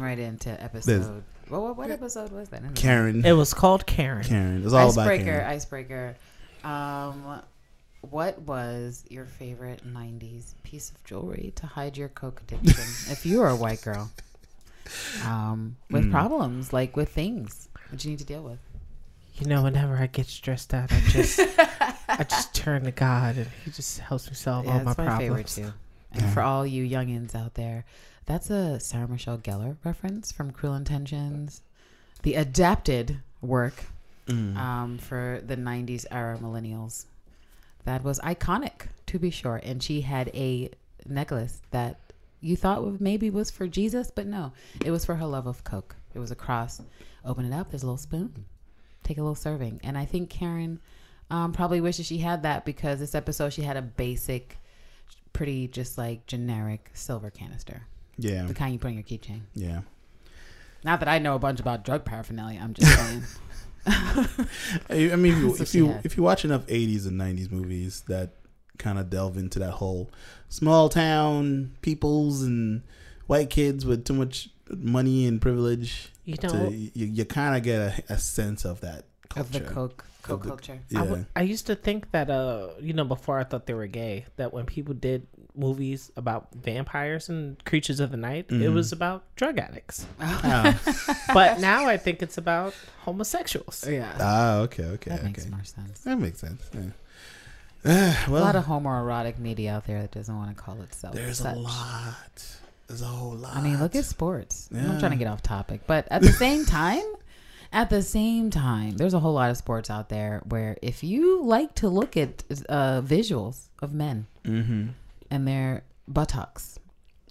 Hello, folks. Jumping right into episode. What, what, what episode was that? Karen. It was called Karen. Karen. It's all about Icebreaker. Karen. Icebreaker. Um, what was your favorite '90s piece of jewelry to hide your coke addiction? if you were a white girl, um, with Hmm. problems like with things that you need to deal with. You know, whenever I get stressed out, I just I just turn to God, and He just helps me solve all Yeah, my that's my, favorite too. And for all you youngins out there, that's a Sarah Michelle Gellar reference from Cruel Intentions, the adapted work Mm. um, for the 90s era millennials. That was iconic, to be sure. And she had a necklace that you thought maybe was for Jesus, but no, it was for her love of Coke. It was a cross. Open it up, there's a little spoon. Take a little serving. And I think Karen um, probably wishes she had that because this episode she had a basic, pretty just like generic silver canister. Yeah. The kind you put in your keychain. Yeah. Not that I know a bunch about drug paraphernalia. I'm just saying. I I mean, That's if you had. if you watch enough '80s and '90s movies that kind of delve into that whole small town peoples and white kids with too much money and privilege, You to, know, you, you kind of get a, a sense of that culture. of the Coke, Coke Of the- culture. Yeah. I, w- I used to think that uh, you know, before I thought they were gay, that when people did movies about vampires and creatures of the night, it Mhm. was about drug addicts. Ah, But now I think it's about homosexuals. Yeah. ah, okay, okay, that okay. makes more sense. That makes sense. Yeah. Ah, a lot of homoerotic media out there that doesn't want to call itself. there's such. a lot. There's a whole lot. I mean, look at sports. I'm trying to get off topic, but at the same time, at the same time, there's a whole lot of sports out there where if you like to look at uh, visuals of men Mm-hmm. And their buttocks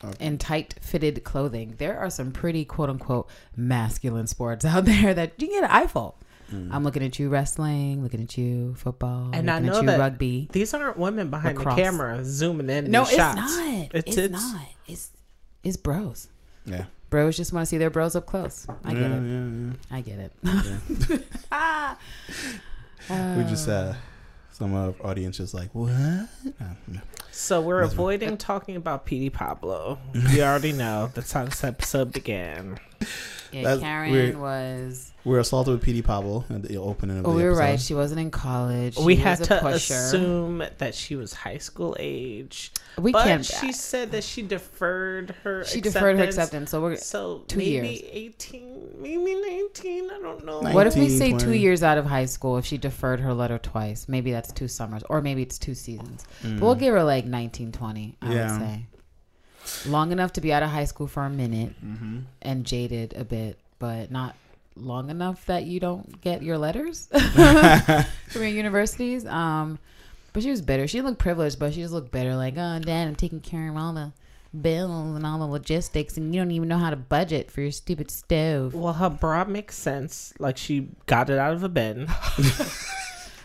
Okay. in tight fitted clothing, there are some pretty quote unquote masculine sports out there that you can get an eyeful. Mm. I'm looking at you wrestling, looking at you football, And I looking know at you that rugby. These aren't women behind Lacrosse. the camera zooming in. No, it's shots. not. It's, It's- it's- not. It's it's bros. Yeah. Bros just want to see their bros up close. I get it. Yeah, I get it. yeah. ah. we just uh some of our audience is like what No. So we're That's right. avoiding talking about Petey Pablo. We already know that's how this episode began. Yeah, That's Karen weird. was. we were assaulted with Petey Pablo at the opening of Oh, the we were episode. right. She wasn't in college. She we was had to pusher. assume that she was high school age, we but can't. she said that she deferred her. she deferred her acceptance. So we're. So Two maybe years. eighteen, maybe nineteen. I don't know. Nine- What if we 19, say two years out of high school if she deferred her letter twice? Maybe that's two summers, or maybe it's two seasons. Mm. But we'll give her like 19, 20, I Yeah. would say. Long enough to be out of high school for a minute Mhm. and jaded a bit, but not long enough that you don't get your letters from your universities. Um, but she was bitter. She looked privileged, but she just looked bitter. Like, oh, dad, I'm taking care of all the bills and all the logistics, and you don't even know how to budget for your stupid stove. Well, her bra makes sense. Like she got it out of a bin.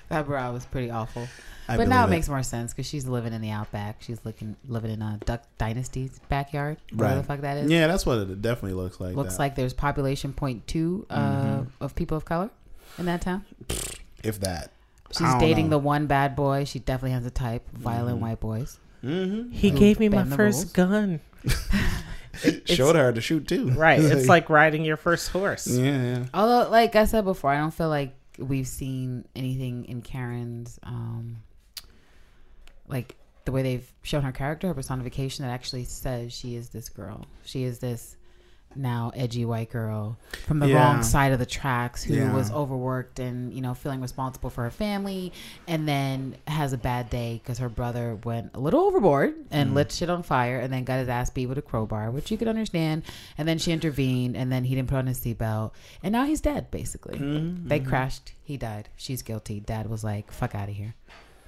That bra was pretty awful. I but now it believe makes more sense because she's living in the outback. She's looking living in a Duck Dynasty's backyard. Whatever the fuck that is. Yeah, that's what it definitely looks like. Looks that. like there's population point two uh, Mhm. of people of color in that town. if that. She's dating the one bad boy. She definitely has a type. Violent Mhm. white boys. Mm-hmm. He Who gave me my first rules. gun. It- Showed her to shoot too. Right. It's like riding your first horse. yeah, yeah. Although, like I said before, I don't feel like we've seen anything in Karen's, um, like the way they've shown her character, her personification, that actually says she is this girl. She is this now edgy white girl from the Yeah. wrong side of the tracks who Yeah. was overworked and you know feeling responsible for her family and then has a bad day because her brother went a little overboard and Mm. lit shit on fire and then got his ass beat with a crowbar which you could understand and then she intervened and then he didn't put on his seatbelt and now he's dead basically Mhm, they crashed he died she's guilty dad was like fuck out of here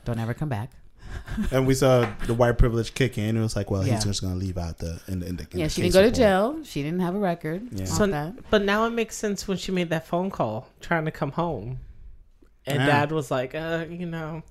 don't ever come back And we saw the white privilege kick in. It was like, well, Yeah. he's just gonna leave out the in the, in the in yeah the she didn't go to jail she didn't have a record Yeah. So- that. But now it makes sense when she made that phone call trying to come home. And Yeah. dad was like, uh, you know,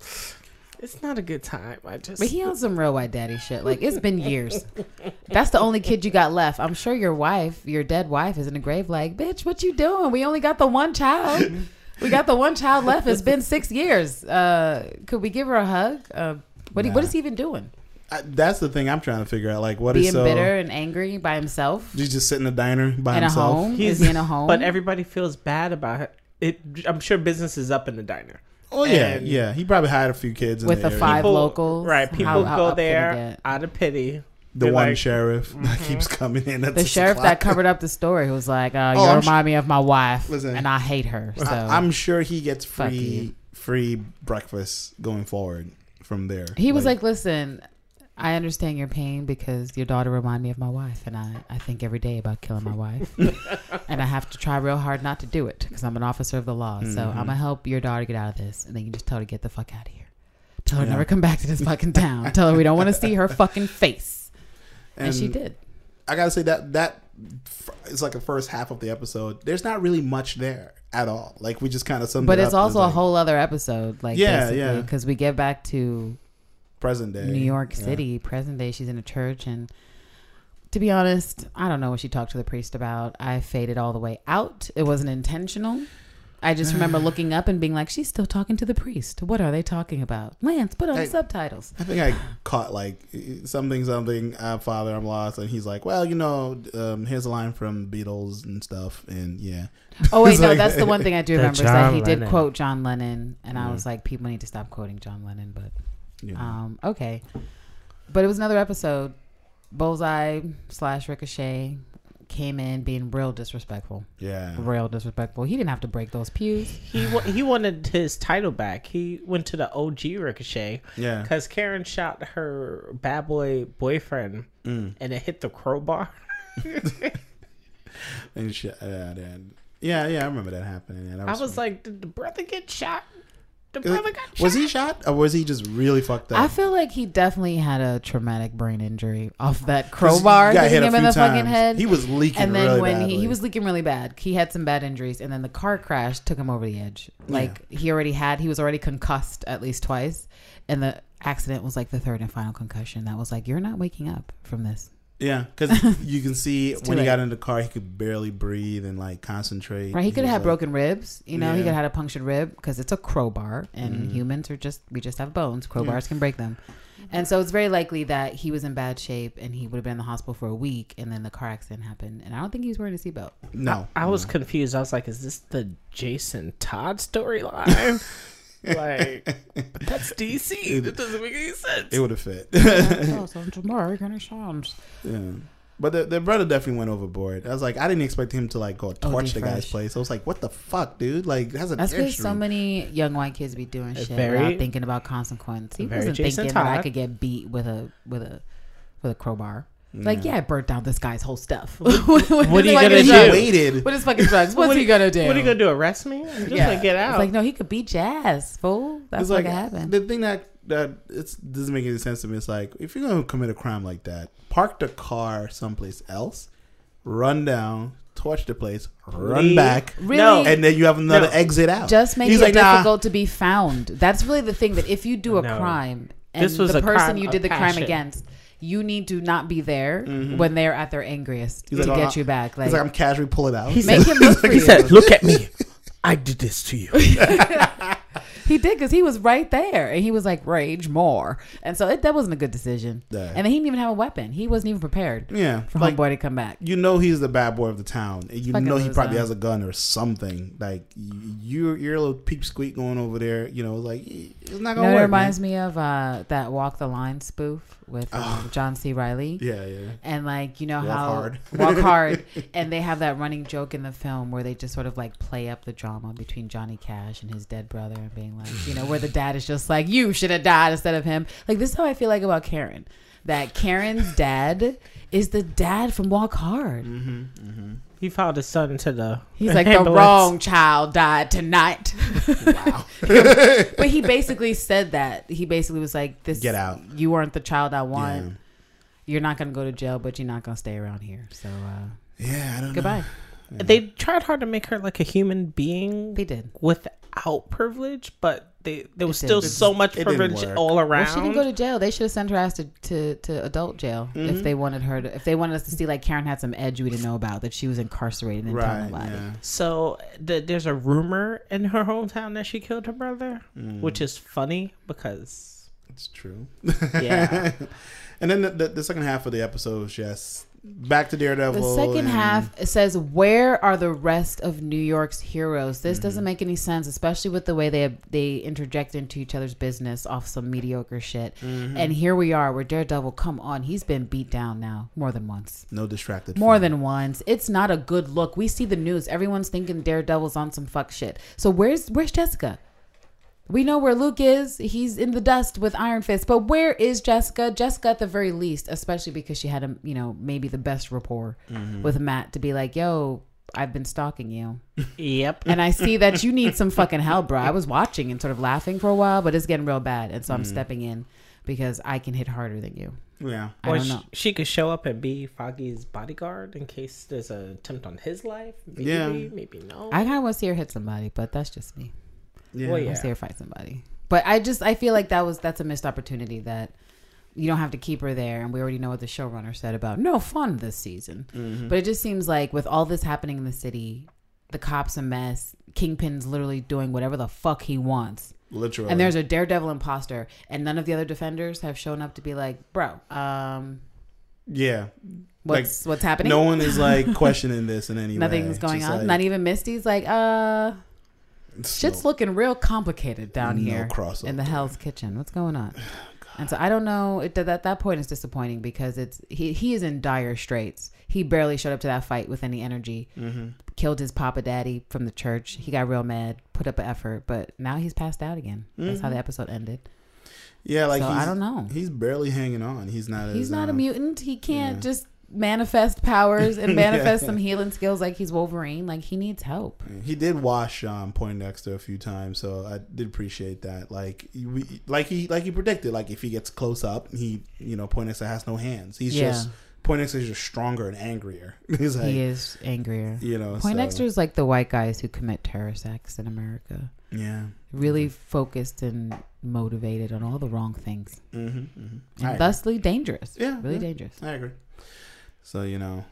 it's not a good time. I just But he on some real white daddy shit. Like it's been years. That's the only kid you got left. I'm sure your wife, your dead wife, is in the grave. Like, bitch, what you doing? We only got the one child. We got the one child left. It's been six years. Uh, could we give her a hug? Uh, what? he- What Nah. is he even doing? I, that's the thing I'm trying to figure out. Like, what is Being so? bitter and angry by himself He's just sitting in a diner by in a himself. home. He's- Is he in a home? But everybody feels bad about it. it. I'm sure business is up in the diner. Oh yeah, And- yeah. He probably hired a few kids in with the, the five People- locals, Right. People How- how go up there out of pity. the They're one like- sheriff that Mhm. keeps coming in. At The sheriff o'clock. that covered up the story was like, uh, Oh, "You I'm remind me of my wife, Listen. and I hate her." So I, am sure he gets free free breakfast going forward from there. he was like, "Listen, I understand your pain because your daughter reminded me of my wife, and I, I think every day about killing my wife, and I have to try real hard not to do it because I'm an officer of the law. So Mhm. I'm gonna help your daughter get out of this, and then you just tell her to get the fuck out of here. Tell her Yeah. never come back to this fucking town. tell her we don't want to see her fucking face." And, she did. I gotta say that that is like the first half of the episode. There's not really much there at all. Like we just kind of summed But it it's also a like, whole other episode, like Yeah, yeah. because we get back to present day New York Yeah. City, present day. She's in a church, and to be honest, I don't know what she talked to the priest about. I faded all the way out. It wasn't intentional. I just remember looking up and being like, "She's still talking to the priest. What are they talking about?" Lance, put on Hey. subtitles. I think I caught like something, something. Uh, Father, I'm lost, and he's like, "Well, you know, um, here's a line from Beatles and stuff." And yeah, Oh wait, no, like- that's the one thing I do The remember is that John he did quote John Lennon, and I was like, people need to stop quoting John Lennon, but you know. Um, okay. But it was another episode. Bullseye slash Ricochet came in being real disrespectful. yeah, Real disrespectful. He didn't have to break those pews. He wa- he wanted his title back. He went to the OG Ricochet yeah. because Karen shot her bad boy boyfriend Mm. and it hit the crowbar. And shit, yeah, yeah, yeah, yeah. I remember that happening. Yeah, that I was fun. like, did the brother get shot? The brother got shot. was he shot or was he just really fucked up? I feel like he definitely had a traumatic brain injury off that crowbar he got hitting hit a him in few the fucking times. head. He was leaking and then really when badly. he was leaking really bad, he had some bad injuries, and then the car crash took him over the edge. Like he already had, he was already concussed at least twice, and the accident was like the third and final concussion. That was like, you're not waking up from this. Yeah, because you can see It's too when he late. got in the car, he could barely breathe and like concentrate. Right? He could have had like- broken ribs. You know, he could have had a punctured rib because it's a crowbar, and Mhm. humans are just we just have bones. Crowbars can break them, and so it's very likely that he was in bad shape and he would have been in the hospital for a week, and then the car accident happened. And I don't think he was wearing a seatbelt. No, I was no. confused. I was like, is this the Jason Todd storyline? like, but that's DC. That doesn't make any sense. It would have fit. oh, sounds American, it sounds. yeah. But the, the brother definitely went overboard. I was like, I didn't expect him to like go oh, torch the guy's place. I was like, what the fuck, dude? Like, that's an That's because so many young white kids be doing shit very- without thinking about consequence. He very wasn't Jason thinking that I Todd. could get beat with a with a with a crowbar. Like, yeah, I burnt down this guy's whole stuff. what what are you gonna he do? waited. What is fucking drugs? What's What he gonna do? What are you gonna do? Arrest me? I'm just gonna get out. It's like, no, he could beat jazz, fool. That's it's what like could happen. the thing that that it's doesn't make any sense to me. It's like if you're gonna commit a crime like that, park the car someplace else, run down, torch the place, run Leave. back, really, No. and then you have another No. exit out. just make He's it like, nah. difficult to be found. That's really the thing. That if you do a No. crime and This was the a person crime you did the crime against, you need to not be there Mhm. when they're at their angriest He's to like, get oh, you back. Like, He's like, I'm casually pull it out. He make him he said, "Look at me. I did this to you." He did because he was right there, and he was like, "Rage more," and so it, that wasn't a good decision. Yeah. And then he didn't even have a weapon. He wasn't even prepared yeah, for like homeboy to come back. you know he's the bad boy of the town, and you Fucking know he probably has a gun or something. Like you're you're a little peep squeak going over there. You know, like it's not gonna know, it reminds man. me of uh, that Walk the Line spoof with um, Oh. John C. Reilly. Yeah, yeah. And like you know Walk how hard. walk hard, and they have that running joke in the film where they just sort of like play up the drama between Johnny Cash and his dead brother, and being like, you know, where the dad is just like, you should have died instead of him. Like this is how I feel like about Karen. That Karen's dad is the dad from Walk Hard. Mm-hmm, mm-hmm. He followed his son into the. He's like the wrong child died tonight. Wow. but he basically said that. He basically was like, "This Get out. You weren't the child I want. Yeah. You're not gonna go to jail, but you're not gonna stay around here. So uh, Yeah, I don't goodbye." know. They tried hard to make her like a human being They did. Without privilege, but they there was still so much It privilege work. all Well, around. she didn't go to jail. They should have sent her ass to, to, to adult jail if Mhm. they wanted her to. If they wanted us to see like Karen had some edge we didn't know about that she was incarcerated in didn't Right. nobody. Yeah. so th- there's a rumor in her hometown that she killed her brother, Mm. which is funny because It's true. Yeah. and then the, the, the second half of the episode is just back to Daredevil. The second half it says, "Where are the rest of New York's heroes?" This Mm-hmm. doesn't make any sense, especially with the way they they interject into each other's business off some mediocre shit. Mm-hmm. And here we are, where Daredevil, come on, he's been beat down now more than once. no distracted. More fun. than once. It's not a good look. We see the news. Everyone's thinking Daredevil's on some fuck shit. So where's where's Jessica? We know where Luke is. He's in the dust with Iron Fist. But where is Jessica? Jessica, at the very least, especially because she had a you know maybe the best rapport Mm-hmm. with Matt to be like, "Yo, I've been stalking you, Yep. and I see that you need some fucking help, bro." I was watching and sort of laughing for a while, but it's getting real bad, and so I'm stepping in because I can hit harder than you. Yeah. I Or don't she, she could show up and be Foggy's bodyguard in case there's an attempt on his life. Maybe, Yeah. maybe no. I kind of want to see her hit somebody, but that's just me. Yeah. Well, I yeah. see her fight somebody. But I just I feel like that was that's a missed opportunity that you don't have to keep her there, and we already know what the showrunner said about no fun this season. Mm-hmm. But it just seems like with all this happening in the city, the cops a mess. Kingpin's literally doing whatever the fuck he wants, Literally. and there's a daredevil imposter, and none of the other defenders have shown up to be like, bro, um, yeah. what's what's happening? No one is like questioning this in any way. Nothing's It's going just on. like, Not even Misty's like, uh, it's shit's no- looking real complicated down no here crossover. in the Hell's Kitchen. What's going on? And so I don't know. It, that that point is disappointing because it's he he is in dire straits. He barely showed up to that fight with any energy. Mm-hmm. Killed his papa daddy from the church. He got real mad. Put up an effort, but now he's passed out again. That's how the episode ended. Yeah, like so he's, I don't know. He's barely hanging on. He's not. He's as, not a um, mutant. He can't yeah. just manifest powers and manifest Yeah. some healing skills like he's Wolverine. Like he needs help. He did wash um, Poindexter a few times, so I did appreciate that. Like, we, like he, like he predicted. Like if he gets close up, he, you know, Poindexter has no hands. He's Yeah. just Poindexter is just stronger and angrier. He's like, he is angrier. you know, Poindexter so, is like the white guys who commit terrorist acts in America. yeah, Really focused and motivated on all the wrong things, mm-hmm, mm-hmm. and thusly dangerous. Yeah, really yeah. dangerous. I agree. So you know,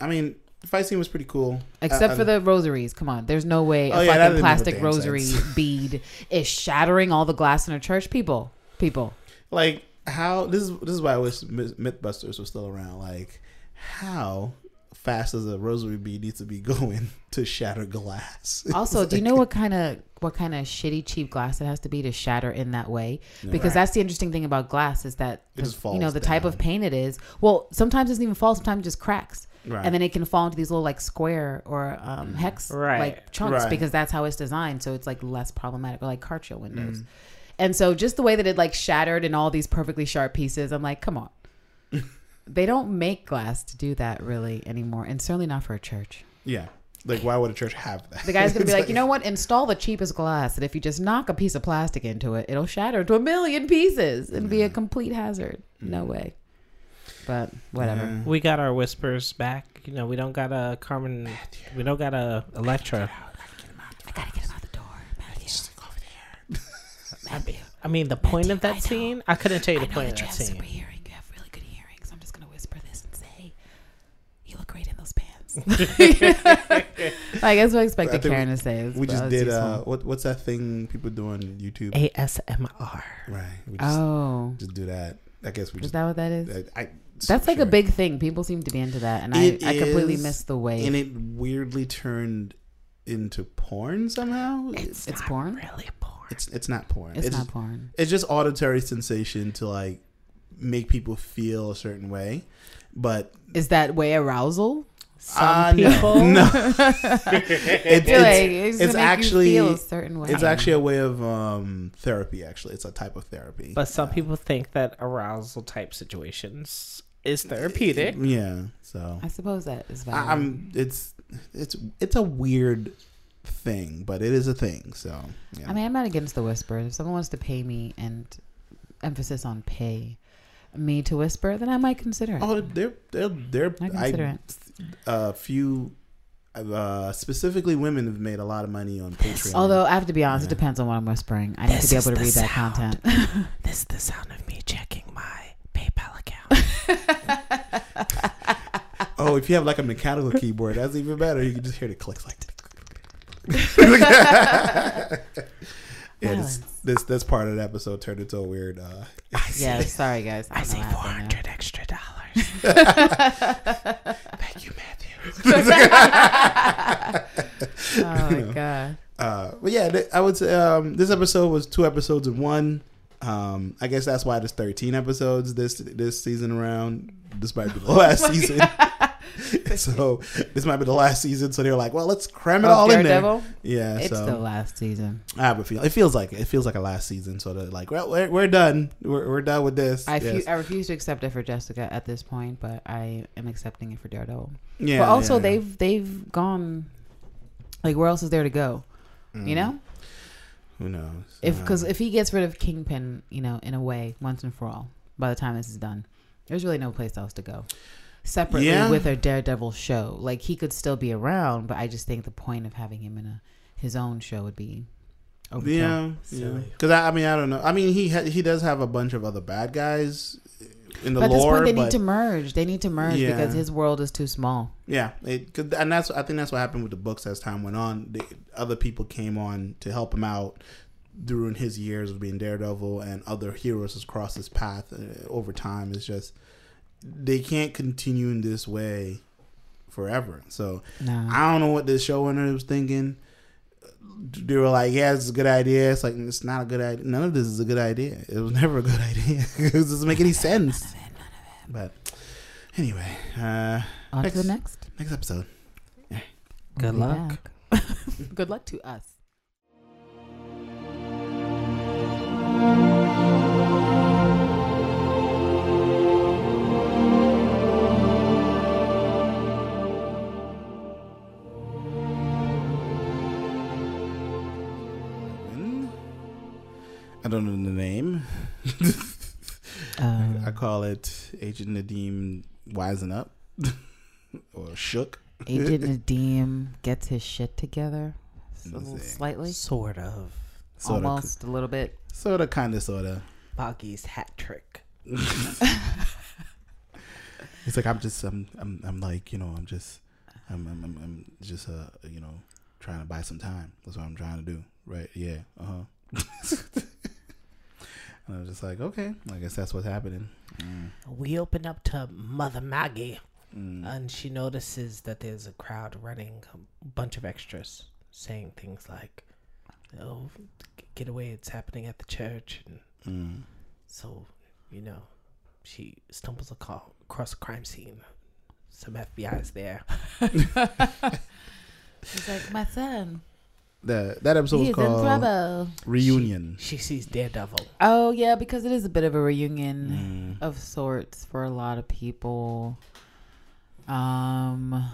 I mean, the fight scene was pretty cool, Except Uh, for the rosaries. Come on, there's no way Oh, a yeah, fucking plastic rosary bead is shattering all the glass in a church. People, people. like how this is this is why I wish MythBusters was still around. Like how fast as a rosary bead needs to be going to shatter glass? Also, It's do you know what kind of what kind of shitty cheap glass it has to be to shatter in that way? Because Right. that's the interesting thing about glass is that It just the- you know falls the type of down. paint it is. Well, sometimes it doesn't even fall. Sometimes it just cracks. Right. and then it can fall into these little like square or um, hex Right. like chunks Right. because that's how it's designed. So it's like less problematic or like card show windows. Mm. And so just the way that it like shattered in all these perfectly sharp pieces, I'm like, come on. they don't make glass to do that really anymore, and certainly not for a church. yeah, like why would a church have that? The guy's gonna be It's like, you know what? Install the cheapest glass, and if you just knock a piece of plastic into it, it'll shatter to a million pieces and be a complete hazard. No mm. way. But whatever. Yeah. we got our whispers back. You know, we don't got a Carmen. We don't got a Elektra. I gotta get him out the door, Matthew. over there. Matthew. I mean, the point of that know. scene. I couldn't tell you the know point of that have super scene. hearing. You have really good hearing, so I'm just gonna whisper this and say, "You look great in those pants." I guess what I expected I Karen to say. Is, we just did uh what what's that thing people do on YouTube? ASMR. right. We just, oh, just do that. I guess we is just that what that is? I, I That's like a big thing. People seem to be into that, and I, It I completely is, missed the way. and it weirdly turned into porn somehow. it's not porn. Really porn. It's it's not porn. It's, It's not porn. it's just auditory sensation to like make people feel a certain way. But Is that way arousal? Some uh, people. no, it's, Feel like it's, it's, it's actually feel a certain way. it's actually a way of um therapy. Actually, it's a type of therapy. But some Uh, people think that arousal type situations is therapeutic. yeah. So I suppose that is valid. I, I'm it's it's it's a weird thing, but it is a thing. So yeah. I mean, I'm not against the whisper. If someone wants to pay me and emphasis on pay me to whisper, then I might consider it. oh, they're they're they're I consider I, a few. Uh, specifically, women have made a lot of money on Patreon. Although I have to be honest, Yeah. it depends on what I'm whispering. I need to be able to the read that content. This is the sound of me checking my PayPal account. oh, if you have like a mechanical keyboard, that's even better. You can just hear the clicks like. yeah, this, this this part of the episode turned into a weird. uh Yeah, sorry guys. I don't say know four what happened hundred extra dollars. Thank you, Matthew. Oh my god. Uh, but yeah, th- I would say um, this episode was two episodes in one. Um, I guess that's why there's 13 episodes this this season around. despite the last season. so this might be the last season. So they're like, well, let's cram it Oh, all in there. Daredevil? Yeah, It's so the last season. I have a feel. It feels like it. Feels like a last season. So they're like, well, we're, we're done. We're, we're done with this. I, Yes. fu- I refuse to accept it for Jessica at this point, but I am accepting it for Daredevil. yeah. but also, yeah, yeah. they've they've gone. Like, where else is there to go? Mm. You know, who knows? if Uh, because if he gets rid of Kingpin, you know, in a way, once and for all, by the time this is done, there's really no place else to go. Separately Yeah. with a Daredevil show, like he could still be around, but I just think the point of having him in a his own show would be overkill. Yeah, yeah. Because I, I mean, I don't know. I mean, he ha- he does have a bunch of other bad guys in the But at this lore, point, they but need to merge. They need to merge Yeah. because his world is too small. yeah, it, and that's I think that's what happened with the books as time went on. The, other people came on to help him out during his years of being Daredevil, and other heroes has crossed his path uh, over time. It's just they can't continue in this way forever. So No. I don't know what the showrunner was thinking. They were like, "Yeah, it's a good idea." It's like it's not a good idea. None of this is a good idea. It was never a good idea. it doesn't make any sense. None of it, none of it. But anyway, uh, On next- to the next. next episode. Good We'll luck. Good luck to us. Don't know the name. Um, I call it Agent Nadeem Wising Up or Shook. Agent Nadeem gets his shit together, s- a little Let's see. slightly, Sort of. Sort of, almost a little bit. sort of, kind of, sort of. Boggy's hat trick. it's like, I'm just, I'm, I'm, I'm like, you know, I'm just, I'm, I'm, I'm, I'm just, uh, you know, trying to buy some time. That's what I'm trying to do, right? Yeah, uh huh. And I was just like, okay, I guess that's what's happening. Mm, We open up to Mother Maggie, mm. and she notices that there's a crowd running, a bunch of extras saying things like, "Oh, get away! It's happening at the church." And Mm. so, you know, she stumbles across a crime scene. Some FBI's there. She's like, my son, The that episode was he's in called. Reunion. She sees Daredevil. Oh yeah, because it is a bit of a reunion Mm. of sorts for a lot of people. Um,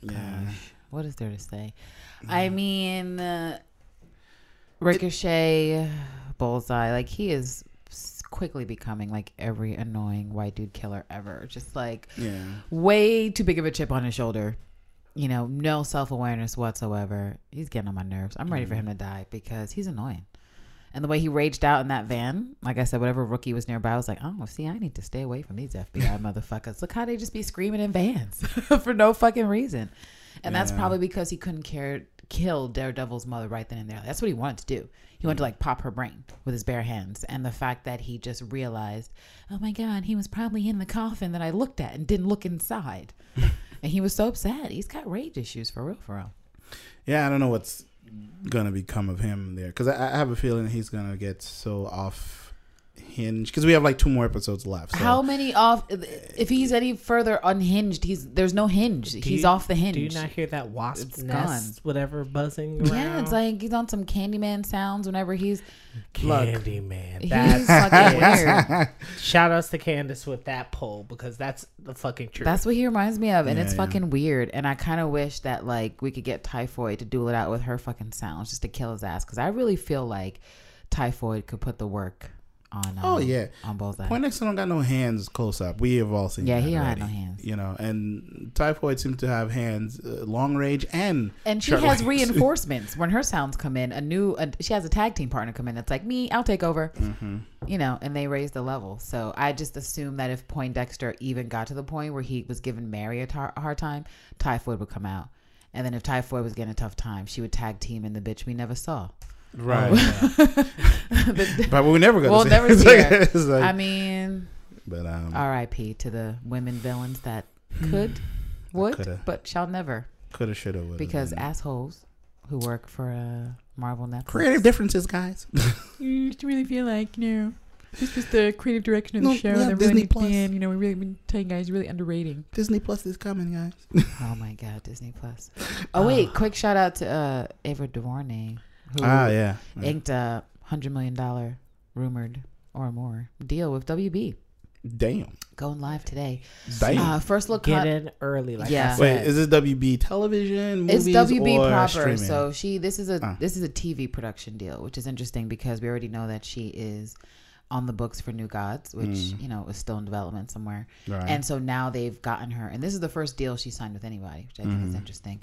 Yeah. gosh, what is there to say? I mean, uh, Ricochet, Bullseye, like he is quickly becoming like every annoying white dude killer ever. Just like Yeah. way too big of a chip on his shoulder. You know, no self awareness whatsoever. He's getting on my nerves. I'm ready for mm. him to die because he's annoying. And the way he raged out in that van, like I said, whatever rookie was nearby, I was like, oh, see, I need to stay away from these FBI motherfuckers. Look how they just be screaming in vans for no fucking reason. And that's probably because he couldn't care kill Daredevil's mother right then and there. That's what he wanted to do. He wanted to like pop her brain with his bare hands. And the fact that he just realized, oh my God, he was probably in the coffin that I looked at and didn't look inside. and he was so upset. He's got rage issues for real, for real. Yeah, I don't know what's gonna become of him there because I, I have a feeling he's gonna get so off hinge because we have like two more episodes left. So. How many off? If he's any further unhinged, he's there's no hinge. he's you- off the hinge. Do you not hear that wasp It's nest, whatever, buzzing around? yeah, it's like he's on some Candyman sounds whenever he's look. Candyman. He's That's fucking weird. Shout outs to Candace with that poll because that's the fucking truth. That's what he reminds me of, and Yeah, it's yeah. fucking weird. And I kind of wish that like we could get Typhoid to duel it out with her fucking sounds just to kill his ass, because I really feel like Typhoid could put the work on. Um, Oh yeah, on both sides. Poindexter don't got no hands close up. We have all seen. Yeah, he don't have no hands. You know, and Typhoid seems to have hands uh, long range and And she has range. reinforcements when her sounds come in. A new, a, she has a tag team partner come in. That's like me. I'll take over. Mm-hmm. You know, and they raise the level. So I just assume that if Poindexter even got to the point where he was giving Mary a, tar- a hard time, Typhoid would come out. And then if Typhoid was getting a tough time, she would tag team in the bitch we never saw. Right. The- but we're never gonna We'll see. never see like- her. like- I mean, but um, R.I.P. to the women villains that could, would, Coulda. but shall never, coulda, shoulda, woulda. because been. assholes who work for uh, Marvel Netflix. creative differences, guys. you just really feel like you know this is the creative direction of the No, show we have that Disney really Plus. You know, we really been telling you guys really underrating. Disney Plus is coming, guys. Oh my God, Disney Plus. Oh wait, quick shout out to uh, Ava DuVernay, who Ah, yeah. inked a hundred million dollar rumored or more deal with WB, Damn. going live today. Damn. Uh, first look, Get con- in early, like Yeah. I Wait, is this WB television, it's movies, WB or proper. streaming? So she, this is a Ah. this is a TV production deal, which is interesting because we already know that she is on the books for New Gods, which Mm. you know is still in development somewhere. right. And so now they've gotten her, and this is the first deal she signed with anybody, which I think is Mhm. interesting.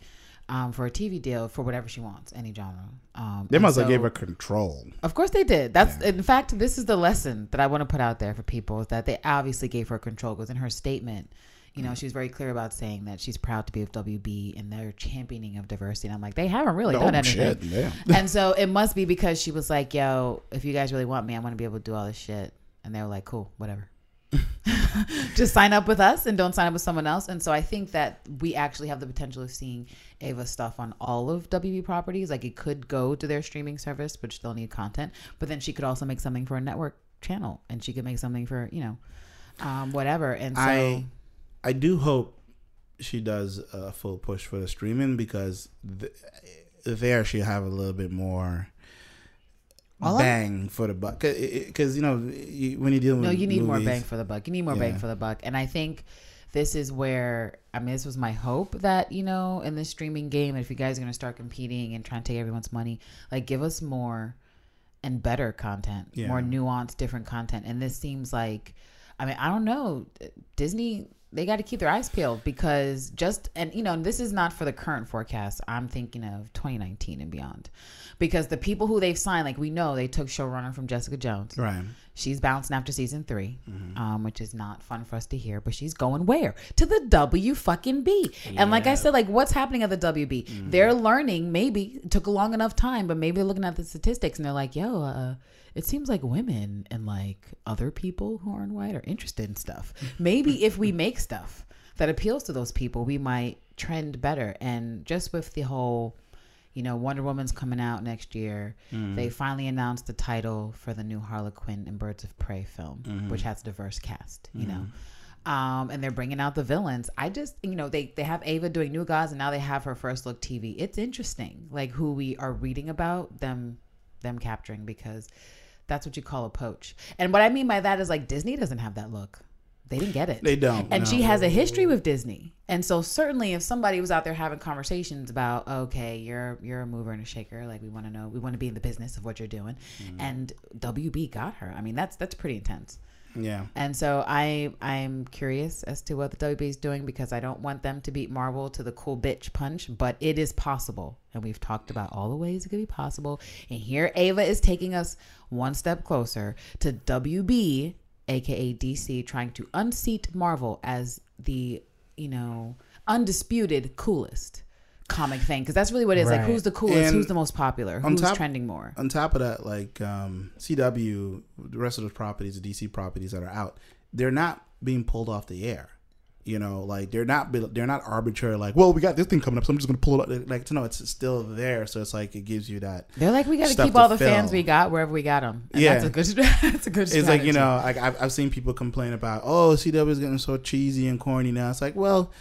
Um, for a TV deal for whatever she wants, any genre. Um, they must have gave her control. Of course they did. That's Yeah. in fact, this is the lesson that I want to put out there for people is that they obviously gave her control because in her statement, you know, she was very clear about saying that she's proud to be with WB and they're championing of diversity. And I'm like, they haven't really done anything. shit! And so it must be because she was like, yo, if you guys really want me, I want to be able to do all this shit. And they were like, cool, whatever. Just sign up with us and don't sign up with someone else. And so I think that we actually have the potential of seeing Ava stuff on all of WB properties. Like it could go to their streaming service, but still need content. But then she could also make something for a network channel and she could make something for, you know, um, whatever. And so I I do hope she does a full push for the streaming because th- there she have a little bit more All bang for the buck. Because you know you, when you're dealing No, with you need more bang for the buck. You need more bang for the buck. And I think this is where I mean this was my hope that, you know, in this streaming game, if you guys are gonna start competing and trying to take everyone's money, like give us more and better content. Yeah. More nuanced, different content. And this seems like I mean, I don't know. Disney they got to keep their eyes peeled because just and you know this is not for the current forecast. I'm thinking of 2019 and beyond, because the people who they've signed, like we know, they took showrunner from Jessica Jones. Right. She's bouncing after season 3 Mm-hmm. um, which is not fun for us to hear. But she's going where? To the W fucking B. And like I said, like what's happening at the WB? Mm-hmm. They're learning. Maybe it took a long enough time, but maybe they're looking at the statistics and they're like, yo, uh, it seems like women and like other people who aren't white are interested in stuff. Maybe if we make stuff that appeals to those people, we might trend better. And just with the whole you know, Wonder Woman's coming out next year. Mm-hmm. They finally announced the title for the new Harley Quinn and Birds of Prey film, Mm-hmm. which has a diverse cast, you know. Um, and they're bringing out the villains. I just, you know, they they have Ava doing New Gods, and now they have her first look TV. It's interesting, like who we are reading about them, them capturing because that's what you call a poach. And what I mean by that is like Disney doesn't have that look. They didn't get it. They don't. And no. she has a history with Disney. And so certainly if somebody was out there having conversations about, okay, you're you're a mover and a shaker, like we want to know, we want to be in the business of what you're doing. Mm-hmm. And WB got her. I mean, that's that's pretty intense. Yeah. And so I I'm curious as to what the WB is doing because I don't want them to beat Marvel to the cool bitch punch, but it is possible. And we've talked about all the ways it could be possible. And here Ava is taking us one step closer to WB, aka DC, trying to unseat Marvel as the, you know, undisputed coolest comic thing. Because that's really what it is. Like who's the coolest, And who's the most popular, who's top- trending more. On top of that, like um, CW, the rest of those properties, the DC properties that are out, they're not being pulled off the air. You know, like they're not they're not arbitrary. Like, well, we got this thing coming up, so I'm just gonna pull it. up. Like, no, it's still there. So it's like it gives you that. They're like, we got to keep all the fans we got wherever we got them. And Yeah. that's a good. That's a good. It's like you know, like I've, I've seen people complain about, oh, CW is getting so cheesy and corny now. It's like, well,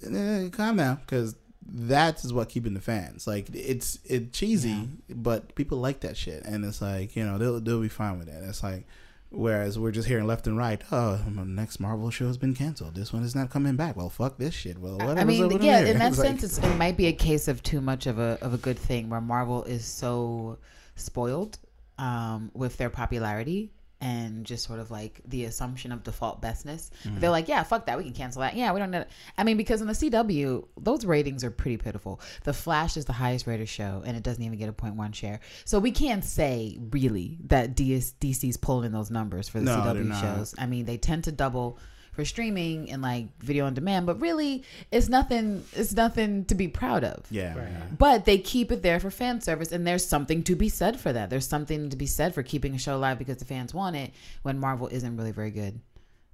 eh, calm down, because that is what keeping the fans. Like it's it cheesy, but people like that shit, and it's like you know they'll they'll be fine with it. It's like. Whereas we're just hearing left and right, oh, my next Marvel show has been canceled. This one is not coming back. Well, fuck this shit. Well, whatever. I mean, yeah, in that sense, it's, it might be a case of too much of a of a good thing, where Marvel is so spoiled um, with their popularity and just sort of like the assumption of default bestness. Mm. They're like, yeah, fuck that, we can cancel that. Yeah, we don't. Know. I mean, because in the CW, those ratings are pretty pitiful. The Flash is the highest rated show, and it doesn't even get a point one share. So we can't say really that DS, DC's pulling in those numbers for the No, CW shows. I mean, they tend to double for streaming and like video on demand, but really it's nothing it's nothing to be proud of. Yeah. Right. But they keep it there for fan service, and there's something to be said for that. There's something to be said for keeping a show alive because the fans want it when Marvel isn't really very good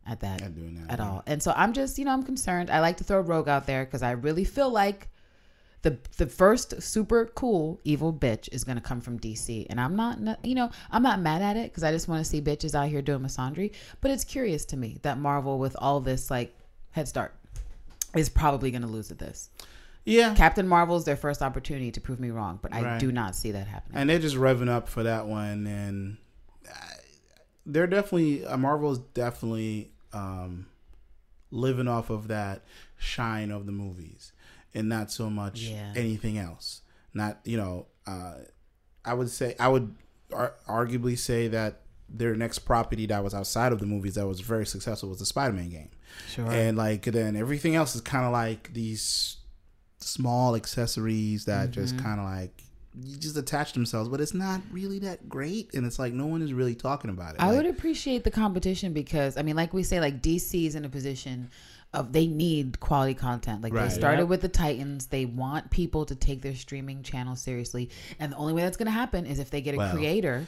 at that At doing that, at yeah. all. And so I'm just, you know, I'm concerned. I like to throw Rogue out there because I really feel like the the first super cool evil bitch is gonna come from DC, and I'm not, you know, I'm not mad at it because I just want to see bitches out here doing misandry. But it's curious to me that Marvel, with all this like head start, is probably gonna lose at this. Yeah. Captain Marvel's their first opportunity to prove me wrong, but I Right. do not see that happening. and they're just revving up for that one and they're definitely uh, marvel's definitely um living off of that shine of the movies and not so much Yeah. anything else not you know uh i would say i would ar- arguably say that their next property that was outside of the movies that was very successful was the spider-man game Sure. and like then everything else is kind of like these small accessories that just Mm-hmm. kind of like you just attach themselves but it's not really that great and it's like no one is really talking about it I Like, would appreciate the competition because I mean, like we say, like DC is in a position of they need quality content. Like Right. they started Yep. with the Titans, they want people to take their streaming channel seriously, and the only way that's going to happen is if they get a Well, creator.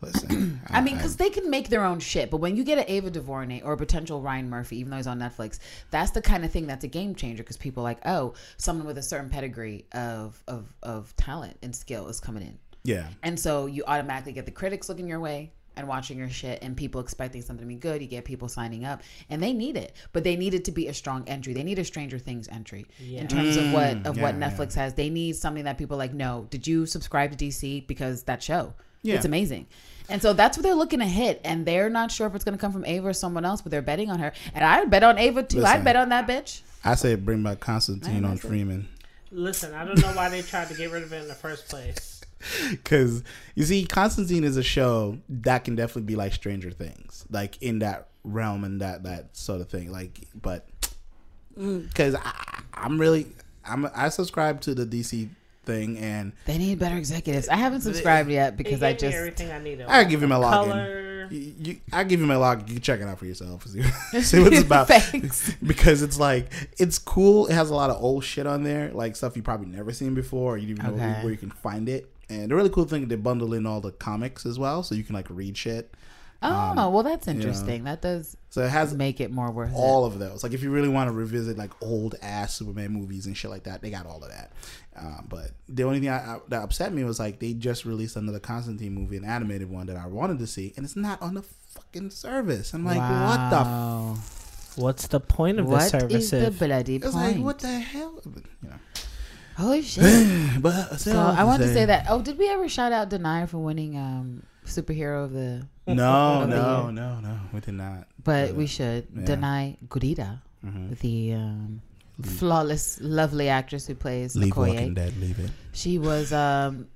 listen I mean, because they can make their own shit, but when you get an Ava DuVernay or a potential Ryan Murphy, even though he's on Netflix, that's the kind of thing that's a game changer because people are like, oh, someone with a certain pedigree of of of talent and skill is coming in. yeah And so you automatically get the critics looking your way and watching your shit and people expecting something to be good. You get people signing up and they need it. But they need it to be a strong entry. They need a Stranger Things entry Yeah. in terms of what of Mm, what yeah, Netflix has. They need something that people like, no, did you subscribe to DC because that show? Yeah. It's amazing. And so that's what they're looking to hit. And they're not sure if it's gonna come from Ava or someone else, but they're betting on her. And I'd bet on Ava too. Listen. I'd bet on that bitch. i say bring back constantine on freeman Listen, I don't know why they tried to get rid of it in the first place. because you see constantine is a show that can definitely be like stranger things like in that realm and that that sort of thing like but mm. because i'm really i'm i subscribe to the dc thing and They need better executives. I haven't subscribed yet because I just everything I needed. I give him a login. You, you, I give him a log. You check it out for yourself. See, see what it's about. Thanks. because it's like it's cool. It has a lot of old shit on there, like stuff you probably never seen before, or you didn't even know where you can find it. And the really cool thing, they bundle in all the comics as well, so you can like read shit. Oh, Um, well, that's you know. interesting. That does So it has make it more worth all of those. Like if you really want to revisit like old ass Superman movies and shit like that, they got all of that. Um, but the only thing I, I, that upset me was like they just released another Constantine movie, an animated one that I wanted to see, and it's not on the fucking service. I'm it. like, what the? F-? What's the point of What this service? is the if- bloody It's point? like what the hell? You know. Holy shit! but so I want to say that. Oh, did we ever shout out Danai for winning um superhero of the? No, of no, year? no, no. We did not. But we should Yeah. Danai Gurira, Mhm. the um, flawless, lovely actress who plays Leave Okoye. Walking Dead. Leave it. She was um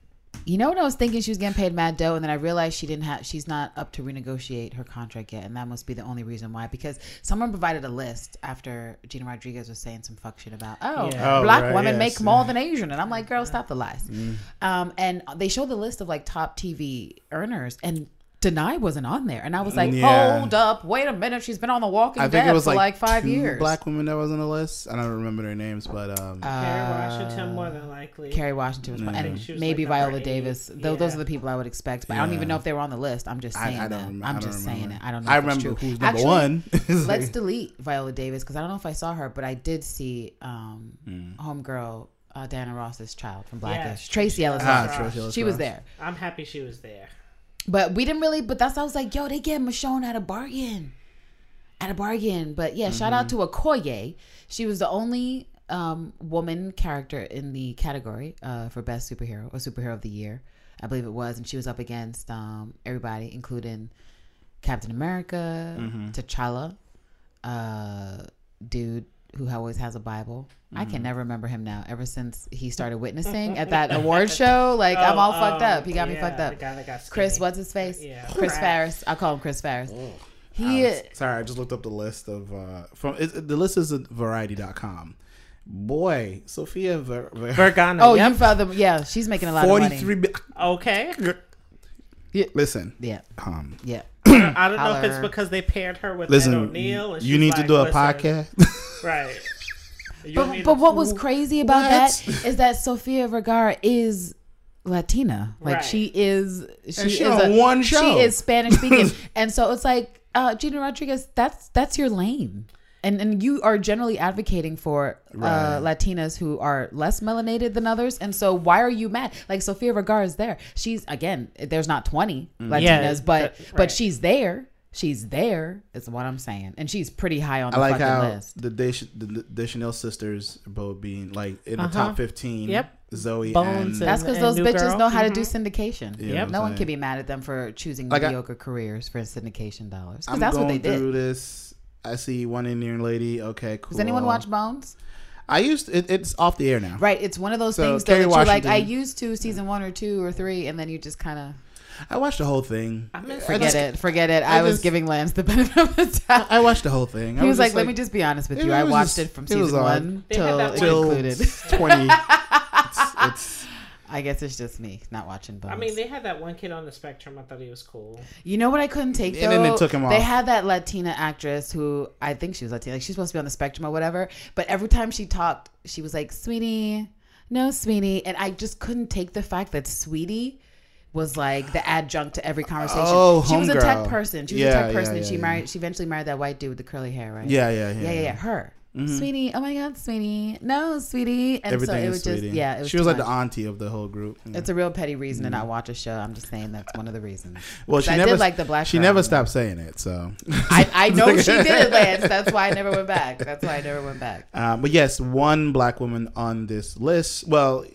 you know what I was thinking she was getting paid mad dough and then I realized she didn't have she's not up to renegotiate her contract yet and that must be the only reason why because someone provided a list after Gina Rodriguez was saying some fuck shit about oh, Yeah. Oh, black right, women yes, make more than Asian and I'm like girl stop the lies Mm. um and they showed the list of like top TV earners and Danai wasn't on there and I was like Yeah. hold up wait a minute she's been on The Walking I think Dead it was for like, like, five two years black women that was on the list. I don't remember their names, but um, Carrie Uh, Washington, more than likely. Kerry Washington was Yeah. one, and she was maybe like number Viola eight. Davis. Tho- Those Yeah. are the people I would expect, but I don't even know if they were on the list. I'm just I, saying I that. don't remember. I'm I don't just saying remember. it. I don't know. I if it's remember true. who's number Actually, one. It's Let's like- delete Viola Davis because I don't know if I saw her, but I did see um, Mm. Homegirl uh, Diana Ross's child from Yeah, Blackish, Tracee Ellis Ah, Ross. Tracee Ellis She was Ross. there, I'm happy she was there. But we didn't really. But that's I was like, yo, they get Michonne at a bargain, at a bargain. But yeah, shout out to Okoye. She was the only um, woman character in the category uh, for best superhero or superhero of the year. I believe it was, and she was up against um, everybody, including Captain America, T'Challa, uh, dude who always has a Bible. I can never remember him now. Ever since he started witnessing at that award show, like I'm all Oh, fucked oh, up. He got me yeah, fucked the up. guy that got Chris, what's his face? Yeah. Chris Pratt. Ferris. I'll call him Chris Ferris. I He was- sorry, I just looked up the list of uh, from it, the list is at variety.com. Boy, Sophia Ver, Ver, Vergana. Oh, yep. you found them. Yeah, she's making a lot of money. 43 bi- Okay. Listen, Yeah, um, yeah. I don't know if it's because they paired her with Ed Listen, O'Neill. And you she's need to do a "Listen," podcast. right? You But, but what was crazy about What? that is that Sofia Vergara is Latina. Like Right. she is she, she is on a- one show. She is Spanish speaking. and so it's like uh Gina Rodriguez, that's that's your lane. And and you are generally advocating for Right. uh Latinas who are less melanated than others. And so why are you mad? Like Sofia Vergara is there. She's again, there's not 20 Latinas, Yeah, but that- but she's there. She's there is what I'm saying. And she's pretty high on the list. I like fucking how list. the Desch- the Deschanel sisters both being like in the Uh-huh. top fifteen. Yep. Zoe Bones and That's because those New bitches Girl. know how to Mhm. do syndication. You know Yep. No I'm one saying? can be mad at them for choosing Like I- mediocre careers for syndication dollars. Because I'm that's what they did. through this. I see one Indian lady. Okay, cool. Does anyone watch Bones? I used it, it's off the air now. Right, it's one of those So, things though, Kerry that you're like, I used to season one or two or three, and then you just kind of I watched the whole thing. I mean, I forget just- it. Forget it. I I, was just- giving Lance the benefit of the doubt. I watched the whole thing. I He was like, just "Let me just be honest with you. I watched just- it from season on. one They till it one- till included." twenty. it's, it's I guess it's just me not watching Bones. I mean, they had that one kid on the spectrum. I thought he was cool. You know what I couldn't take though? And then they took him They had that Latina actress who I think she was Latina. Like she's supposed to be on the spectrum or whatever. But every time she talked, she was like, "Sweetie, no, sweetie," and I just couldn't take the fact that Sweetie was like the adjunct to every conversation. Oh, she was a tech homegirl. person. She was Yeah, a tech yeah, person, and she yeah. married. She eventually married that white dude with the curly hair, right? yeah, yeah, yeah, yeah, yeah, yeah. Her. Mhm. Sweetie, oh my God, sweetie, no, sweetie, and Everything so it was just, yeah, it was she was like much. the auntie of the whole group. Yeah. It's a real petty reason to not watch a show. I'm just saying that's one of the reasons. well, she I never did like the black. She never stopped saying it. So, I, I know she did Lance. That's why I never went back. That's why I never went back. um, but yes, one black woman on this list. Well,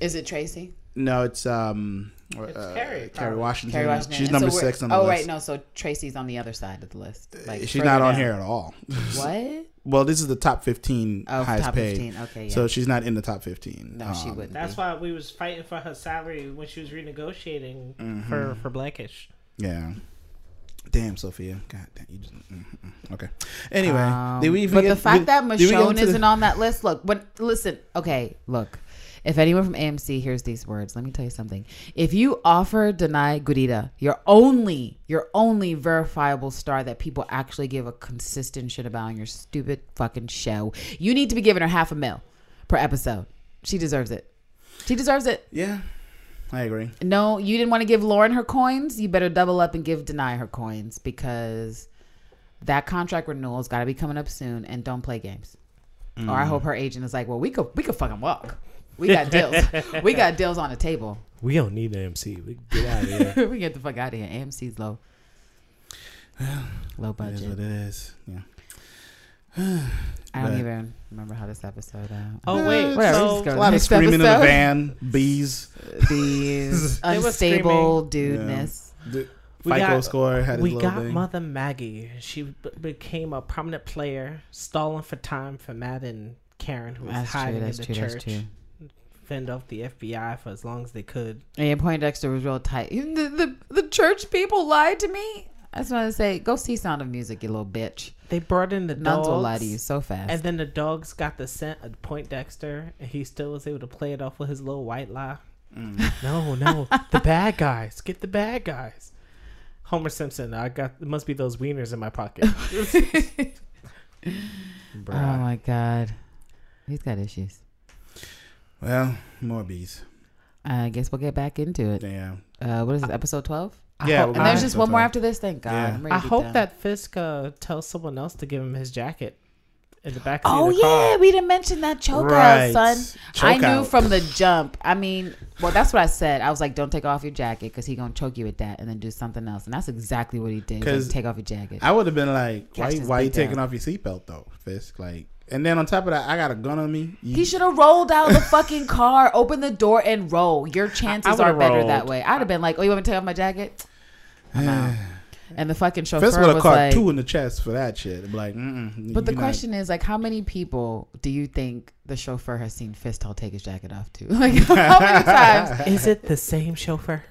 Is it Tracee? no, it's um, It's uh, Kerry, Kerry. Washington. Kerry Washington. She's And number so six on the oh, list. right. No, so Tracee's on the other side of the list. Like she's not on down. here at all. What? well, this is the top fifteen Oh, highest top paid. 15. Okay, yeah. So she's not in the top fifteen. no, she Um, wouldn't. That's be. why we was fighting for her salary when she was renegotiating Mhm. for for Blackish. Yeah. Damn, Sofia. God damn, you just. mm, mm, Okay. Anyway, Um, did we even but get, the fact did- that did we Michonne isn't on that list, look, when listen, okay, look. If anyone from AMC hears these words, let me tell you something. If you offer Danai Gurira your only, your only verifiable star that people actually give a consistent shit about on your stupid fucking show, you need to be giving her half a mil per episode. She deserves it. She deserves it. Yeah, I agree. No, you didn't want to give Lauren her coins. You better double up and give Danai her coins because that contract renewal's got to be coming up soon. And don't play games. Or I mm. hope her agent is like, well, we could we could fucking walk. We got deals. we got deals on the table. We don't need an MC. We get out of here. we get the fuck out of here. AMC's low. Low It is budget. what it is. Yeah. I don't But- even remember how this episode. Uh, oh wait, Whatever, so just go A lot of Next screaming in the van, bees. bees, unstable dudeness. The We FICO got- score had we got thing. Mother Maggie. She b- became a prominent player, stalling for time for Matt and Karen, who was That's true. hiding That's in true. the That's church. True. Fend off the FBI for as long as they could. And Poindexter was real tight. The, the, the church people lied to me. I just want to say, go see Sound of Music, you little bitch. They brought in the Nuns dogs. will lie to you so fast. And then the dogs got the scent of Poindexter, and he still was able to play it off with his little white lie. Mm. No, no, the bad guys. Get the bad guys. Homer Simpson. I got. It must be those wieners in my pocket. oh my god, he's got issues. Well, more bees. I guess we'll get back into it. Yeah. Uh, what is this? Episode twelve. Yeah, hope- we're And there's just episode one more after this. Thank God. Yeah. I'm ready I to be hope done. that Fisk uh, tells someone else to give him his jacket in the back. seat Oh of the car. Oh yeah, we didn't mention that choke Right. out, son. I knew out. from the jump. I mean, well, that's what I said. I was like, "Don't take off your jacket because he gonna choke you with that, and then do something else." And that's exactly what he did. He was 'Cause like, take off your jacket. I would have been like, why, Catch this why you beat taking off your seatbelt though, Fisk? Like, and then on top of that, I got a gun on me. You- He should have rolled out the fucking car, open the door, and roll. Your chances are would've better rolled. that way. I'd have been like, "Oh, you want me to take off my jacket?" I'm out. And the fucking chauffeur Fisk would have was caught like, two in the chest for that shit. I'm like, mm-mm, But the you're not- question is, like, how many people do you think the chauffeur has seen Fistel take his jacket off to? Like, how many times? Is it the same chauffeur?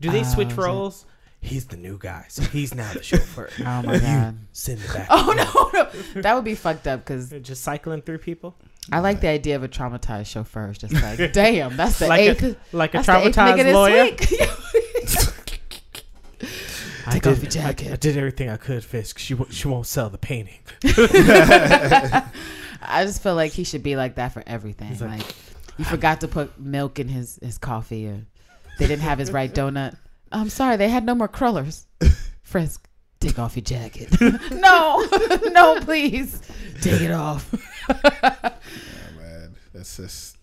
Do they Uh, switch is it- roles? He's the new guy, so he's now the chauffeur. Oh my god! Sit in the back. Oh no, no, that would be fucked up because They're just cycling through people I like the idea of a traumatized chauffeur. It's just like, damn, that's the Like a- eighth, like a that's eighth nigga traumatized this lawyer. week. Take off your jacket. I, did everything I could, Fisk. She wo- she won't sell the painting. I just feel like he should be like that for everything. He's Like, like, you forgot to put milk in his his coffee, or they didn't have his right donut. I'm sorry, they had no more crullers. Fisk, take off your jacket. no, no, please, take it off. Oh, man, that's just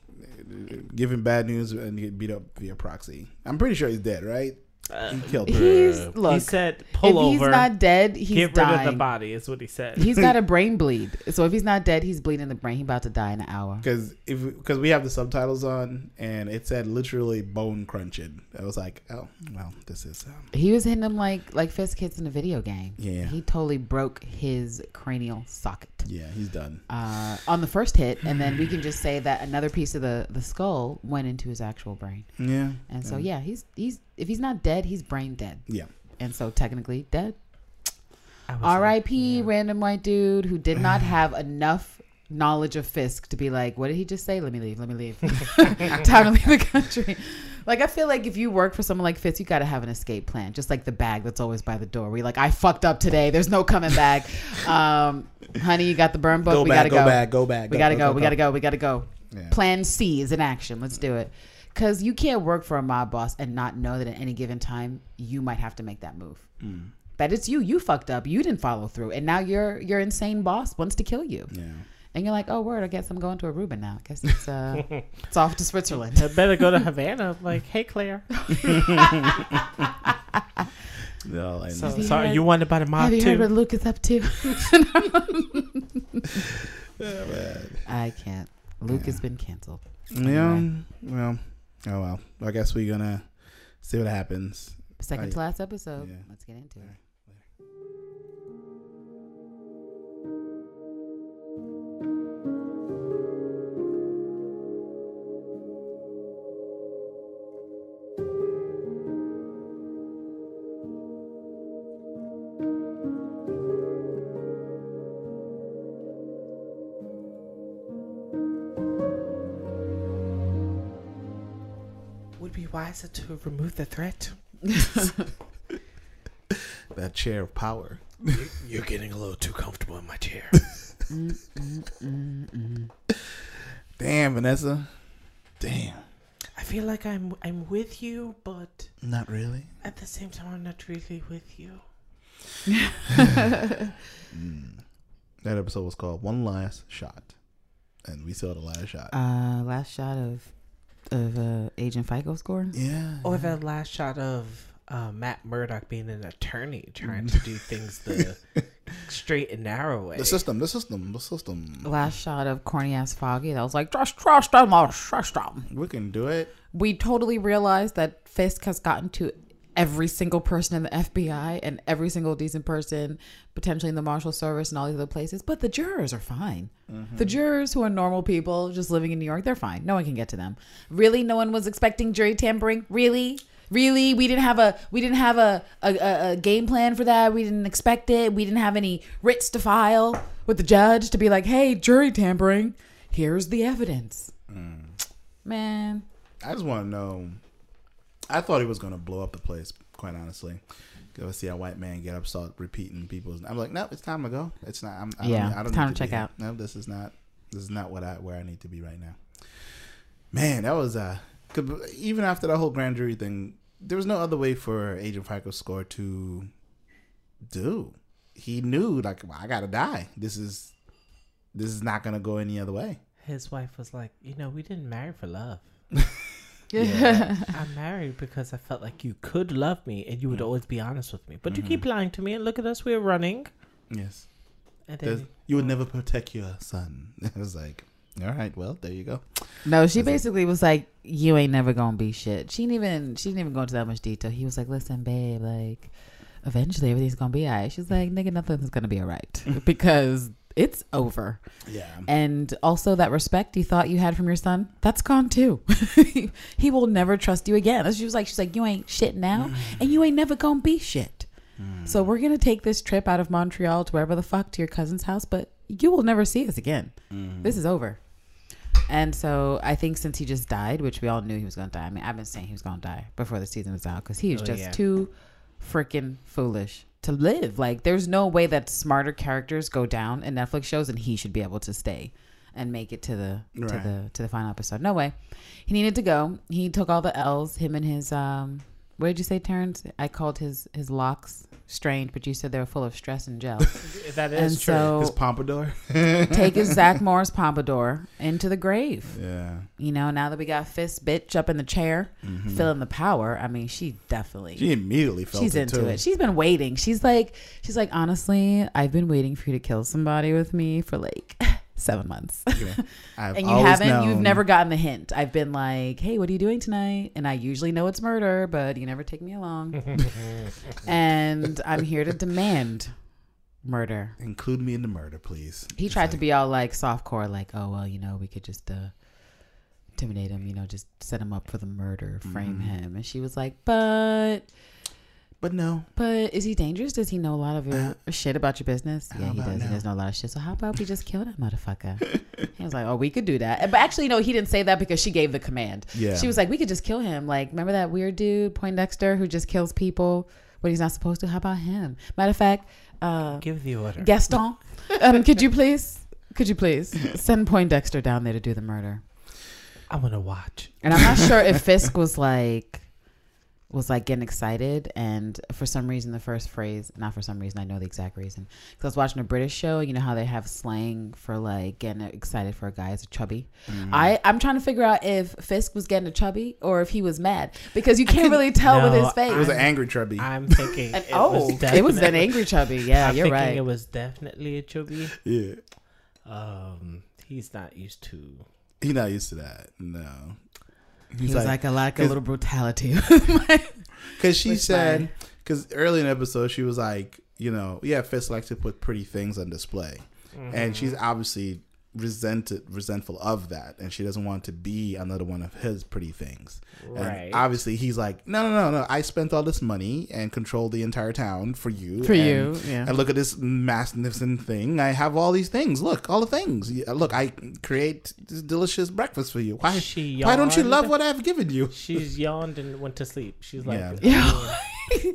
giving bad news and get beat up via proxy. I'm pretty sure he's dead, right? He killed her. He's he said, "Pull if he's not dead, he's get rid of the body." Is what he said. He's got a brain bleed. So if he's not dead, he's bleeding the brain. He's about to die in an hour. Because if because we have the subtitles on and it said literally bone crunching. I was like, oh well, this is um, He was hitting him like like fist hits in a video game. Yeah. He totally broke his cranial socket. Yeah, he's done. uh, on the first hit, and then we can just say that another piece of the, the skull went into his actual brain. Yeah, And so yeah, he's he's if he's not dead, he's brain dead. yeah. And so technically dead. I like, R.I.P. yeah. Random white dude who did not have enough knowledge of Fisk to be like, what did he just say? Let me leave. Let me leave. Time to leave the country. Like I feel like if you work for someone like Fisk, you got to have an escape plan, just like the bag that's always by the door. We like, I fucked up today. There's no coming back. Um, honey, you got the burn book. Go we back, gotta go go. back, go back. We gotta go. We gotta go. We gotta go. Yeah. Plan C is in action. Let's do it. Because you can't work for a mob boss and not know that at any given time you might have to make that move. Mm. That it's you. You fucked up. You didn't follow through, and now your your insane boss wants to kill you. Yeah. And you're like, oh word, I guess I'm going to Aruba now. I guess it's uh, it's off to Switzerland. I better go to Havana. Like, hey, Claire. No, and So, sorry, heard- you wanted about a mob Have you heard too? what Luke is up to? Yeah, man. I can't. Luke has been canceled. Yeah, Anyway. well, oh well. I guess we're gonna see what happens. Second I- to last episode. Yeah. Let's get into it. Would to remove the threat. That chair of power. You're getting a little too comfortable in my chair. Mm, mm, mm, mm. Damn, Vanessa. Damn. I feel like I'm I'm with you, but Not really. at the same time, I'm not really with you. That episode was called One Last Shot, and we saw the last shot. Uh, last shot of of uh, Agent FICO score. yeah. Or the last shot of uh, Matt Murdock being an attorney trying to do things the straight and narrow way. the system, the system, the system. Last shot of corny ass Foggy. That was like just trust him, or trust him. We can do it. We totally realized that Fisk has gotten to every single person in the FBI and every single decent person potentially in the Marshal Service and all these other places. But the jurors are fine. Mm-hmm. The jurors who are normal people just living in New York, they're fine. No one can get to them. Really, no one was expecting jury tampering. Really. Really, we didn't have a we didn't have a, a, a, a game plan for that. We didn't expect it. We didn't have any writs to file with the judge to be like, "Hey, jury tampering, here's the evidence." Mm. Man, I just want to know. I thought he was gonna blow up the place. Quite honestly, go see a white man get up, start repeating people's. I'm like, no, it's time to go. It's not. I'm, I don't, Yeah, I don't it's time need to check out. No, this is not. This is not what I where I need to be right now. Man, that was uh, 'cause even after the whole grand jury thing, there was no other way for Agent FICO score to do. He knew like well, I gotta die. This is this is not gonna go any other way. His wife was like, you know, we didn't marry for love. Yeah. I'm married because I felt like you could love me and you would always be honest with me. But you Mhm. keep lying to me and look at us, we're running. Yes. And There's- then you would never protect your son. I was like, all right, well, there you go. No, she Is it- basically was like, "You ain't never gonna be shit." She didn't even she didn't even go into that much detail. He was like, "Listen, babe, like, eventually everything's gonna be alright." She's like, "Nigga, nothing's gonna be alright because it's over." Yeah. And also that respect you thought you had from your son, that's gone too. he will never trust you again. She was like, she's like, "You ain't shit now, and you ain't never gonna be shit." So we're gonna take this trip out of Montreal to wherever the fuck to your cousin's house, but you will never see us again. Mm-hmm. This is over. And so I think since he just died, which we all knew he was to die. I mean, I've been saying he was to die before the season was out because he is Oh, just yeah. too freaking foolish to live. Like, there's no way that smarter characters go down in Netflix shows, and he should be able to stay and make it to the to the to the final episode. No way. He needed to go. He took all the L's. Him and his um. What did you say, Terrence? I called his his locks strained, but you said they were full of stress and gel. That and is true. so His pompadour. take his Zach Morris pompadour into the grave. yeah. You know, now that we got Fist bitch up in the chair, Mhm. feeling the power. I mean, she definitely She immediately felt she's it into too. it. She's been waiting. She's like, she's like, honestly, I've been waiting for you to kill somebody with me for like seven months. Yeah. And you haven't. You've never gotten the hint. I've been like, hey, what are you doing tonight? And I usually know it's murder, but you never take me along. and I'm here to demand murder. include me in the murder, please. He It's tried to be all like softcore, like, oh well, you know, we could just uh intimidate him, you know, just set him up for the murder, frame Mhm. him. And she was like, but but no. but is he dangerous? Does he know a lot of your Uh, shit about your business? Yeah, he about does. He no? does know a lot of shit. So how about we just kill that motherfucker? he was like, oh, we could do that. But actually, no, he didn't say that because she gave the command. Yeah. She was like, we could just kill him. Like, remember that weird dude, Poindexter, who just kills people when he's not supposed to? How about him? Matter of fact, uh, Give the order. Gaston, um, could you please, could you please send Poindexter down there to do the murder? I want to watch. And I'm not sure if Fisk was like, was like getting excited, and for some reason, the first phrase, not for some reason, I know the exact reason, because I was watching a British show. You know how they have slang for like getting excited for a guy as a chubby. Mhm. I I'm trying to figure out if Fisk was getting a chubby or if he was mad because you can't really tell with his face. it was an angry chubby. I'm thinking. And- it oh, was it was an angry chubby. Yeah, I'm you're thinking right. It was definitely a chubby. yeah. Um, he's not used to. He's not used to that. No. He was like, I like a little brutality. Because she said, because early in the episode, she was like, you know, yeah, Fisk likes to put pretty things on display. And she's Mm-hmm. obviously resented, resentful of that. And she doesn't want to be another one of his pretty things. And Right. obviously, he's like, no, no, no, no. I spent all this money and controlled the entire town for you. For and- you, yeah. And look at this magnificent thing. I have all these things. Look, all the things. Uh, look, I create this delicious breakfast for you. Why? She Why don't you love what I've given you? She's yawned and went to sleep. She's like, Yeah. Yeah.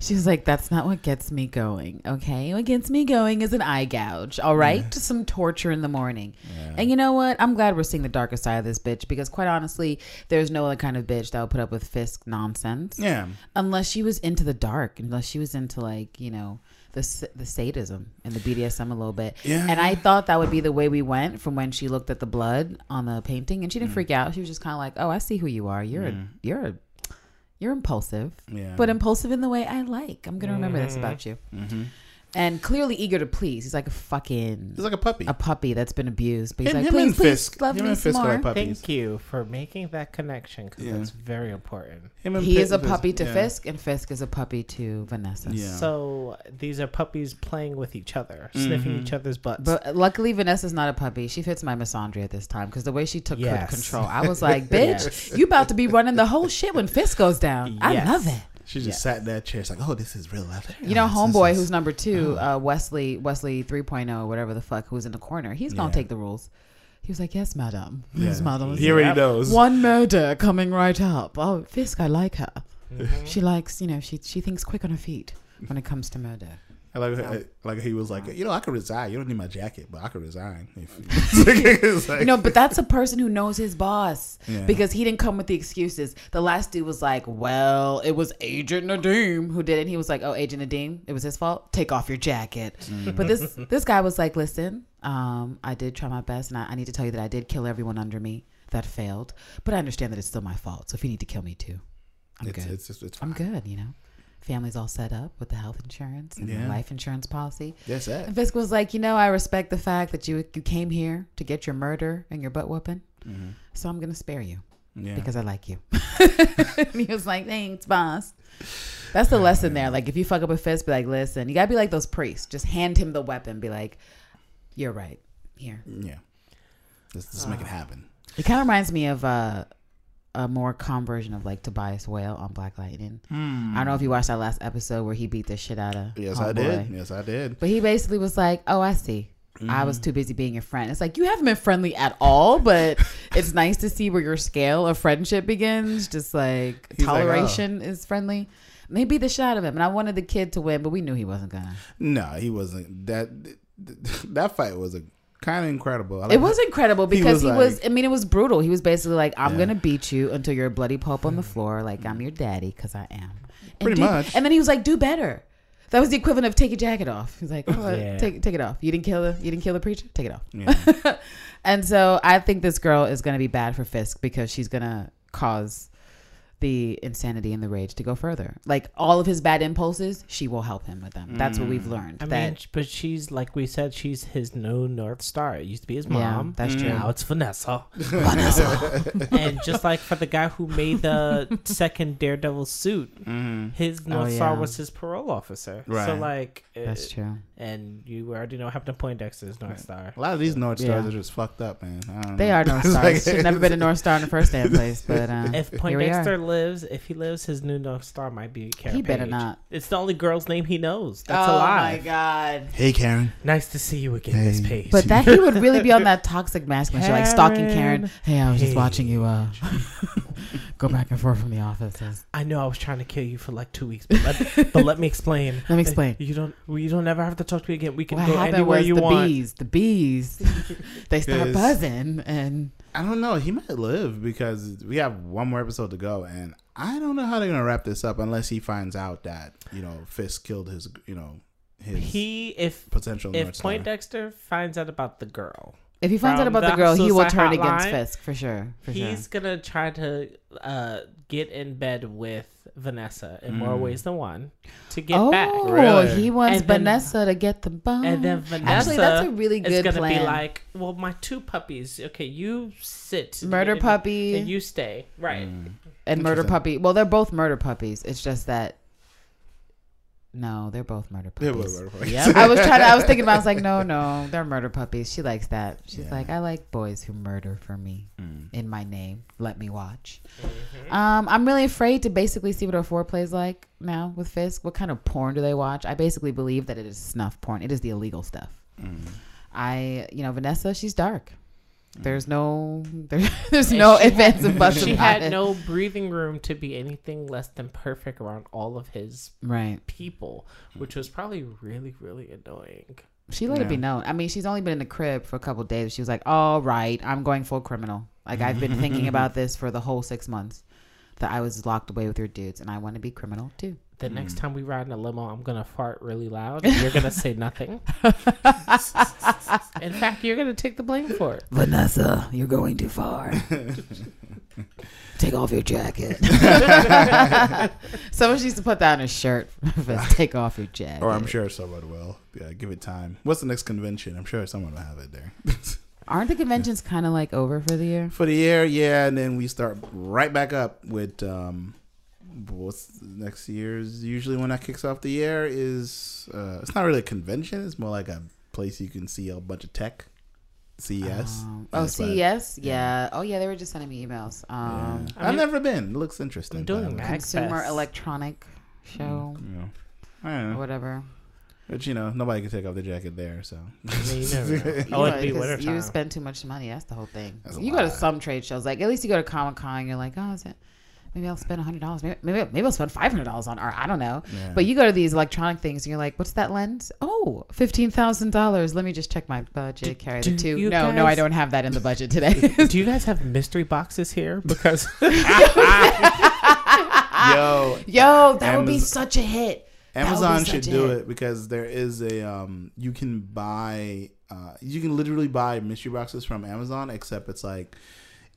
she was like, "That's not what gets me going. Okay, what gets me going is an eye gouge. All right, some torture in the morning. And you know what? I'm glad we're seeing the darker side of this bitch because, quite honestly, there's no other kind of bitch that would put up with Fisk nonsense Yeah. unless she was into the dark, unless she was into like you know the the sadism and the BDSM a little bit. Yeah. And I thought that would be the way we went from when she looked at the blood on the painting, and she Mm. didn't freak out. She was just kind of like, "Oh, I see who you are. You're a, you're a, you're impulsive." Yeah. but impulsive in the way I like. I'm gonna remember this about you. hmm And clearly eager to please. He's like a fucking He's like a puppy. a puppy that's been abused. But he's Him- like, him please, and please, Fisk. love Him me and some Fisk are more. like puppies. Thank you for making that connection because Yeah. that's very important. Him and He Pi- is a puppy to yeah. Fisk, and Fisk is a puppy to Vanessa. Yeah. So these are puppies playing with each other, sniffing Mhm. each other's butts. But luckily, Vanessa's not a puppy. She fits my misandry at this time because the way she took Yes. control, I was like, "Bitch, Yes. you about to be running the whole shit when Fisk goes down." I Yes. love it. She just Yes. sat in that chair. It's like, oh, this is real leather. You know, Oh, homeboy is- who's number two, Oh. uh, Wesley Wesley 3.0, whatever the fuck, who's in the corner. He's gonna Yeah. take the rules. He was like, "Yes, madam. Yes, Yeah. madam." He already Yep. knows. One murder coming right up. Oh, Fisk, I like her. Mhm. She likes, you know, she she thinks quick on her feet when it comes to murder. I like, I, like he was like, you know, I could resign. You don't need my jacket, but I could resign. If, like, You know, but that's a person who knows his boss Yeah. because he didn't come with the excuses. The last dude was like, "Well, it was Agent Nadeem who did it." And he was like, "Oh, Agent Nadeem, it was his fault. Take off your jacket." But this this guy was like, "Listen, um, I did try my best, and I, I need to tell you that I did kill everyone under me that failed. But I understand that it's still my fault. So if you need to kill me too, I'm it's, good. it's, it's I'm good. You know." Family's all set up with the health insurance and Yeah. the life insurance policy. That's it. And Fisk was like, you know, I respect the fact that you you came here to get your murder and your butt whooping, Mhm. so I'm gonna spare you Yeah. because I like you. and he was like, thanks, boss. That's the lesson there. Like, if you fuck up a fist, be like, listen, you gotta be like those priests. Just hand him the weapon. Be like, you're right. Here. yeah. Let's just make it happen. It kind of reminds me of uh, a more calm version of like Tobias Whale on Black Lightning. I don't know if you watched that last episode where he beat the shit out of. Yes, I did. Yes, I did. But he basically was like, "Oh, I see. I Mm-hmm. was too busy being your friend." It's like you haven't been friendly at all, but it's nice to see where your scale of friendship begins. Just like He's like, "Oh." toleration is friendly. Maybe the shot of him, and I wanted the kid to win, but we knew he wasn't gonna. No, he wasn't. That that fight was a kind of incredible. Like It was incredible He because was he was. like- I mean, it was brutal. He was basically like, "I'm Yeah. Gonna beat you until you're a bloody pulp on the floor, like I'm your daddy, because I am." And Pretty do- much. And then he was like, "Do better." That was the equivalent of take your jacket off. He's like, oh, Yeah. "Take take it off. You didn't kill the you didn't kill the preacher. Take it off." Yeah. and so I think this girl is going to be bad for Fisk because she's going to cause the insanity and the rage to go further. Like all of his bad impulses, she will help him with them. That's what we've learned. I that mean, but she's like we said, she's his new north star. It used to be his Yeah, mom. that's true. Now it's Vanessa. Vanessa. and just like for the guy who made the second Daredevil suit, hmm his north Oh, star yeah. was his parole officer. So Right. like, that's true. And you already know what happened to Poindexter's north star. A lot of these North Stars Yeah. are just fucked up, man. I don't They know. are North Stars. like- Should never been a North Star in the first damn place. But uh, If here we. Poindexter lives, if he lives, his new north star might be Karen He better Page. not. It's the only girl's name he knows. That's oh a lie. my god! Hey, Karen. Nice to see you again, Miss Page. But that he would really be on that toxic mask masculine shit, like stalking Karen. Karen Hey, I was just watching you uh, go back and forth from the offices. I know I was trying to kill you for like two weeks, but let, but let me explain. Let me explain. You don't. You don't ever have to talk to me again. We can What go happened anywhere was you the want. bees, the bees, they start buzzing, and I don't know. He might live because we have one more episode to go, and I don't know how they're gonna wrap this up unless he finds out that you know Fisk killed his, you know, his He if potential if North Star. Poindexter finds out about the girl, if he finds out about the the girl, he will suicide turn against Fisk for sure. For he's sure. gonna try to uh, get in bed with Vanessa in more Mm. ways than one to get oh, back. Really? he wants And then- Vanessa to get the bone. And then Vanessa Actually, that's a really is good gonna plan. be like, well, my two puppies. Okay, you sit. murder and- puppy And you stay. Right. Mm. and murder puppy. Well, they're both murder puppies. It's just that. No, they're both murder puppies. whatever. Yep. I was trying to. I was thinking about. I was like, no, no, they're murder puppies. She likes that. She's Yeah. like, I like boys who murder for me Mm. in my name. Let me watch. Mm-hmm. Um, I'm really afraid to basically see what our foreplay is like now with Fisk. What kind of porn do they watch? I basically believe that it is snuff porn. It is the illegal stuff. Mm. I, you know, Vanessa, she's dark. There's no, there, there's And no she ifs, ands, and buts She had it. no breathing room to be anything less than perfect around all of his right. people, which was probably really, really annoying. She let it be known. I mean, she's only been in the crib for a couple days. She was like, "All right, I'm going full criminal. Like I've been thinking about this for the whole six months that I was locked away with your dudes, and I want to be criminal too." The next Mm. time we ride in a limo, I'm gonna fart really loud. And you're gonna say nothing. In fact, you're gonna take the blame for it. Vanessa, you're going too far. Take off your jacket. Someone needs to put that on a shirt. Take off your jacket. Or I'm sure someone will. Yeah, give it time. What's the next convention? I'm sure someone will have it there. Aren't the conventions kind of like over for the year? For the year, yeah, and then we start right back up with um what's next year's usually when that kicks off the year is uh it's not really a convention, it's more like a place you can see a bunch of tech. CES. Um, oh, CES. yeah. Yeah. Oh, yeah. They were just sending me emails. Um, I I've mean- never been. It looks interesting. I'm doing. Consumer Magfest. Electronic Show, You know, I don't know. whatever. But you know, nobody can take off the jacket there, so I mean, you never know. You Oh, it'd know, be 'cause You spend too much money. That's the whole thing. That's you go to some trade shows, like at least you go to Comic Con. You're like, oh, is it? Maybe I'll spend hundred dollars. Maybe, maybe maybe I'll spend five hundred dollars on art. I don't know. yeah. But you go to these electronic things, and you're like, what's that lens? Oh, fifteen thousand dollars. Let me just check my budget. Do- carry the two. No, no, I don't have that in the budget today. Do you guys have mystery boxes here? Because Yo, Yo, that would be such a hit. That would be Amazon should do hit. it because there is a um you can buy uh you can literally buy mystery boxes from Amazon except it's like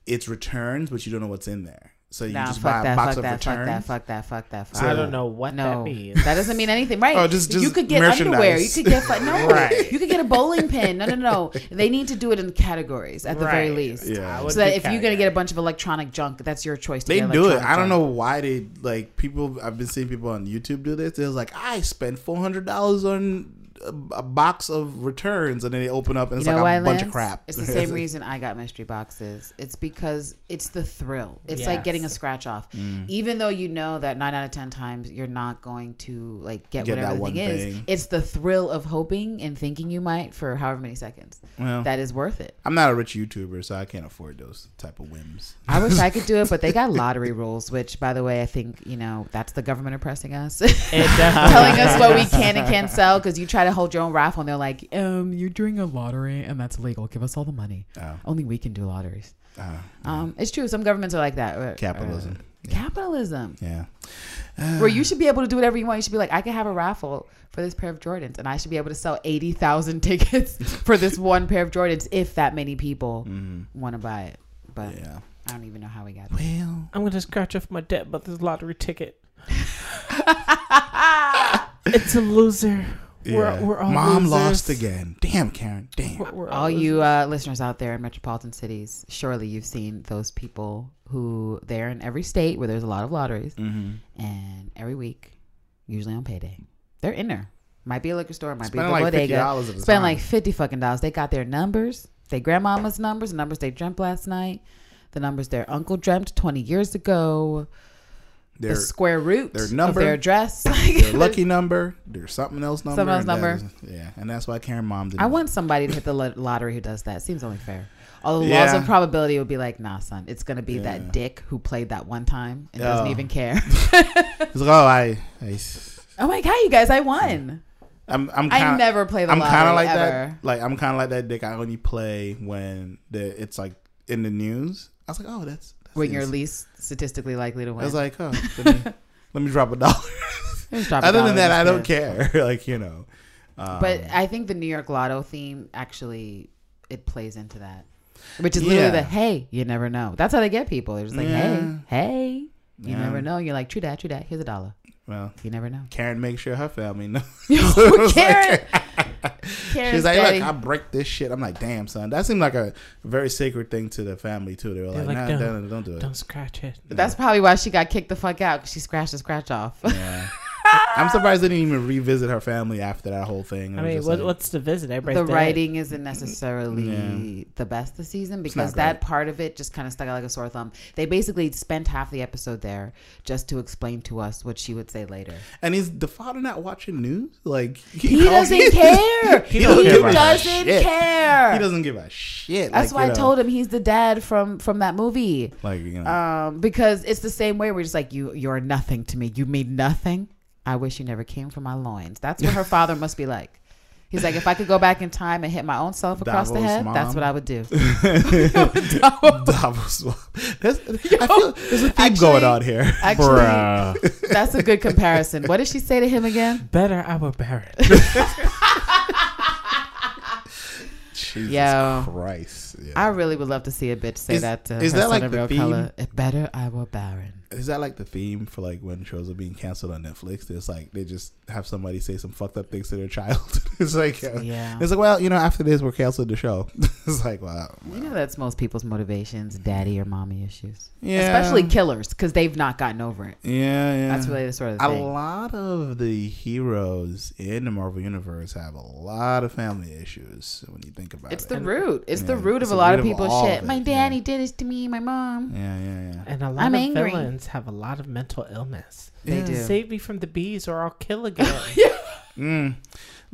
it's returns but you don't know what's in there. So you Nah, just fuck buy a that, box fuck of that, fuck that, fuck that, fuck that, fuck So- I don't know what no, that means. that doesn't mean anything, right? Oh, just- just you could get underwear. You could get fu- no, Right. You could get a bowling pin. No, no, no. They need to do it in categories at the very least. Yeah. So that be if you're gonna get a bunch of electronic junk, that's your choice. To They get do it. electronic I don't junk. know why they like people. I've been seeing people on YouTube do this. They're like, I spent four hundred dollars on a, a box of returns, and then they open up and it's you know like why, a bunch of crap. It's the same reason I got mystery boxes. It's because it's the thrill. It's like getting a scratch off. Mm. Even though you know that nine out of ten times you're not going to like get, Get whatever the one thing is. It's the thrill of hoping and thinking you might for however many seconds. Well, That is worth it. I'm not a rich YouTuber, so I can't afford those type of whims. I wish I could do it, but they got lottery rules, which by the way, I think, you know, that's the government oppressing us. It telling us what we can and can't sell because you try to hold your own raffle and they're like, Um, you're doing a lottery and that's illegal. Give us all the money. Oh, only we can do lotteries. oh, Um, it's true. Some governments are like that. Uh, capitalism. uh, capitalism. yeah. Where you should be able to do whatever you want. You should be like, I can have a raffle for this pair of Jordans, and I should be able to sell eighty thousand tickets for this one pair of Jordans if that many people Mhm. want to buy it. But Yeah. I don't even know how we got there. Well, I'm gonna scratch off my debt, but this lottery ticket. it's a loser. Yeah. We're, we're all Mom losers. lost again. Damn, Karen. Damn. We're, we're all losers. you uh, listeners out there in metropolitan cities, surely you've seen those people who they're in every state where there's a lot of lotteries, Mm-hmm. and every week, usually on payday, they're in there. Might be a liquor store, might Spending be a like fifty bodega. dollars Spend time. like fifty fucking dollars. They got their numbers, their grandmama's numbers, the numbers they dreamt last night, the numbers their uncle dreamt twenty years ago, their the square root their number, their address. their lucky number, their something else number, Something else number. is- yeah, and that's why Karen mom didn't. I want somebody to hit the lottery who does that. Seems only fair. All the laws Yeah. of probability would be like, nah, son, it's gonna be Yeah. that dick who played that one time and doesn't Oh. even care. It's like, oh, I, I, oh my god, you guys, I won. I'm, I'm I never play the I'm kind of like ever. that. Like I'm kind of like that dick. I only play when the it's like in the news. I was like, oh, that's When you're least statistically likely to win. I was like, oh, let me, let me drop a dollar. Just drop a Other dollar than that, I don't care. like you know. Um, But I think the New York Lotto theme actually it plays into that, which is literally Yeah. the hey, you never know. That's how they get people. They're just like, Yeah. hey, hey, you Yeah. never know. You're like, true that, true that. Here's a dollar. well, You never know. Karen makes sure her family knows. Karen, She's like, daddy. look, I break this shit. I'm like, damn, son. That seemed like a very sacred thing to the family too. They were like, like, nah, "No, don't, don't do it. Don't scratch it. That's probably why she got kicked the fuck out because she scratched the scratch off. Yeah. I'm surprised they didn't even revisit her family after that whole thing. It I mean, what, like- what's the visit? Everybody's the dead. writing isn't necessarily Yeah. the best this season because that part of it just kind of stuck out like a sore thumb. They basically spent half the episode there just to explain to us what she would say later. and is the father not watching news? Like He calls- doesn't care. He he don't give doesn't care. He doesn't give a shit. That's like, why you I know, told him he's the dad from from that movie. Like you know, Um, because it's the same way. We're just like you. You're nothing to me. You mean nothing. I wish you never came from my loins. That's what her father must be like. He's like, if I could go back in time and hit my own self across the Davos' head, that's what I would do. Davos. There's, I feel there's a theme Actually- going on here. Actually, that's a good comparison. What did she say to him again? Better I will bear it. Jesus Yo. Christ. Yeah. I really would love to see a bitch say Is- that to is her that like the theme? color. It better I were barren. Is that like the theme for like when shows are being canceled on Netflix? It's like they just have somebody say some fucked up things to their child. it's like uh, Yeah. it's like well, you know, after this we're canceled the show. it's like wow, You know that's most people's motivations, daddy or mommy issues. yeah, Especially killers, because they've not gotten over it. yeah, yeah. That's really the sort of thing. a lot of the heroes in the Marvel universe have a lot of family issues when you think about It's it. It's the root. It's the root it's of a the lot root of of people's shit. of My daddy yeah. did this to me, my mom. yeah, yeah, yeah. And a lot I'm of angry. villains have a lot of mental illness. They Yeah. do. Save me from the bees or I'll kill again. Mm.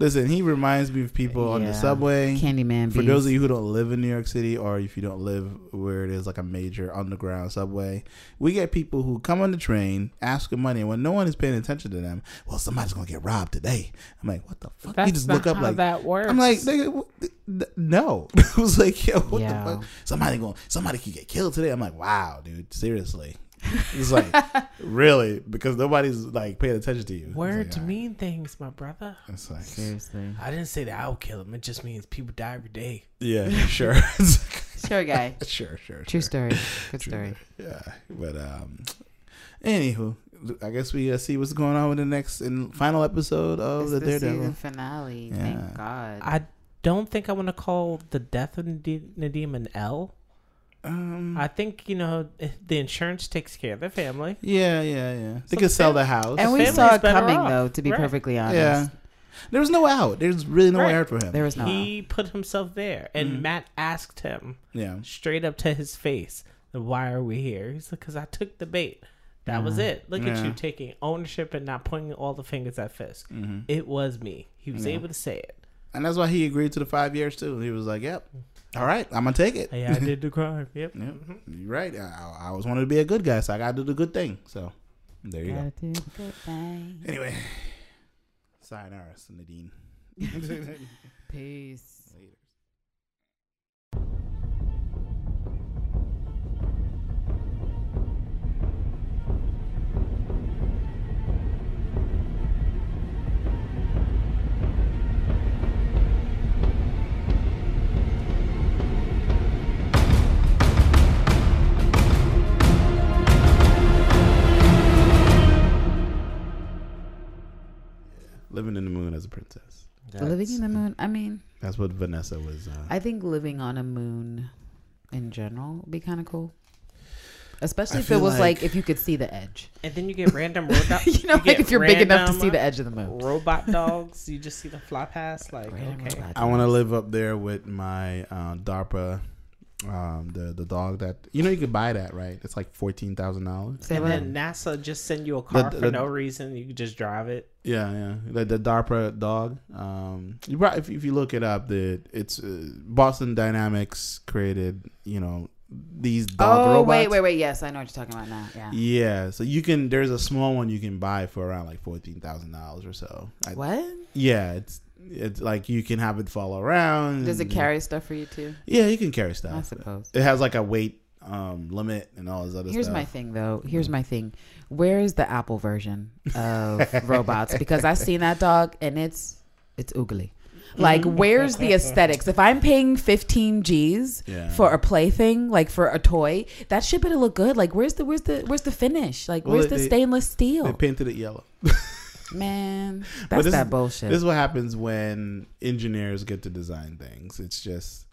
Listen, he reminds me of people on the subway. Candyman For bees. those of you who don't live in New York City, or if you don't live where it is like a major underground subway, we get people who come on the train, ask for money, and when no one is paying attention to them, well, somebody's gonna get robbed today. I'm like, what the fuck? That's you just not look up how like that works. I'm like, nigga, what the- th- no. I was like, yo, what Yeah. the fuck? Somebody going, somebody could get killed today. I'm like, wow, dude, seriously. It's like, really, because nobody's like paying attention to you. It's Words like, all right. mean things, my brother. It's like, Seriously. I didn't say that I'll kill him. It just means people die every day. yeah, sure, Sure, guy. sure, sure, True sure. story. Good True. story. Yeah, but um, anywho, I guess we uh, see what's going on with the next and final episode of It's the the Daredevil. season finale. Yeah. Thank God. I don't think I want to call the death of Nadi- Nadeem an L. Um, I think you know the insurance takes care of the family. yeah, yeah, yeah. They So could sell fam- the house. and we saw it coming off. though. To be Right. perfectly honest. yeah, There was no out. There's really no way Right. out for him. There was no. he put himself there, and Mhm. Matt asked him yeah. straight up to his face, "Why are we here?" He's like, "Cause I took the bait. That was it. Look at you taking ownership and not pointing all the fingers at Fisk. hmm It was me. He was Yeah. able to say it. And that's why he agreed to the five years too. He was like, "Yep, all right, I'm gonna take it." Yeah, I did the crime. Yep. Yep. Mm-hmm. You're right. I, I always wanted to be a good guy, so I gotta do the good thing. So there you go. Gotta do the good thing. Anyway, sayonara, Nadine. Peace. Living in the moon as a princess. living in the moon. I mean, That's what Vanessa was. Uh, I think living on a moon in general would be kind of cool. Especially I if it was like, like- if you could see the edge. And then you get random robot. you know, like if you're big enough to see the edge of the moon. Robot dogs. You just see them fly past. Like Random okay. I want to live up there with my uh, DARPA, um, the the dog that you know you could buy that right. It's like fourteen thousand dollars. And then NASA just send you a car the- for the- no reason. You can just drive it. Yeah, yeah. The, the DARPA dog. Um, you probably, if, if you look it up, the it's uh, Boston Dynamics created. You know these dog oh robots. wait, wait, wait. Yes, I know what you're talking about now. Yeah. Yeah, so you can. There's a small one you can buy for around like fourteen thousand dollars or so. I, What Yeah, it's it's like you can have it fall around. does it carry stuff for you too? Yeah, you can carry stuff. I suppose. It has like a weight um, limit and all this other stuff. Here's stuff. my thing, though. Here's my thing. Where is the Apple version of robots? Because I've seen that dog and it's it's oogly. Like, where's the aesthetics? If I'm paying 15 G's Yeah. for a plaything, like for a toy, that shit better look good. Like, where's the where's the where's the finish? Like, Well, where's they- the they- stainless They steel? painted it yellow. Man, that's this that is- bullshit. This is what happens when engineers get to design things. It's just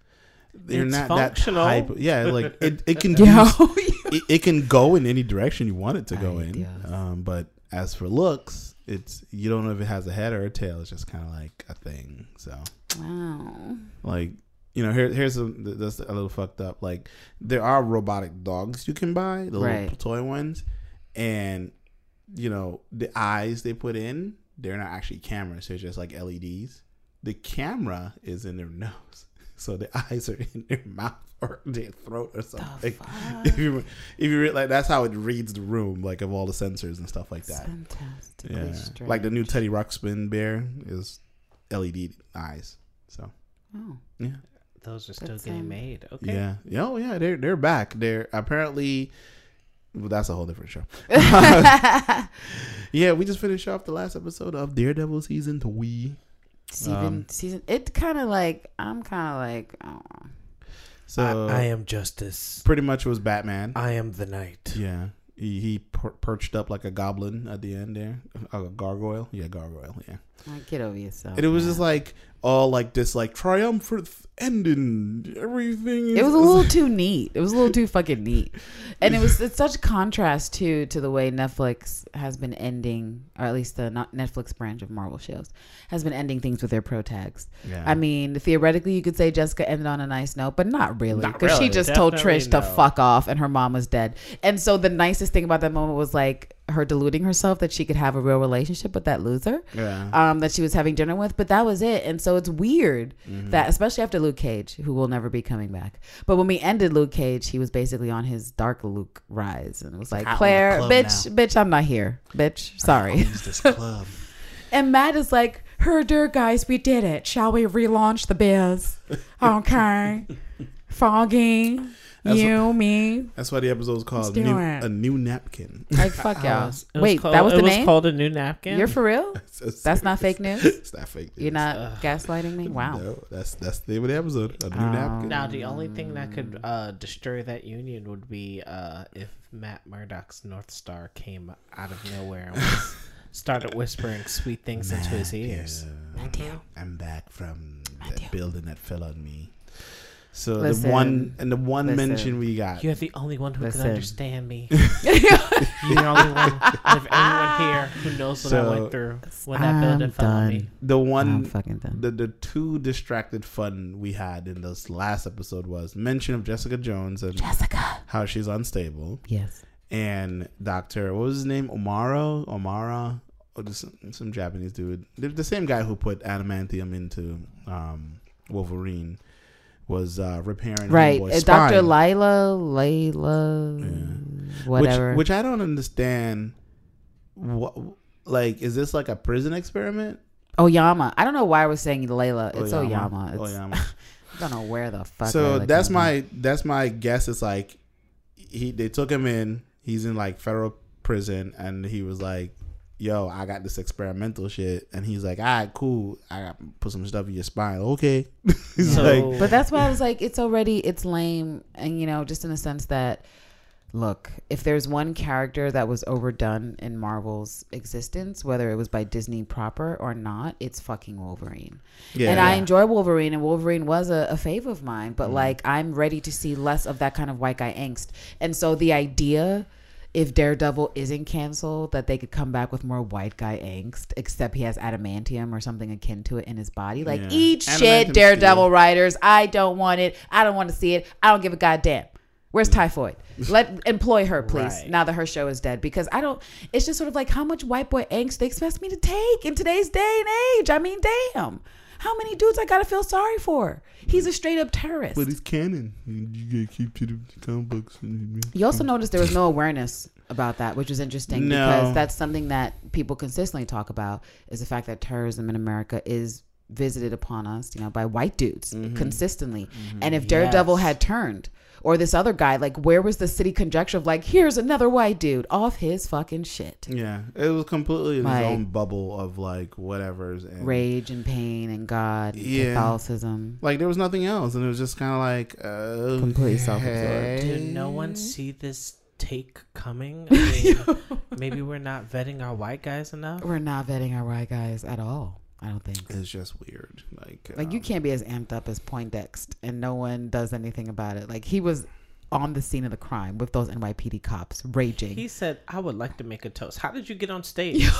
they're It's not functional. that hype. Yeah, like it, it can do, it, it can go in any direction you want it to go Ay, in. Um, but as for looks, it's you don't know if it has a head or a tail. It's just kind of like a thing. So wow. like you know here here's a that's a little fucked up. Like there are robotic dogs you can buy, the Right. little toy ones, and you know the eyes they put in, they're not actually cameras. They're just like LEDs. The camera is in their nose, so the eyes are in their mouth or their throat or something. Like, if you if you re- like that's how it reads the room, like of all the sensors and stuff like that. fantastically Yeah, strange. like the new Teddy Ruxpin bear is LED eyes. So Oh. yeah. Those are still That's, getting um, made. Okay. Yeah. Yeah, Oh, yeah. They're they're back. They're apparently. Well, that's a whole different show. Yeah, we just finished off the last episode of Daredevil season three. season Um, season it kind of like i'm kind of like oh. So I, I am justice. pretty much was Batman. I am the night. yeah, he, he per- perched up like a goblin at the end there, a gargoyle. Yeah, gargoyle. Yeah, Like, get over yourself and it was man. just like all like this like triumphant ending. Everything. Is, it was a little too neat it was a little too fucking neat and it was it's such contrast too to the way netflix has been ending or at least the not netflix branch of marvel shows has been ending things with their pro tags Yeah. i mean theoretically you could say jessica ended on a nice note but not really Not because she really, just told definitely trish to fuck off and her mom was dead and so the nicest thing about that moment was like her deluding herself that she could have a real relationship with that loser yeah. um, that she was having dinner with, but that was it. And so it's weird Mhm. that, especially after Luke Cage, who will never be coming back. But when we ended Luke Cage, he was basically on his dark Luke rise, and it was like, I Claire, bitch, now." bitch, I'm not here, bitch, sorry. Owns this club. and Matt is like, her dear guys, we did it. Shall we relaunch the biz? Okay, Foggy, That's you, me, That's why the episode was called new, a new napkin. like fuck y'all. it Wait, called- that was it the was name. called a new napkin. You're for real? So That's not fake news. It's not fake news. You're not Ugh. gaslighting me? Wow. No, that's that's the name of the episode. A new Oh. napkin. Now, the only thing that could uh, destroy that union would be uh, if Matt Murdock's North Star came out of nowhere and was, started whispering sweet things into his ears. Matthew, I'm back from Matthew. that building that fell on me. So Listen. the one and the one Listen. mention we got. You're the only one who Listen. can understand me. You're the only one out of anyone here who knows what I went through when that I'm building fell on me. The I'm one fucking done. the the two distracted fun we had in this last episode was mention of Jessica Jones and Jessica. how she's unstable, Yes. and Doctor what was his name Omaro Omara or just some, some Japanese dude, the, the same guy who put adamantium into um, Wolverine was uh, repairing Right. Uh, Dr. spine. Lila, Layla, Yeah. whatever. Which, which I don't understand. What like is this like a prison experiment? Oyama. I don't know why we're saying Layla. It's Oyama. Oyama. It's, Oyama. I don't know where the fuck. so Layla that's came from. my that's my guess. It's like he they took him in. He's in like federal prison, and he was like, "Yo, I got this experimental shit," and he's like, "All right, cool. I got put some stuff in your spine. Okay." he's So- like, But that's why I was like, it's already it's lame, and you know, just in the sense that, look, if there's one character that was overdone in Marvel's existence, whether it was by Disney proper or not, it's fucking Wolverine. "Yeah." and I enjoy Wolverine, and Wolverine was a, a fave of mine. But mm-hmm. like, I'm ready to see less of that kind of white guy angst. And so the idea, if Daredevil isn't canceled, that they could come back with more white guy angst, except he has adamantium or something akin to it in his body. Like, Yeah. eat Adamantium shit, Daredevil steel. writers. I don't want it. I don't want to see it. I don't give a goddamn. Where's Typhoid? Let employ her, please. Right. Now that her show is dead, because I don't. It's just sort of like how much white boy angst they expect me to take in today's day and age. I mean, damn, how many dudes I gotta feel sorry for? He's a straight up terrorist. but he's canon. You gotta keep to the comic books. You also noticed there was no awareness about that, which was interesting No. because that's something that people consistently talk about is the fact that terrorism in America is visited upon us, you know, by white dudes Mm-hmm. consistently. And if Daredevil Yes. had turned, or this other guy, like where was the city conjecture of like, here's another white dude off his fucking shit. Yeah, it was completely in Like- his own bubble of like whatever's and Rage and pain and God, and Yeah. Catholicism. like there was nothing else, and it was just kind of like uh, Completely self-absorbed. Did no one see this take coming? I mean, maybe we're not vetting our white guys enough. We're not vetting our white guys at all. I don't think. It's just weird. Like, Like you um, can't be as amped up as Poindexter and no one does anything about it. Like he was on the scene of the crime with those NYPD cops raging. He said, "I would like to make a toast." How did you get on stage?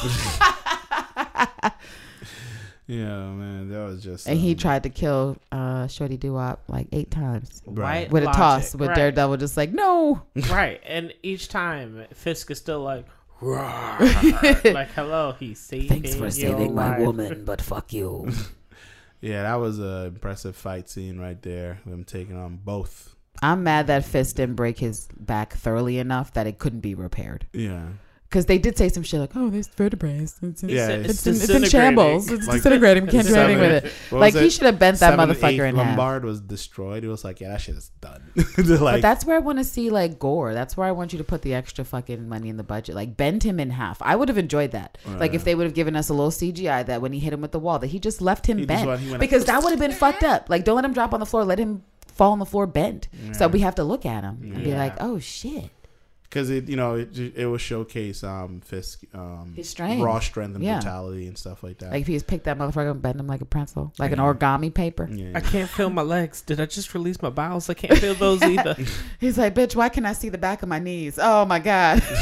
Yeah, man, that was just. and he um, tried to kill uh, Shorty Duop like eight times Right. White with a toss. With right. Daredevil just like no. right, and each time Fisk is still like, "Roar." Like, "Hello, he's saving your life." Thanks for saving my woman, but fuck you. Yeah, that was a impressive fight scene right there. Them taking on both. I'm mad that Fisk didn't break his back thoroughly enough that it couldn't be repaired. Yeah, Because they did say some shit like, "Oh, there's vertebrae. It's, it's, Yeah, said, it's, "It's in, it's in shambles. It's Like- disintegrating. We can't do anything with it." Like was he should have bent that Seven, motherfucker eight in half. lumbar was destroyed. It was like, yeah, that shit is done. They're but that's where I want to see like gore. That's where I want you to put the extra fucking money in the budget. Like bend him in half. I would have enjoyed that. Like if they would have given us a little CGI that when he hit him with the wall, that he just left him He just bent went- he went- because that would have been fucked up. Like don't let him drop on the floor. Let him fall on the floor bent. So we have to look at him and be like, oh shit. Because it, you know, it, ju- it will showcase um Fisk, um, His strength. raw strength and Yeah. brutality and stuff like that. Like if he just picked that motherfucker and bend him like a pencil, like an origami paper. yeah. I can't feel my legs. Did I just release my bowels? I can't feel those either. He's like, bitch, why can I see the back of my knees? Oh my god.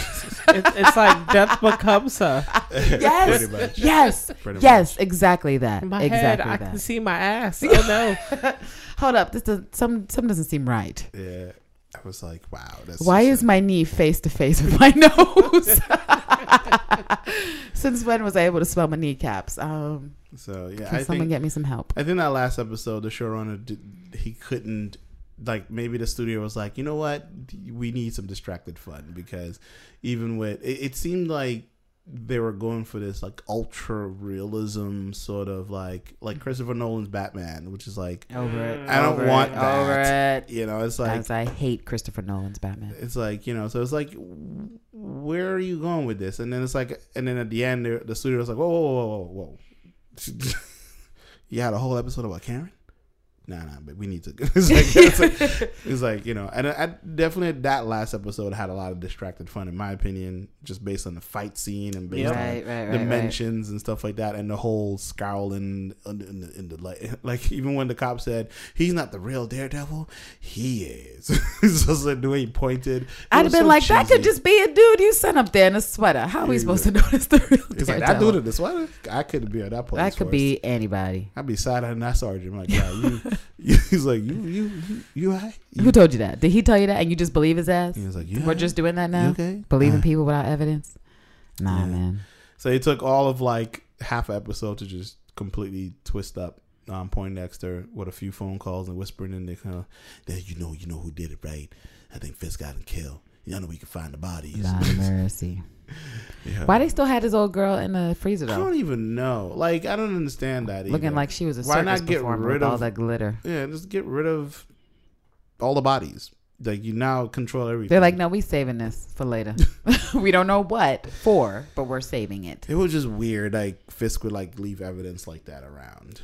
It's, it's like death becomes her. yes. Pretty much. Yes. Pretty Yes. Exactly that. In my exactly head, I can see my ass. Oh no! Hold up. This does some some doesn't seem right. Yeah, I was like, wow. That's Why is my knee face to face with my nose? Since when was I able to smell my kneecaps? Um, so? Yeah, can I someone think get me some help? I think that last episode, the showrunner did, he couldn't like maybe the studio was like, you know what, we need some distracted fun because even with it, it seemed like they were going for this like ultra realism sort of like like Christopher Nolan's Batman, which is like Over it. Mm. I don't over want it, that. Over it. you know it's like As I hate Christopher Nolan's Batman. it's like you know so it's like where are you going with this and then it's like and then at the end the, the studio was like whoa whoa whoa whoa whoa you had a whole episode about Karen nah, nah, but we need to. it's, like, it's, like, it's like you know, and I, I definitely that last episode had a lot of distracted fun, in my opinion, just based on the fight scene and based on Right, right, dimensions and stuff like that, and the whole scowl in, in, the, in, the, the like, even when the cop said he's not the real Daredevil, he is. just like the way he pointed. I'd have been so like, that could just be a dude you sent up there in a sweater. How are we Yeah. supposed to notice the real It's like that dude in the sweater. I could be at that point. that could be anybody. I'd be side eyeing that sergeant. I'm like, yeah, you. He's like, you, you, you, you, alright? Who told you that? Did he tell you that and you just believe his ass? He was like, you We're just doing that now? okay? Believing Uh, people without evidence? Nah, Yeah. man. So it took all of like half an episode to just completely twist up um, Poindexter with a few phone calls and whispering in there, kind of, that you know, you know who did it, right? I think Fisk got him killed. You know we can find the bodies. Lord of mercy. Yeah. Why they still had this old girl in the freezer though? I don't even know. Like I don't understand that. Looking either. like she was a Why circus not get performer rid with all of- that glitter. yeah, just get rid of all the bodies. Like you now control everything. They're like, no, we saving this for later. we don't know what for, but we're saving it. It was just weird. Like Fisk would like leave evidence like that around.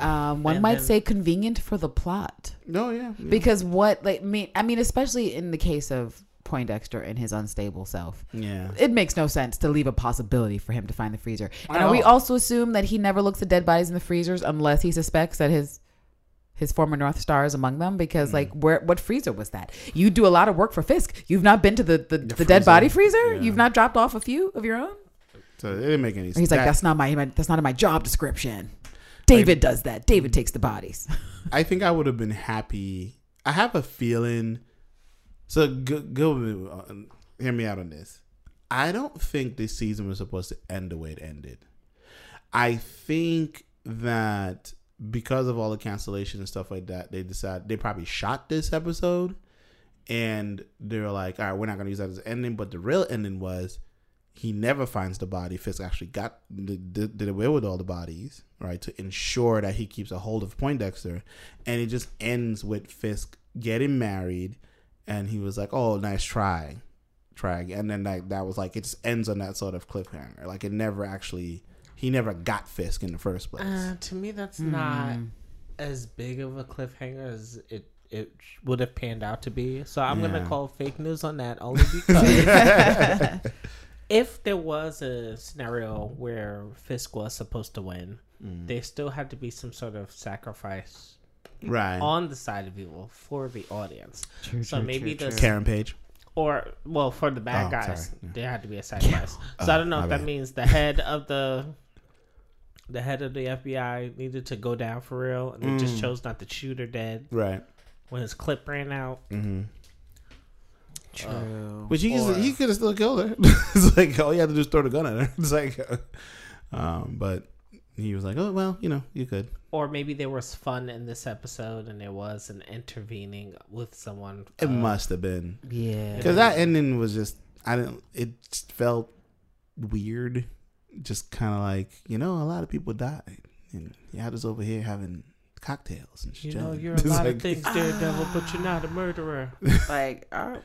Um, Um, one might then- say convenient for the plot no, yeah, yeah. because what like mean I mean especially in the case of Poindexter and his unstable self. yeah. It makes no sense to leave a possibility for him to find the freezer. And we also assume that he never looks at dead bodies in the freezers unless he suspects that his his former North Star is among them? Mm. Because like where what freezer was that? You do a lot of work for Fisk. You've not been to the the, the, dead body freezer. Yeah. You've not dropped off a few of your own. So it didn't make any sense. He's like, That- that's not my, my that's not in my job description. David does that. David takes the bodies. I think I would have been happy. I have a feeling. So go, go uh, hear me out on this. I don't think this season was supposed to end the way it ended. I think that because of all the cancellation and stuff like that, they decided they probably shot this episode, and they're like, "All right, we're not gonna use that as an ending." But the real ending was he never finds the body. Fisk actually got did, did away with all the bodies, right, to ensure that he keeps a hold of Poindexter, and it just ends with Fisk getting married, and he was like, "Oh, nice try, try," again." and then like that was like it just ends on that sort of cliffhanger. Like it never actually, he never got Fisk in the first place. Uh, to me, that's Hmm. not as big of a cliffhanger as it it would have panned out to be. So I'm Yeah. gonna call fake news on that only because if there was a scenario where Fisk was supposed to win, Mm. there still had to be some sort of sacrifice right, on the side of evil for the audience. True, So maybe the Karen Page. or well for the bad Oh, guys sorry. Yeah. there had to be a sacrifice so Oh, i don't know my if that bad. means the head of the the head of the fbi needed to go down for real and they just Mm. chose not to shoot her dead Right. when his clip ran out Mm-hmm. True. Which he Or- he could have still killed her. it's like all you had to do is throw the gun at her. It's like, um, but he was like, oh well, you know, you could. or maybe there was fun in this episode and there was an intervening with someone It uh, must have been yeah. because that ending was just I didn't. It just felt weird. Just kind of like you know, a lot of people died, and you had us over here having cocktails and you shit. know you're a lot like- of things daredevil but you're not a murderer like, all right,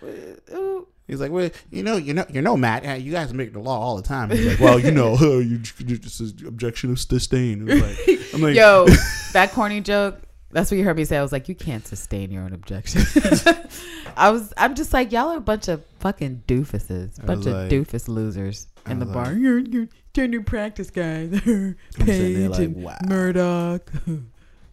ooh. He's like, well, you know, you know, you know, Matt. uh, You guys make the law all the time. He's like, well, you know, uh, you just objection of sustain. Like, I'm like, Yo, that corny joke. That's what you heard me say. I was like, you can't sustain your own objection. I was, I'm just like, y'all are a bunch of fucking doofuses, bunch of like- doofus losers in the was bar. like- you're, you're, you're new practice guys. sitting there Page like, and wow. Murdock.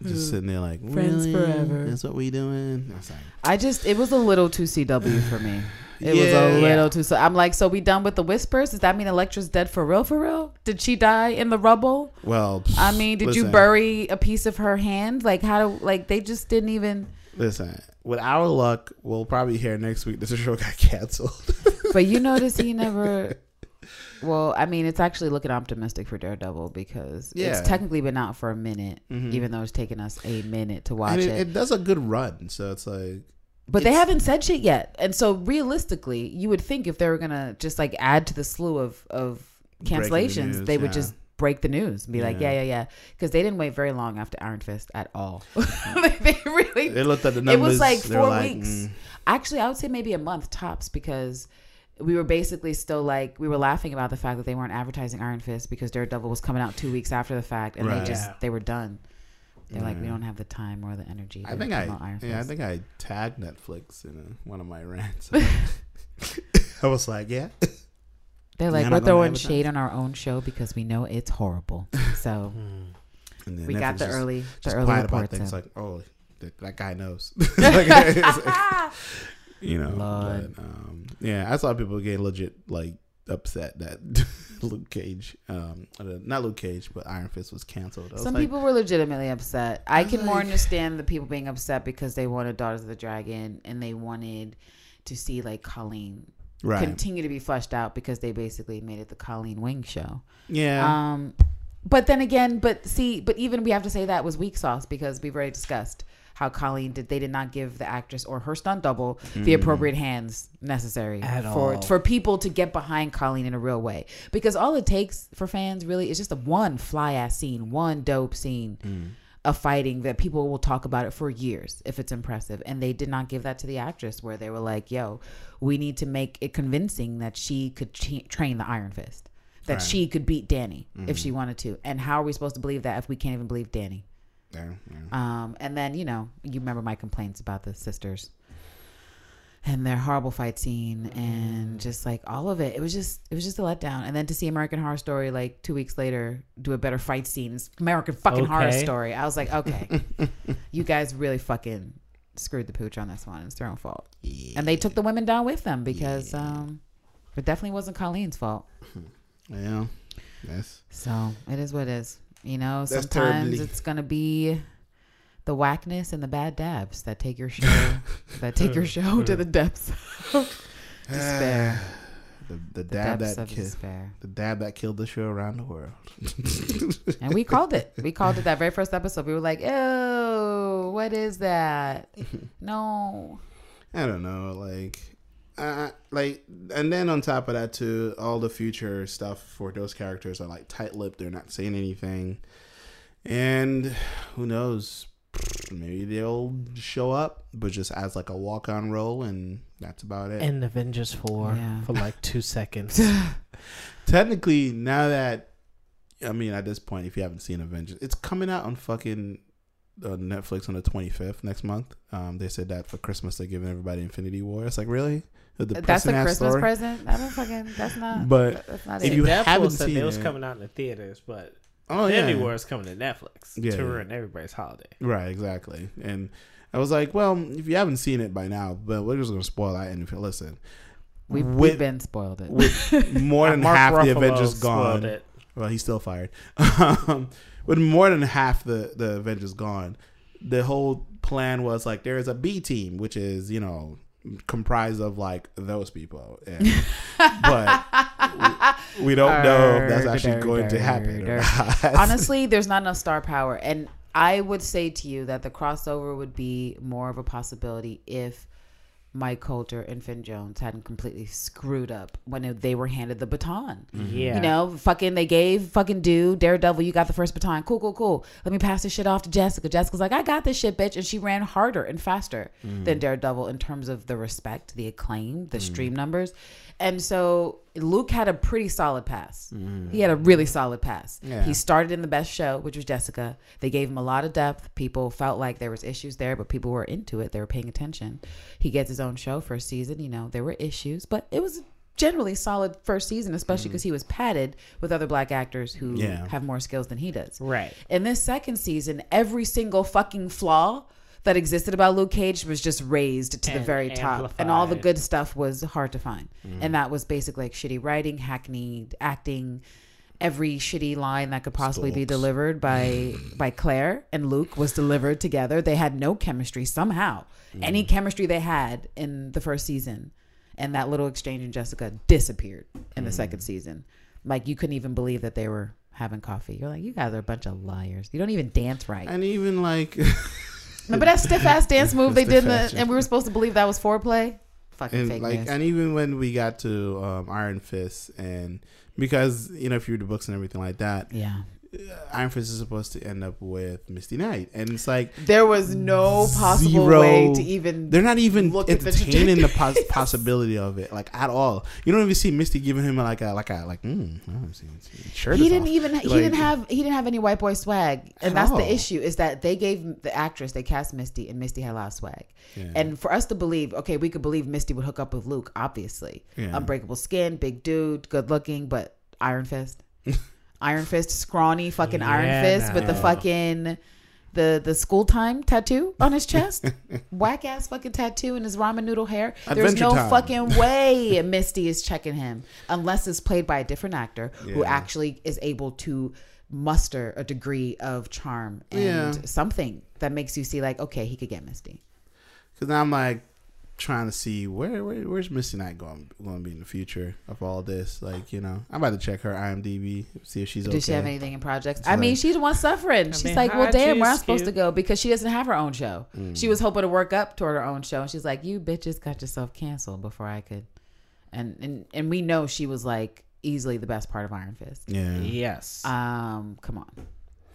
Just sitting there like, Friends really? forever. That's what we doing. I like, I just, it was a little too CW for me. It Yeah. was a little Yeah. too. So I'm like, so we done with the whispers? Does that mean Elektra's dead for real? For real? Did she die in the rubble? well, I mean, did you bury a piece of her hand? Like how? Do, like they just didn't even. Listen, with our luck, we'll probably hear next week that the show got canceled. But you notice he never. Well, I mean, it's actually looking optimistic for Daredevil because Yeah. it's technically been out for a minute, Mhm. even though it's taken us a minute to watch it. it, it does a good run, so it's like, But they haven't said shit yet, and so realistically, you would think if they were gonna just like add to the slew of of Breaking the cancellations, news, they would yeah. just break the news and be like, yeah, Yeah. yeah, yeah, because they didn't wait very long after Iron Fist at all. they really they looked at the numbers. It was like four like, weeks. mm, Actually, I would say maybe a month tops because we were basically still like we were laughing about the fact that they weren't advertising Iron Fist because Daredevil was coming out two weeks after the fact and Right. they just Yeah. they were done. They're like, we don't have the time or the energy. I think I Iron yeah I think I tagged Netflix in a, one of my rants. I was like, yeah, They're like, we're throwing shade on our own show because we know it's horrible. So Hmm. and then we got the just- early, the just early quiet about reports. things in. like, oh, that, that guy knows. Like, you know, but, um, yeah, I saw people get legit like upset that Luke Cage, um, uh, not Luke Cage, but Iron Fist was canceled. I was Some like, people were legitimately upset. I can more understand the people being upset because they wanted Daughters of the Dragon and they wanted to see like Colleen right? continue to be fleshed out because they basically made it the Colleen Wing show. yeah, Um, but then again, but see, but even we have to say that was weak sauce because we've already discussed how Colleen did. They did not give the actress or her stunt double the mm-hmm. appropriate hands necessary At for all. for people to get behind Colleen in a real way. Because all it takes for fans really is just a one fly ass scene, one dope scene. Mm. Of fighting that people will talk about it for years if it's impressive, and they did not give that to the actress. Where they were like, "Yo, we need to make it convincing that she could ch- train the Iron Fist, that Right. she could beat Danny if she mm-hmm. wanted to. And how are we supposed to believe that if we can't even believe Danny? Yeah, yeah. Um, and then you know, you remember my complaints about the sisters and their horrible fight scene and just like all of it. It was just it was just a letdown. And then to see American Horror Story like two weeks later do a better fight scene, it's American fucking Horror Story. I was like, okay, you guys really fucking screwed the pooch on this one. It's their own fault. And they took the women down with them because um, it definitely wasn't Colleen's fault. yeah. Yes. So it is what it is. You know, That's sometimes terribly- it's gonna be the whackness and the bad dabs that take your show that take your show to the depths of despair. The, the The dab depths that killed the dab that killed the show around the world. And we called it. We called it that very first episode. We were like, "Oh, what is that? No." I don't know, like, uh, like, and then on top of that too, all the future stuff for those characters are like tight-lipped. They're not saying anything, and who knows? Maybe they'll show up, but just as like a walk-on role, and that's about it. And Avengers 4 Yeah. for like two seconds. Technically, now that I mean, at this point, if you haven't seen Avengers, it's coming out on fucking uh, Netflix on the 25th next month. Um, they said that for Christmas they're giving everybody Infinity War. It's like really a That's a Christmas story? present. I don't fucking. That's not. But that's not if it. you Deadpool haven't seen it it was coming out in the theaters, but Oh yeah, Infinity War is coming to Netflix Yeah, to yeah. ruin everybody's holiday. right, exactly. And I was like, well, if you haven't seen it by now, but we're just gonna spoil that. And if you listen, we've, with- we've been spoiled it. with more than Mark half the Avengers gone, it. Well, he's still fired. um, with more than half the the Avengers gone, the whole plan was like there is a B team, which is you know comprised of like those people, and, but we, we don't know if that's actually going to happen. Honestly, there's not enough star power. And I would say to you that the crossover would be more of a possibility if Mike Colter and Finn Jones hadn't completely screwed up when they were handed the baton. Mm-hmm. Yeah. You know, fucking they gave fucking dude Daredevil, you got the first baton. Cool, cool, cool. Let me pass this shit off to Jessica. Jessica's like, I got this shit, bitch. And she ran harder and faster mm-hmm. than Daredevil in terms of the respect, the acclaim, the mm-hmm. stream numbers. And so Luke had a pretty solid pass. He mm. had a really solid pass. Yeah. He started in the best show, which was Jessica. They gave him a lot of depth. People felt like there was issues there, but people were into it. They were paying attention. He gets his own show first season. You know, there were issues, but it was generally solid first season, especially mm. because he was padded with other black actors who Yeah. have more skills than he does. Right. In this second season, every single fucking flaw that existed about Luke Cage was just raised to the And very top, and all the good stuff was hard to find. Mm-hmm. And that was basically like shitty writing, hackneyed acting. Every shitty line that could possibly be delivered by by Claire and Luke was delivered together. They had no chemistry somehow. Mm-hmm. Any chemistry they had in the first season, and that little exchange in Jessica disappeared in the mm-hmm. second season. Like you couldn't even believe that they were having coffee. You're like, you guys are a bunch of liars. You don't even dance right. and even like Remember that stiff ass dance move they did, in the, and we were supposed to believe that was foreplay. Fucking and fake like and even when we got to um, Iron Fist and because you know if you read the books and everything like that yeah, Iron Fist is supposed to end up with Misty Knight, and it's like There was no possible Zero- way to even. they're not even Look at the entertaining the, pos- possibility of it, like at all. You don't even see Misty giving him like a like a like. Mm, I don't see, see shirt he didn't off. even he didn't have he didn't have any white boy swag, and that's all. the issue. Is that they gave the actress they cast Misty, and Misty had a lot of swag. Yeah. And for us to believe, okay, we could believe Misty would hook up with Luke, obviously. Yeah. Unbreakable skin, big dude, good looking, but Iron Fist. Iron Fist, scrawny fucking Iron Yeah, Fist with the fucking the the school time tattoo on his chest. Whack ass fucking tattoo in his ramen noodle hair. There's no Time. fucking way Misty is checking him unless it's played by a different actor who actually is able to muster a degree of charm and Yeah. something that makes you see like, okay, he could get Misty. Because I'm like trying to see where, where where's Misty Knight going going to be in the future of all this. Like you know, I'm about to check her IMDb, see if she's Does okay. she have anything in projects? She's I mean, she's the one suffering. She's mean, like, well, damn, where I'm supposed to go because she doesn't have her own show. Mm. She was hoping to work up toward her own show, and she's like, you bitches got yourself canceled before I could. And and and we know she was like easily the best part of Iron Fist. Yeah, Yes. Um, come on,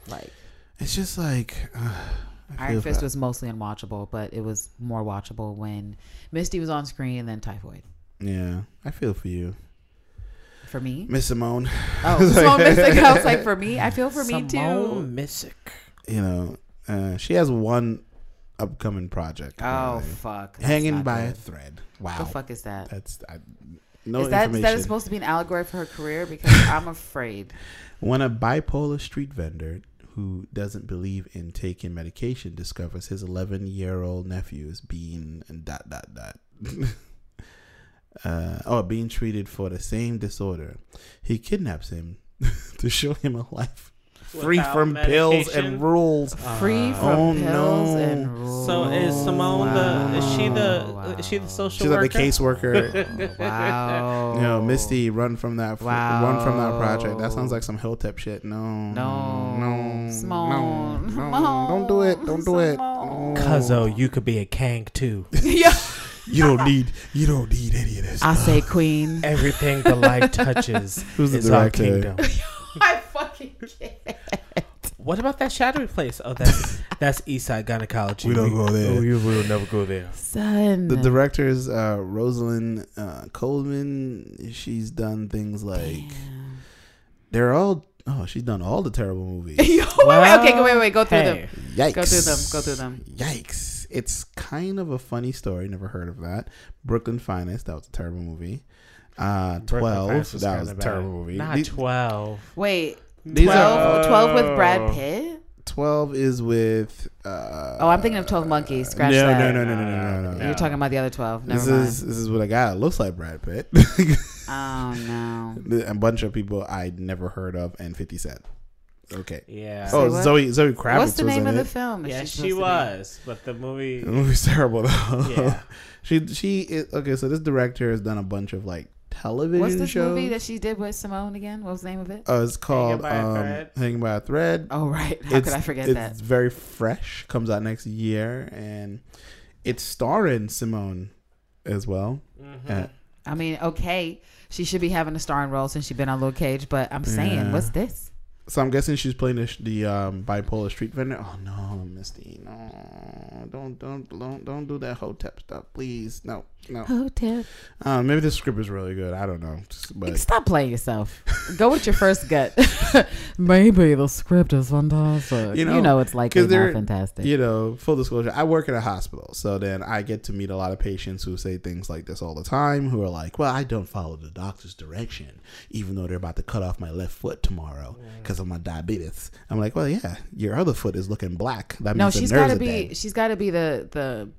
like it's just like uh, I Iron Fist bad. was mostly unwatchable, but it was more watchable when Misty was on screen and then Typhoid. Yeah, I feel for you, For me, Miss Simone. oh, It's Simone like- Missick. I was like, for me, I feel for me Simone too. Missick. You know, uh, she has one upcoming project. Oh apparently. fuck, that's hanging not by a thread. Wow, What The fuck is that? that's I, no is that is information. that supposed to be an allegory for her career? Because I'm afraid. When a bipolar street vendor who doesn't believe in taking medication discovers his 11 year old nephew is being and dot dot dot. uh, oh, being treated for the same disorder, he kidnaps him to show him a life free Without from pills and rules. Free Uh, from Oh, pills no. and rules. So is Simone the? Is she the? Wow. Is she the social She's like worker? the caseworker. wow. You know, Misty, run from that. Wow. Run from that project. That sounds like some hotep shit. No, No. no, Simone. no, no. Don't do it. Don't do it. Simone. No. Cuzzo, you could be a Kang too. yeah. You don't need. You don't need any of this. I say queen. Everything the light touches Who's the is our kingdom. I fucking can't. What about that shadowy place? Oh, that's that's Eastside Gynecology. We don't go there. Oh, you will never go there. Son. The director is uh, Rosalind uh, Coleman. She's done things like Damn. they're all. Oh, she's done all the terrible movies. Yo, wait, wait, okay, go, wait, wait, go through Hey, them. Yikes! Go through them, go through them. Yikes! It's kind of a funny story. Never heard of that. Brooklyn Finest. That was a terrible movie. Uh, Twelve. Finest that was a bad. terrible movie. Not These- twelve. Wait, These 12, are- 12 with Brad Pitt? Twelve is with. Uh, Oh, I'm thinking of 12 Monkeys. Scratch no, that. no, no, no, no, no, no, no. You're talking about the other 12. Never This mind. is this is what a guy that looks like Brad Pitt. oh, no. a bunch of people I'd never heard of, and Fifty Cent. Okay. Yeah. Oh, what? Zoe Zoe Kravitz What's the was name in of the it. film? is yeah, she she supposed to be? was, but the movie. The movie's terrible though. Yeah. she she is, okay. So this director has done a bunch of like television What's this shows. movie that she did with Simone again? What was the name of it? Oh, it's called by a um, Thread? Hanging by a Thread. Oh, right. How it's, could I forget that? it's that? very fresh. Comes out next year, and it's starring Simone as well. Mhm. Uh, I mean, okay. She should be having a starring role since she's been on Luke Cage, but I'm saying, Yeah. what's this? So I'm guessing she's playing the, the um, bipolar street vendor. Oh no, Misty, no, don't don't don't don't do that hotep stuff, please. No, no. Hotel. Uh, maybe the script is really good. I don't know, but Stop playing yourself. Go with your first gut. Maybe the script is fantastic. You know, You know, know, it's likely 'cause they're- not fantastic. you know, full disclosure, I work at a hospital, so then I get to meet a lot of patients who say things like this all the time. Who are like, "Well, I don't follow the doctor's direction, even though they're about to cut off my left foot tomorrow because of my diabetes." I'm like, "Well, yeah, your other foot is looking black. That no, means she's the nerves got to be. She's got to be the the.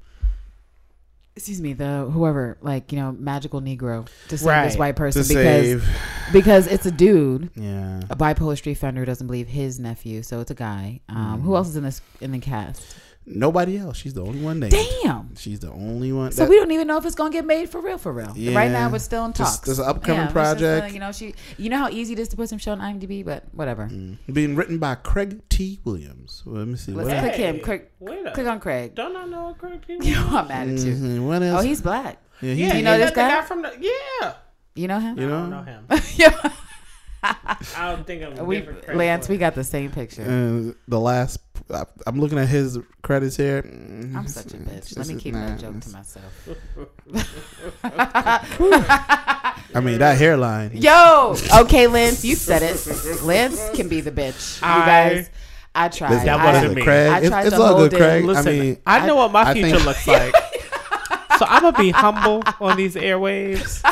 Excuse me, the whoever like you know magical Negro to save Right. this white to person because save. because it's a dude, Yeah. a bipolar street fender who doesn't believe his nephew, so it's a guy. Um, Mm. Who else is in this in the cast? Nobody else. She's the only one named. Damn. She's the only one. So that- we don't even know if it's gonna get made for real, for real. Yeah. Right now, we're still in Just- talks. there's an upcoming it's just, uh, project. you know, she. You know how easy it is to put some show on IMDb, but whatever. Mm. being written by Craig T. Williams. Well, let me see. Let's What, click Hey, him. Click, click on Craig. Don't I know a Craig T. You know I'm mad at you. Mhm. What else? Oh, he's black. yeah, he's, Yeah, You know you this the guy? guy from the yeah. You know him? You I don't know him. yeah. I don't think I'm. we, Lance, we got the same picture. And the last, I- I'm looking at his credits here. I'm such a bitch. Let me keep that joke to myself. I mean, that hairline. Yo, okay, Lance, you said it. Lance can be the bitch. You guys, I tried. That wasn't listen, me. Craig. I it's tried it's to all hold good, it. Craig. Listen, I mean, I know what my I future think- looks like. so I'm gonna be humble on these airwaves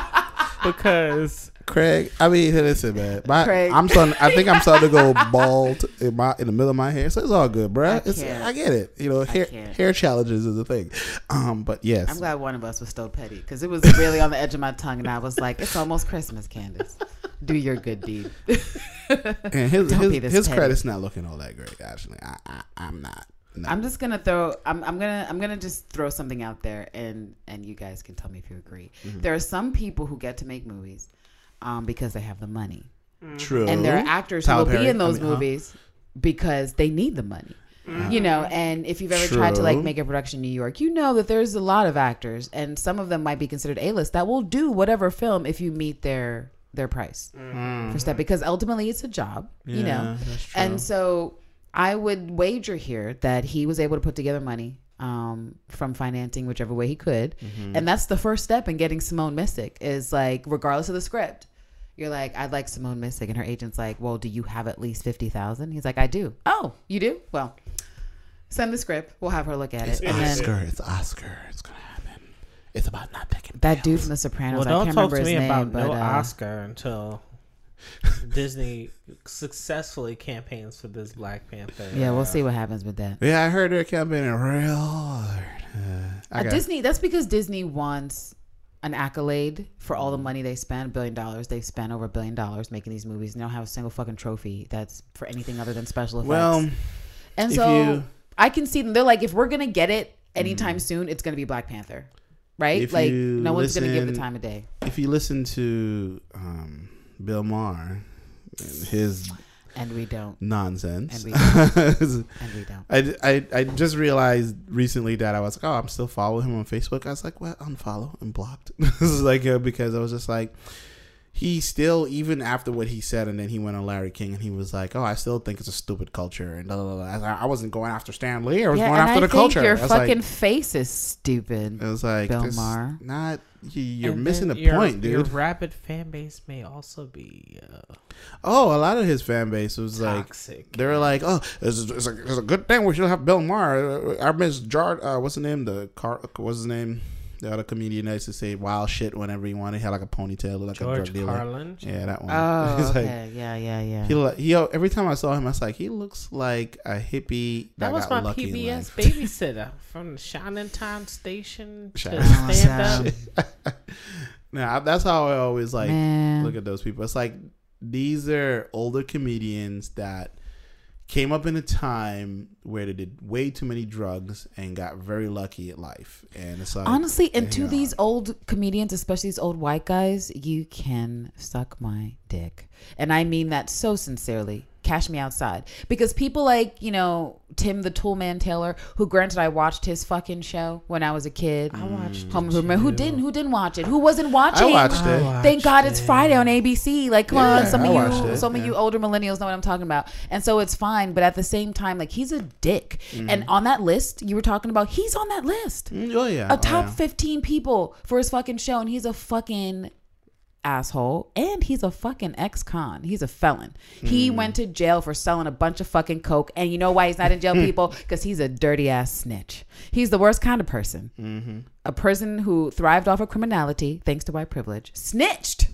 because Craig. I mean, listen, man. My, Craig. I'm starting. I think I'm starting to go bald in my in the middle of my hair. So it's all good, bro. I It's. I get it. You know, hair hair challenges is a thing. Um, but yes, I'm glad one of us was still petty because it was really on the edge of my tongue, and I was like, "It's almost Christmas, Candace. Do your good deed." and his Don't his, his petty. credit's not looking all that great. Actually, I, I I'm not. No. I'm just gonna throw. I'm, I'm gonna. I'm gonna just throw something out there, and and you guys can tell me if you agree. Mm-hmm. There are some people who get to make movies, um, because they have the money, True. and there are actors Tyler who will Perry, be in I those mean, huh? movies because they need the money. You know, and if you've ever tried to like make a production in New York, you know that there's a lot of actors, and some of them might be considered A-list that will do whatever film if you meet their their price for step because ultimately it's a job, you know. Mm-hmm. True. And so I would wager here that he was able to put together money um, from financing whichever way he could. Mm-hmm. And that's the first step in getting Simone Missick is like, regardless of the script, you're like, I'd like Simone Missick. And her agent's like, well, do you have at least 50,000? He's like, I do. Oh, you do? Well, send the script. We'll have her look at It's it. And then Oscar. It's Oscar. It's gonna happen. It's about not taking that dude from The Sopranos, well, I don't can't talk remember to his me name, about but no uh, Oscar until Disney successfully campaigns for this Black Panther. yeah, we'll uh, see what happens with that. Yeah, I heard they're campaigning real hard. Uh, Uh, got- Disney. That's because Disney wants an accolade for all the money they spend. Billion dollars. They've spent over a billion dollars making these movies. And they don't have a single fucking trophy that's for anything other than special effects. Well, and so you- I can see them. They're like, if we're gonna get it anytime soon, it's gonna be Black Panther, right? If like, you no one's gonna give the time of day. if you listen to um, Bill Maher and his And we don't. nonsense, And we And we don't. I, I, I just realized recently that I was like, oh, I'm still following him on Facebook. I was like, well, unfollow and blocked. this is like uh, because I was just like, he still even after what he said, and then he went on Larry King and he was like, oh, I still think it's a stupid culture and blah, blah, blah. I was like, I wasn't going after Stan Lee. I was Yeah, going and after I the think culture. your I was fucking like, face is stupid. it was like Bill Maher. Not you, you're and missing then the your- point, Your dude. rabid fan base may also be uh, Oh, a lot of his fan base was like. They were like, "Oh, it's, it's, a, it's a good thing we should have Bill Maher." I miss Jar. Uh, what's his name? The car. What's his name? The other comedian that used to say wild shit whenever he wanted. He had like a ponytail, looked like a drug dealer. Carlin. Yeah, that one. Oh, He's like- okay. yeah, yeah, yeah. he, look- he every time I saw him, I was like, he looks like a hippie that, That was got my lucky in PBS life. babysitter from Shining Time Station to Shining Time stand up. Nah, that's how I always like Man. look at those people. It's like these are older comedians that came up in a time where they did way too many drugs and got very lucky at life. And it's like Honestly, and to these old comedians, especially these old white guys, you can suck my dick. And I mean that so sincerely. Cash me outside. Because people like, you know, Tim the Toolman Taylor, who granted I watched his fucking show when I was a kid. I watched Home it, Improvement. Who didn't? Who didn't watch it? Who wasn't watching? I watched it. I Thank God it's watched Friday on ABC. Like, come Yeah, on, some I of watched you, it, some of yeah. you older millennials know what I'm talking about, and so it's fine. But at the same time, like he's a dick, Mm-hmm. and on that list you were talking about, he's on that list Mm, Oh yeah, a top oh, yeah. 15 people for his fucking show and he's a fucking asshole and he's a fucking ex-con he's a felon he Hmm. went to jail for selling a bunch of fucking coke and you know why he's not in jail people because he's a dirty ass snitch he's the worst kind of person Mm-hmm. a person who thrived off of criminality thanks to white privilege snitched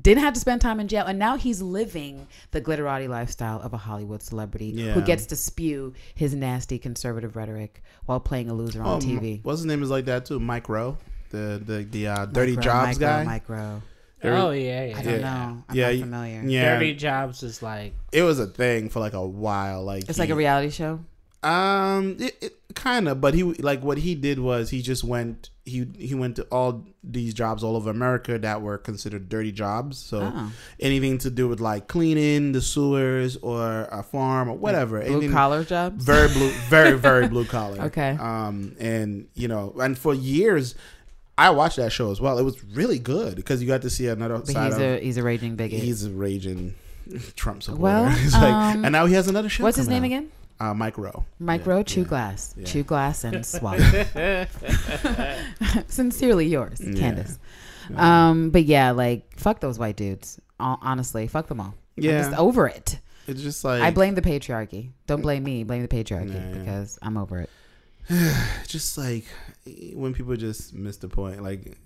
didn't have to spend time in jail and now he's living the glitterati lifestyle of a hollywood celebrity who gets to spew his nasty conservative rhetoric while playing a loser Oh, on tv What's his name is like that too? Mike Rowe, the the the uh, Dirty Mike Rowe, Jobs Mike Rowe, guy. Mike Rowe. Oh yeah, yeah. I don't Yeah. know. I'm Yeah, not you- familiar. Yeah, Dirty Jobs is like it was a thing for like a while. Like It's like a reality show. Um, it, it kind of, but he like what he did was he just went he he went to all these jobs all over America that were considered dirty jobs. So Oh. anything to do with like cleaning the sewers or a farm or whatever, Blue anything- collar jobs. very blue, very very blue collar. Okay. Um, and you know, and for years. I watched that show as well. It was really good because you got to see another But side he's of. a he's a raging bigot. he's a raging Trump supporter. Well, He's like, um, and now he has another show. What's his name out. again? Uh, Mike Rowe. Mike Yeah, Rowe, chew yeah. glass, yeah. chew glass and swallow. Sincerely yours. Candace. Um, but yeah, like fuck those white dudes. Honestly, fuck them all. I'm Yeah, just over it. it's just like I blame the patriarchy. Don't blame me. Blame the patriarchy because I'm over it. just like when people just miss the point. Like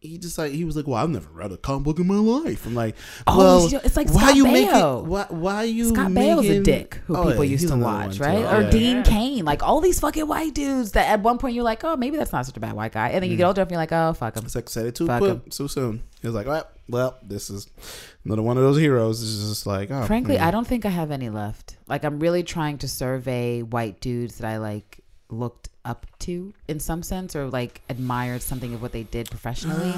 he just like he was like, "Well, I've never read a comic book in my life." I'm like, Oh, "Well, you- it's like why Scott you Baio. making why why you Scott making, Baio's a dick who Oh, people yeah, used to watch, right? too. Or Yeah. Dean Yeah. Cain, like all these fucking white dudes that at one point you're like, oh, maybe that's not such a bad white guy, and then you get mm. older and you're like, oh, fuck him. It's like said it too Fuck quick, him. too soon. He was like, "Well, well, this is another one of those heroes." It's just like, oh, Frankly. I don't think I have any left. Like I'm really trying to survey white dudes that I like looked up to in some sense or like admired something of what they did professionally.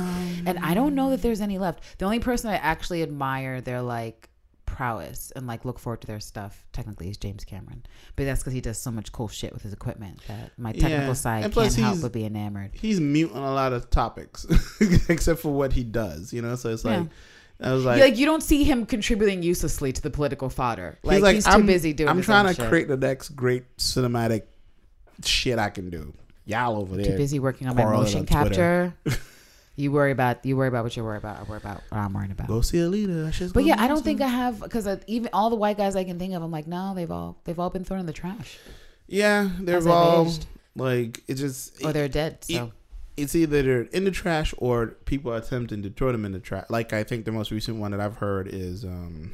and I don't know that there's any left. The only person I actually admire their like prowess and like look forward to their stuff technically is James Cameron. But that's because he does so much cool shit with his equipment that my technical Yeah. side can't help but be enamored. he's mute on a lot of topics, except for what he does. You know, so it's like I was Like, like, you don't see him contributing uselessly to the political fodder. he's Like he's, too busy doing. I'm trying to shit. create the next great cinematic shit I can do. Y'all over there, Too busy working on my motion on capture. you worry about you worry about what you worry about. I worry about what I'm worrying about. Go see a leader. But yeah, I don't think I have because even all the white guys I can think of, I'm like, no, they've all they've all been thrown in the trash Yeah, they're as all like it just or they're dead. it- So it's either they're in the trash or people are attempting to throw them in the trash. Like I think the most recent one that I've heard is um,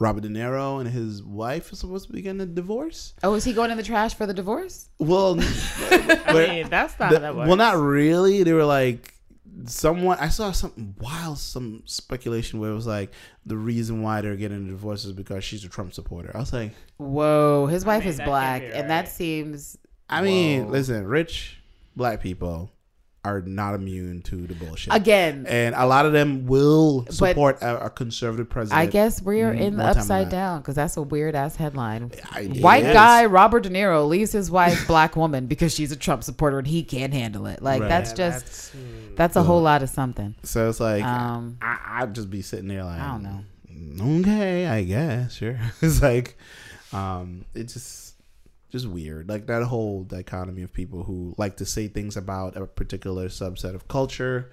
Robert De Niro and his wife is supposed to be getting a divorce. oh, is he going in the trash for the divorce? Well, I mean, that's not the- how that works. well, not really. They were like someone. I saw something wild, some speculation where it was like the reason why they're getting a divorce is because she's a Trump supporter. I was like, Whoa, his wife mean, is black, be and that seems I mean, listen, rich black people are not immune to the bullshit. again. and a lot of them will support a, a conservative president. I guess we're Mm, in the upside down because that's a weird ass headline. I- White yes. guy Robert De Niro leaves his wife black woman because she's a Trump supporter and he can't handle it. Like Right. that's Yeah, just that's, hmm. that's a So- whole lot of something. So it's like Um, I, I'd just be sitting there like I don't know. Okay, I guess sure. it's like, um, it's just just weird. Like that whole dichotomy of people who like to say things about a particular subset of culture,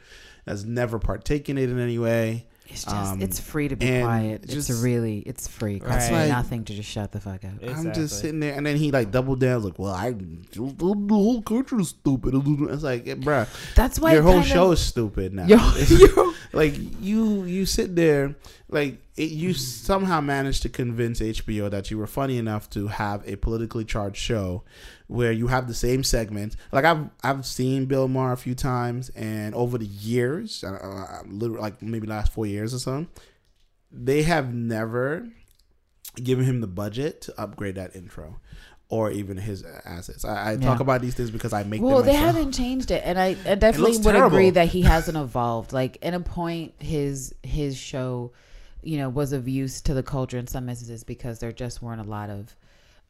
has never partaken in it in any way. It's just Um, it's free to be and quiet. it's really it's free. That's Costs like- nothing to just shut the fuck up. I'm just sitting there, and then he like doubled down, like, "Well, I the whole country is stupid." It's like, eh, bruh, That's why your whole show of- is stupid now. Yo, yo. like you you sit there like it, you somehow managed to convince HBO that you were funny enough to have a politically charged show where you have the same segments. Like I've I've seen Bill Maher a few times, and over the years, uh, literally like maybe last four years or so, they have never given him the budget to upgrade that intro. Or even his assets. I, I talk about these things because I make Well, they myself. haven't changed it, and I, I definitely would agree that he hasn't evolved. Like in a point, his his show, you know, was of use to the culture in some instances because there just weren't a lot of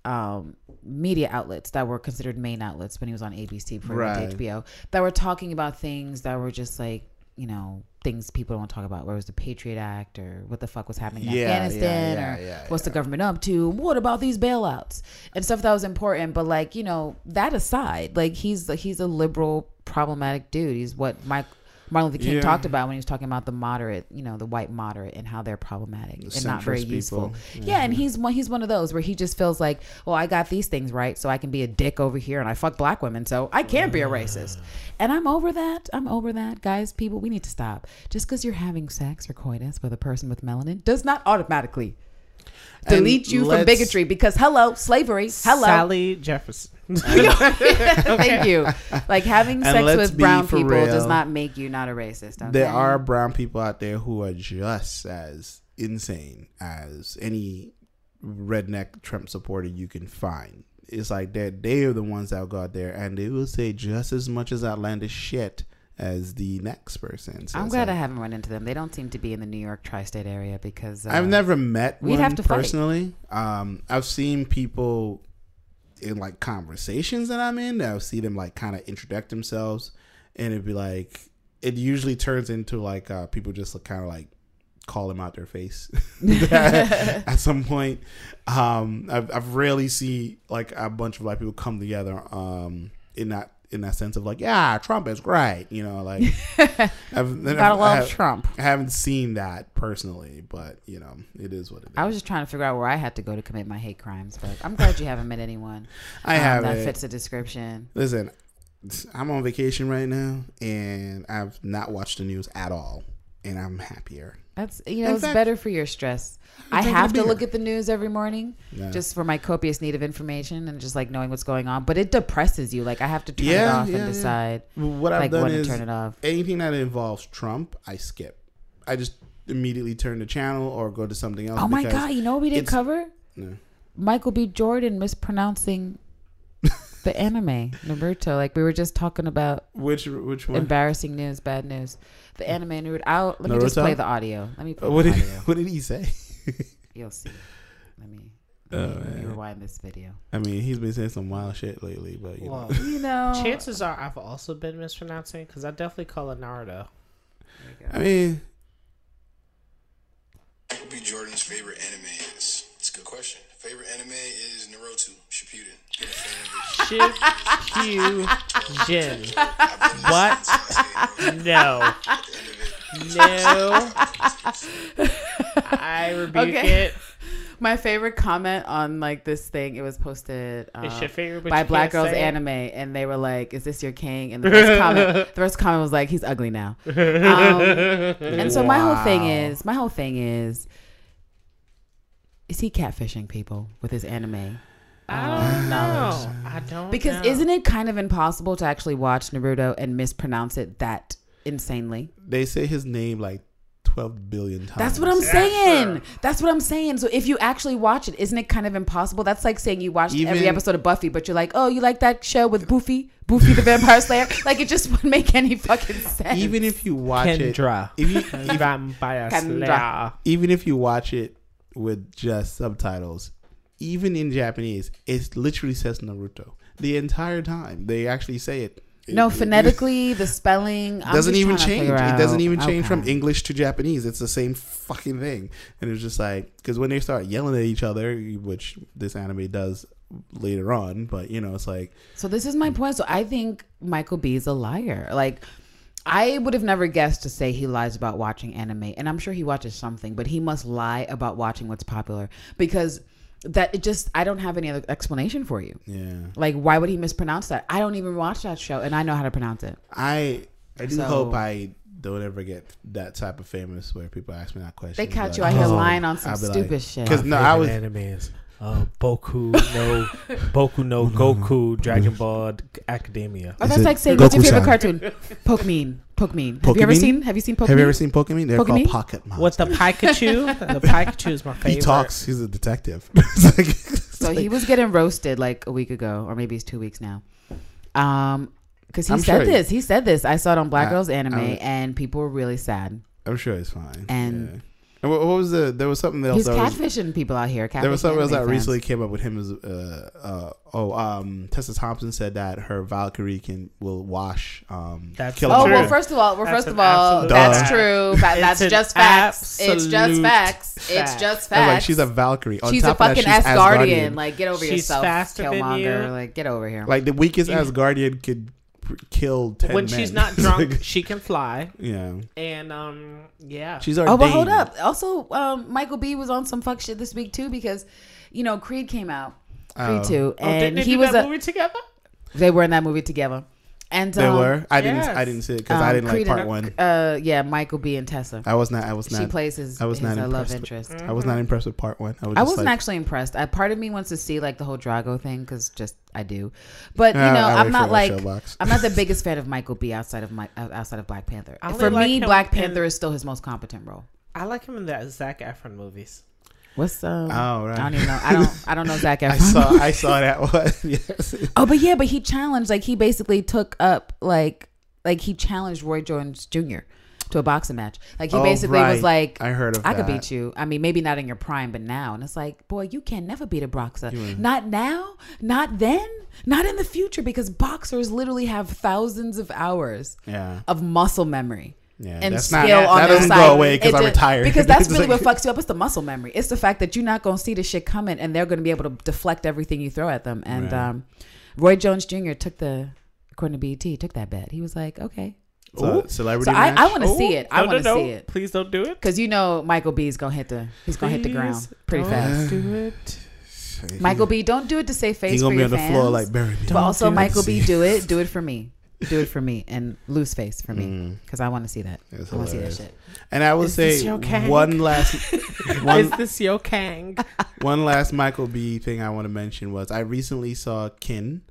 um, media outlets that were considered main outlets when he was on ABC before he went Right. to HBO that were talking about things that were just like you know things people don't talk about. Where was the Patriot Act or what the fuck was happening in Yeah, Afghanistan yeah, or yeah, what's the government up to? What about these bailouts and stuff that was important? But like you know that aside, like he's he's a liberal, problematic dude. He's what Mike Martin Luther King Yeah. talked about when he was talking about the moderate, you know, the white moderate and how they're problematic The and not very centrist useful. people. Yeah, and he's one he's one of those where he just feels like, well, I got these things right, so I can be a dick over here, and I fuck black women, so I can't be a racist. And I'm over that. I'm over that, guys. People, we need to stop. Just because you're having sex or coitus with a person with melanin does not automatically And delete you from bigotry. Because hello, slavery. Hello, Sally Jefferson. thank you. Like having And sex with brown people does not make you not a racist. Okay? There are brown people out there who are just as insane as any redneck Trump supporter you can find. It's like that they are the ones that go out there and they will say just as much as outlandish shit as the next person. So I'm glad I haven't run into them. They don't seem to be in the New York tri-state area because uh, I've never met we'd one have to personally. Um, I've seen people in like conversations that I'm in. I'll see them like kind of introduce themselves, and it'd be like it usually turns into like uh, people just kind of like call them out their face at some point. Um, I've, I've rarely see like a bunch of black people come together um, in that in that sense of like, yeah, Trump is great, you know, like I've, Gotta I, love have- Trump. I haven't seen that personally, but you know, it is what it is. I was just trying to figure out where I had to go to commit my hate crimes, but I'm glad you haven't met anyone. I um, have that fits the description. Listen, I'm on vacation right now, and I've not watched the news at all, and I'm happier. That's you know In it's fact- better for your stress. I have to look at the news every morning Yeah. just for my copious need of information and just like knowing what's going on. But it depresses you. Like I have to turn it off yeah, and yeah. decide what I've like done when to turn it off. anything that involves Trump, I skip. I just immediately turn the channel or go to something else. Oh my god! You know what we didn't cover? No. Michael B. Jordan mispronouncing the anime Naruto. Like we were just talking about Which which one? embarrassing news, bad news. The anime Naruto. I'll, let me just play the audio. Let me play what the did audio. what did he say? You'll see. Let me, Oh, let me man. rewind this video. I mean, he's been saying some wild shit lately, but you Well, know. You know, chances are I've also been mispronouncing because I definitely call it Naruto. I mean, Michael B. Jordan's favorite anime is? It's a good question. Favorite anime is Naruto Shippuden. Been a fan of it. Shippuden. I've been listening What? since I stayed Naruto. No. At the end of it, No. I rebuke Okay. it. my favorite comment on like this thing. It was posted uh, favorite, by Black Girls say. Anime, and they were like, "Is this your king?" And the first comment, the first comment was like, "He's ugly now." Um, and so my whole thing is, my whole thing is, is he catfishing people with his anime? I oh, don't know. I don't Because know. isn't it kind of impossible to actually watch Naruto and mispronounce it that insanely? they say his name like twelve billion times. That's what I'm That's saying. true. That's what I'm saying. So if you actually watch it, isn't it kind of impossible? That's like saying you watched every episode of Buffy, but you're like, oh, you like that show with Buffy, Buffy the Vampire Slayer? like it just wouldn't make any fucking sense. Even if you watch it, Kendra. if you if, Vampire Kendra. Slayer. even if you watch it with just subtitles, even in Japanese, it literally says Naruto the entire time. They actually say it. no, It- phonetically, the spelling doesn't even change. It doesn't even change from. English to Japanese. It's the same fucking thing. And it's just like because when they start yelling at each other, which this anime does later on, but you know, it's like So this is my point. So I think Michael B is a liar. Like I would have never guessed to say he lies about watching anime, and I'm sure he watches something, but he must lie about watching what's popular because that it just I don't have any other explanation for you. yeah. Like why would he mispronounce that? I don't even watch that show, and I know how to pronounce it. I I do So- hope I don't ever get that type of famous where people ask me that question. They catch you out here Oh, lying on some stupid like- shit. 'cause no, My I was anime is uh, Boku no Boku no Goku Dragon Ball Academia. Oh, Is that's it like saying what's your favorite cartoon? Pokemon. Pokemon. Have you ever seen? Have you seen Pokemon? Have you ever seen Pokemon? They're Pokemon? called Pocket Monsters. What the Pikachu? the Pikachu is my favorite. He talks. He's a detective. It's like- it's So he was getting roasted like a week ago, or maybe it's two weeks now. Um, because he I'm said sure he- this. He said this. I saw it on Black I- Girls Anime, I- and people were really sad. I'm sure it's fine. And- yeah. And what, what was the? There was something else. He's that was- catfishing people out here. there was catfishing something else that anime fans. recently came up with him. As uh, uh, oh, um, Tessa Thompson said that her Valkyrie can will wash. Um, That's kill Oh True. well, first of all, well, That's first of all, that's fact. true. Fa- That's just facts. It's just absolute facts. It's just I'm like she's a Valkyrie. On she's a top of that, fucking she's Asgardian. Like, get over She's yourself, faster than Killmonger. you. Like, get over here. Like the weakest Yeah. Asgardian could pr- kill ten when men. she's not drunk, like- she can fly. yeah, And um, yeah. she's Oh, but hold up. Also, um, Michael B was on some fuck shit this week too because, you know, Creed came out. Creed Oh. two, oh, didn't and they he do was that a, movie together? they were in that movie together. And They um, were. I didn't. I didn't see it because I um, didn't Creed like part and- one. Uh, yeah, Michael B and Tessa. I was not. I was she not. plays his, I was his not uh, love impressed with- interest. I was not impressed with part one. I, was I wasn't like, actually impressed. I part of me wants to see like the whole Drago thing because just I do, but you Uh, know I'll I'm not like. I'm not the biggest fan of Michael B outside of my uh, outside of Black Panther. I For like me, him Black in- Panther is still his most competent role. I like him in the Zac Efron movies. What's um? Oh right. I don't even know. I don't. I don't know Zac Efron. I saw. I saw that one. yes. Oh, but yeah, but he challenged like he basically took up like like he challenged Roy Jones Jr. to a boxing match. Like he Oh, basically was like, I heard of I could beat you. I mean, maybe not in your prime, but now. And it's like, boy, you can never beat a boxer. You- Not now, not then, not in the future, because boxers literally have thousands of hours Yeah. of muscle memory. Yeah, and that's skill not- on that their doesn't side. go away 'cause It I retired. Because that's really what fucks you up. It's the muscle memory. It's the fact that you're not going to see the shit coming, and they're going to be able to deflect everything you throw at them. And Right. um, Roy Jones Jr. took the, according to BET, he took that bet. He was like, okay. It's a celebrity So I. I want to see it. I No, want to no, no. see it. Please don't do it. Because you know Michael B's gonna hit the he's gonna hit the ground pretty don't fast. Do it. Michael B, don't do it to save face He's for gonna be your on the fans. floor like bury me. but also. Michael B, do it, do it for me, do it for me, and lose face for me Mm. because I want to see that. It's I want to see that shit. And I will Is this say your Kang? one last Is this Yo Kang? one last Michael B thing I want to mention was I recently saw Kin,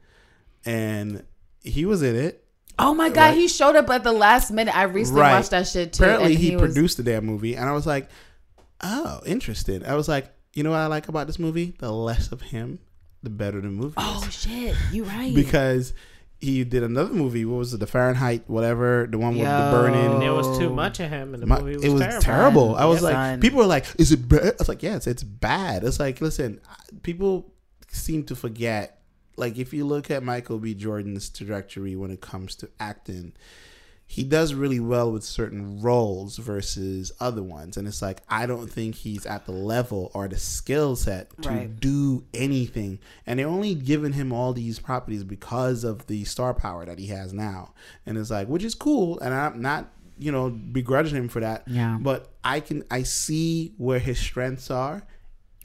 and he was in it. Oh my god, Right. he showed up at the last minute. I recently Right. watched that shit too. Apparently, and he, was- produced the damn movie, and I was like, "Oh, interesting." I was like, "You know what I like about this movie? The less of him, the better the movie Oh is." shit, you right? Because he did another movie. What was it? The Fahrenheit, whatever, the one with the burning. There was too much of him, and the My- movie was it was terrible. terrible. I was Yeah, like, son. people were like, "Is it bad?" I was like, "Yes, it's bad." It's like, listen, people seem to forget. Like, if you look at Michael B. Jordan's trajectory when it comes to acting, he does really well with certain roles versus other ones, and it's like I don't think he's at the level or the skill set to Right. do anything. And they're only giving him all these properties because of the star power that he has now, and it's like, which is cool, and I'm not you know begrudging him for that. Yeah. But I can I see where his strengths are.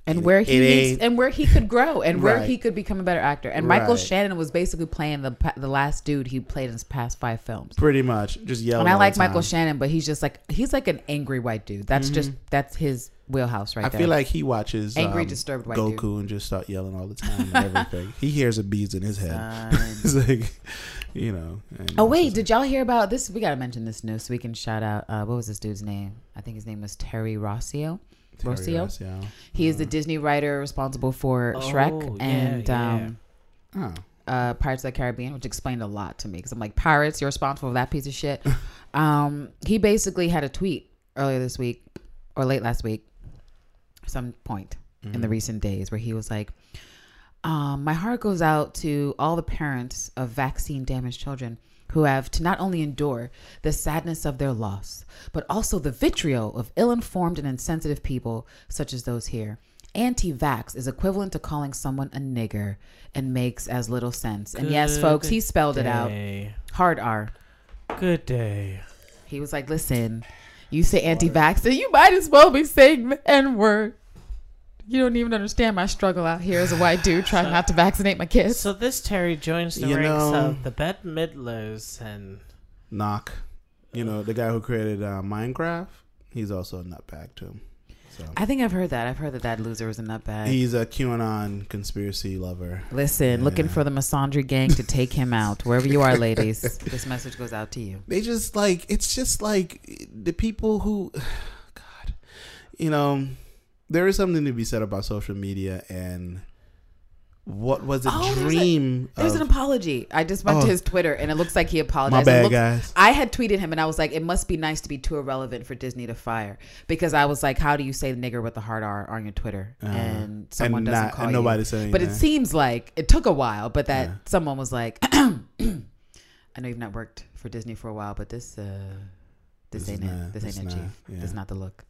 And where he needs, and where he could grow and where he could become a better actor. And Michael Shannon was basically playing the the last dude he played in his past five films. Pretty much, just yelling. And I like the Michael. Shannon, but he's just like he's like an angry white dude. That's just that's his wheelhouse right I there. feel like he watches Angry, um, disturbed white Goku dude. and just start yelling all the time and everything. he hears a bees in his head. It's like, you know. Oh wait, did y'all hear about this? We gotta mention this news so we can shout out. Uh, what was this dude's name? I think his name was Terry Rossio. Terry Rossio. Rossio. He is the Disney writer responsible for Oh, Shrek yeah, and yeah. Um, Oh, uh, Pirates of the Caribbean, which explained a lot to me because I'm like, pirates, you're responsible for that piece of shit. um, he basically had a tweet earlier this week or late last week, some point in the recent days, where he was like, um, "My heart goes out to all the parents of vaccine damaged children." Who have to not only endure the sadness of their loss, but also the vitriol of ill informed and insensitive people such as those here. Anti vax is equivalent to calling someone a nigger and makes as little sense. And yes, folks, he spelled it out Day. hard R. Good day. He was like, listen, you say anti vax, and you might as well be saying N word. You don't even understand my struggle out here as a white dude trying not to vaccinate my kids. So this Terry joins the You ranks know- of the Bette Midlers and knock. You know the guy who created uh, Minecraft. He's also a nutbag too. So I think I've heard that. I've heard that that loser was a nutbag. he's a QAnon conspiracy lover. Listen, looking for the Masandri gang to take him out. Wherever you are, ladies, this message goes out to you. They just like it's just like the people who, God, you know, there is something to be said about social media and what was a Oh, there's a- dream. There's of, an apology. I just went Oh. to his Twitter and it looks like he apologized. my bad, looks- guys. I had tweeted him and I was like, it must be nice to be too irrelevant for Disney to fire because I was like, how do you say nigger with the hard R on your Twitter Uh-huh. and someone And doesn't not- call and you? nobody said But it seems like it took a while, but that Yeah. someone was like, I know you've not worked for Disney for a while, but this, uh, this, This ain't it. This this ain't it, not- chief. yeah. This is not the look.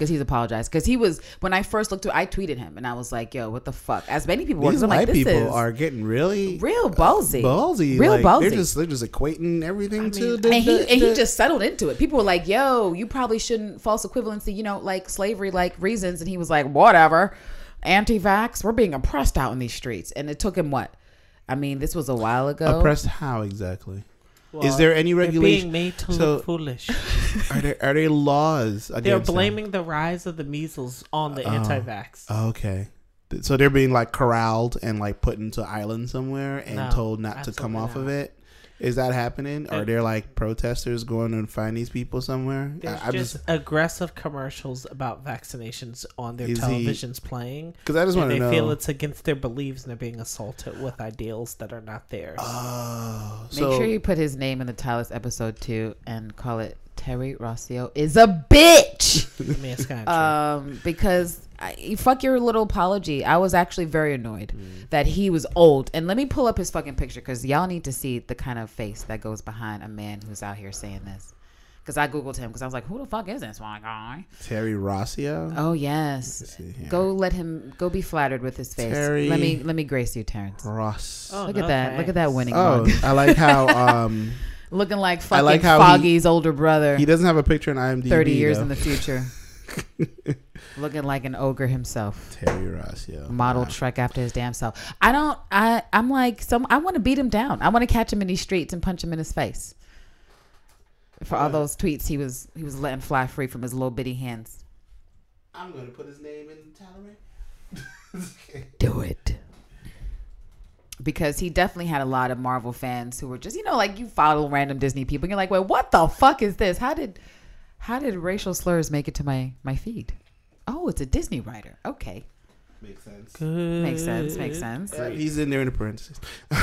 Because he's apologized. Because he was when I first looked to, I tweeted him and I was like, "Yo, what the fuck?" As many people were, These white like, "This people are getting really real ballsy." ballsy. Real like, ballsy. They're just they're just equating everything to mean, the, and he the- and he just settled into it. People were like, "Yo, you probably shouldn't false equivalency, you know, like slavery, like reasons." And he was like, "Whatever, anti-vax. We're being oppressed out in these streets." And it took him what? I mean, this was a while ago. oppressed. How exactly? Well, is there any regulation? being made to So- look foolish. Are there are there laws? They're against them? blaming the rise of the measles on the Oh. anti-vax. Oh, okay. So they're being like corralled and like put into an island somewhere and No, told not to come off of it. Is that happening? Are there like protesters going and find these people somewhere? There's I, I'm just, just aggressive commercials about vaccinations on their Is he- televisions playing. because I just want they to know. They feel it's against their beliefs and they're being assaulted with ideals that are not theirs. oh, Make so sure you put his name in the Tyler's episode too, and call it Terry Rossio is a bitch. I mean, it's kind um, because I, fuck your little apology. I was actually very annoyed that he was old. And let me pull up his fucking picture because y'all need to see the kind of face that goes behind a man who's out here saying this. Because I googled him because I was like, who the fuck is this white guy? Terry Rossio. Oh yes, see go let him go be flattered with his face. Terry- Let me let me grace you, Terrence. Ross. Oh, Look no at that! Look at that winning Oh, mug. I like how um Looking like fucking like how he- Foggy's older brother. he doesn't have a picture in IMDb. Thirty years though. in the future, looking like an ogre himself. Terry Ross, yeah, Model Wow. Shrek after his damn self. I don't. I. I'm like some. I want to beat him down. I want to catch him in these streets and punch him in his face. For all those tweets he was he was letting fly free from his little bitty hands. I'm gonna put his name in the tally. Do it. Because he definitely had a lot of Marvel fans who were just, you know, like you follow random Disney people and you're like, well, what the fuck is this? How did how did racial slurs make it to my my feed? Oh, it's a Disney writer. Okay. Makes sense. Good. Makes sense. Makes sense. Yeah, he's in there in the parentheses.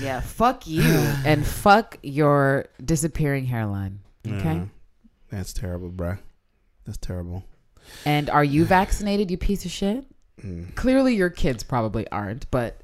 Yeah, fuck you and fuck your disappearing hairline. Okay. Yeah. That's terrible, bruh. That's terrible. And are you vaccinated, you piece of shit? Mm. Clearly your kids probably aren't, but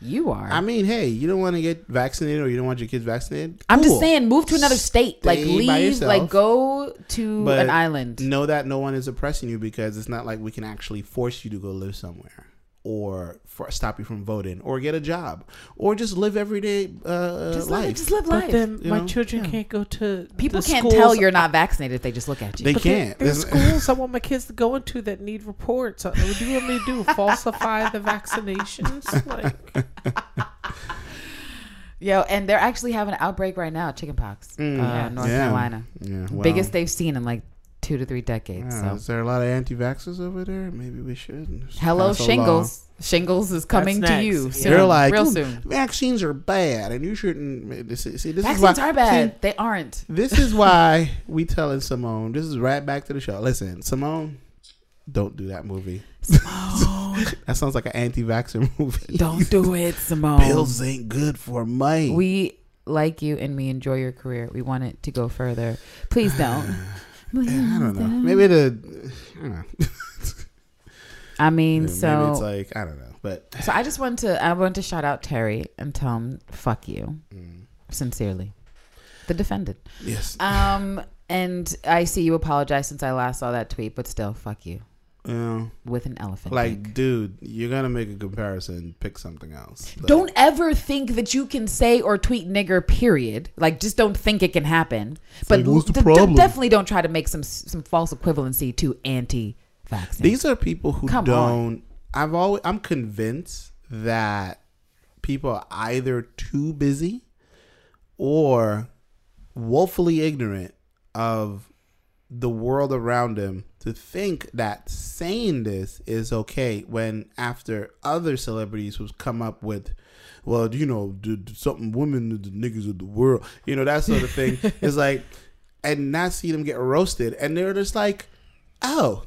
you are. I mean, hey, you don't want to get vaccinated or you don't want your kids vaccinated? I'm just saying, move to another state. Like Stay by leave, like go to But an island. Know that no one is oppressing you because it's not like we can actually force you to go live somewhere or for, stop you from voting or get a job or just live everyday uh, Just live, life. just live But life. then you my know? children Yeah. can't go to People the can't schools- tell you're not vaccinated if they just look at you. they But can't. There's There's- schools I want my kids to go into that need reports. Uh, What do you want me to do? Falsify the vaccinations? Like, Yo, and they're actually having an outbreak right now, chickenpox, Mm, uh, North yeah. Carolina, yeah, well, biggest they've seen in like two to three decades. yeah, so Is there a lot of anti-vaxxers over there? Maybe we should. hello pass a law. shingles. Shingles is coming to next. you. Yeah. Soon, They're like real soon. Vaccines are bad, and you shouldn't. This see, this Vaccines is why, are bad. see, they aren't. this is why we telling Simone. This is right back to the show. Listen, Simone, don't do that movie. Simone. that sounds like an anti-vaxxer movie. Don't do it, Simone. Pills ain't good for me. We like you and we enjoy your career. We want it to go further. Please don't. I don't know. Maybe the. I don't know. I mean, Maybe so it's like I don't know, but so I just want to I want to shout out Terry and tell him fuck you mm, sincerely, the defendant. yes. Um, and I see you apologize since I last saw that tweet, but still, fuck you Yeah. with an elephant. Like, dude, you're gonna make a comparison. Pick something else. Like, Don't ever think that you can say or tweet nigger. Period. Like, just don't think it can happen. But like, d- d- definitely don't try to make some some false equivalency to anti-vaccine. These are people who Come don't. I've always. I'm convinced that people are either too busy or woefully ignorant of the world around them to think that saying this is okay when after other celebrities who've come up with well you know something women the niggas of the world you know that sort of thing. Is like and not see them get roasted. And they're just like oh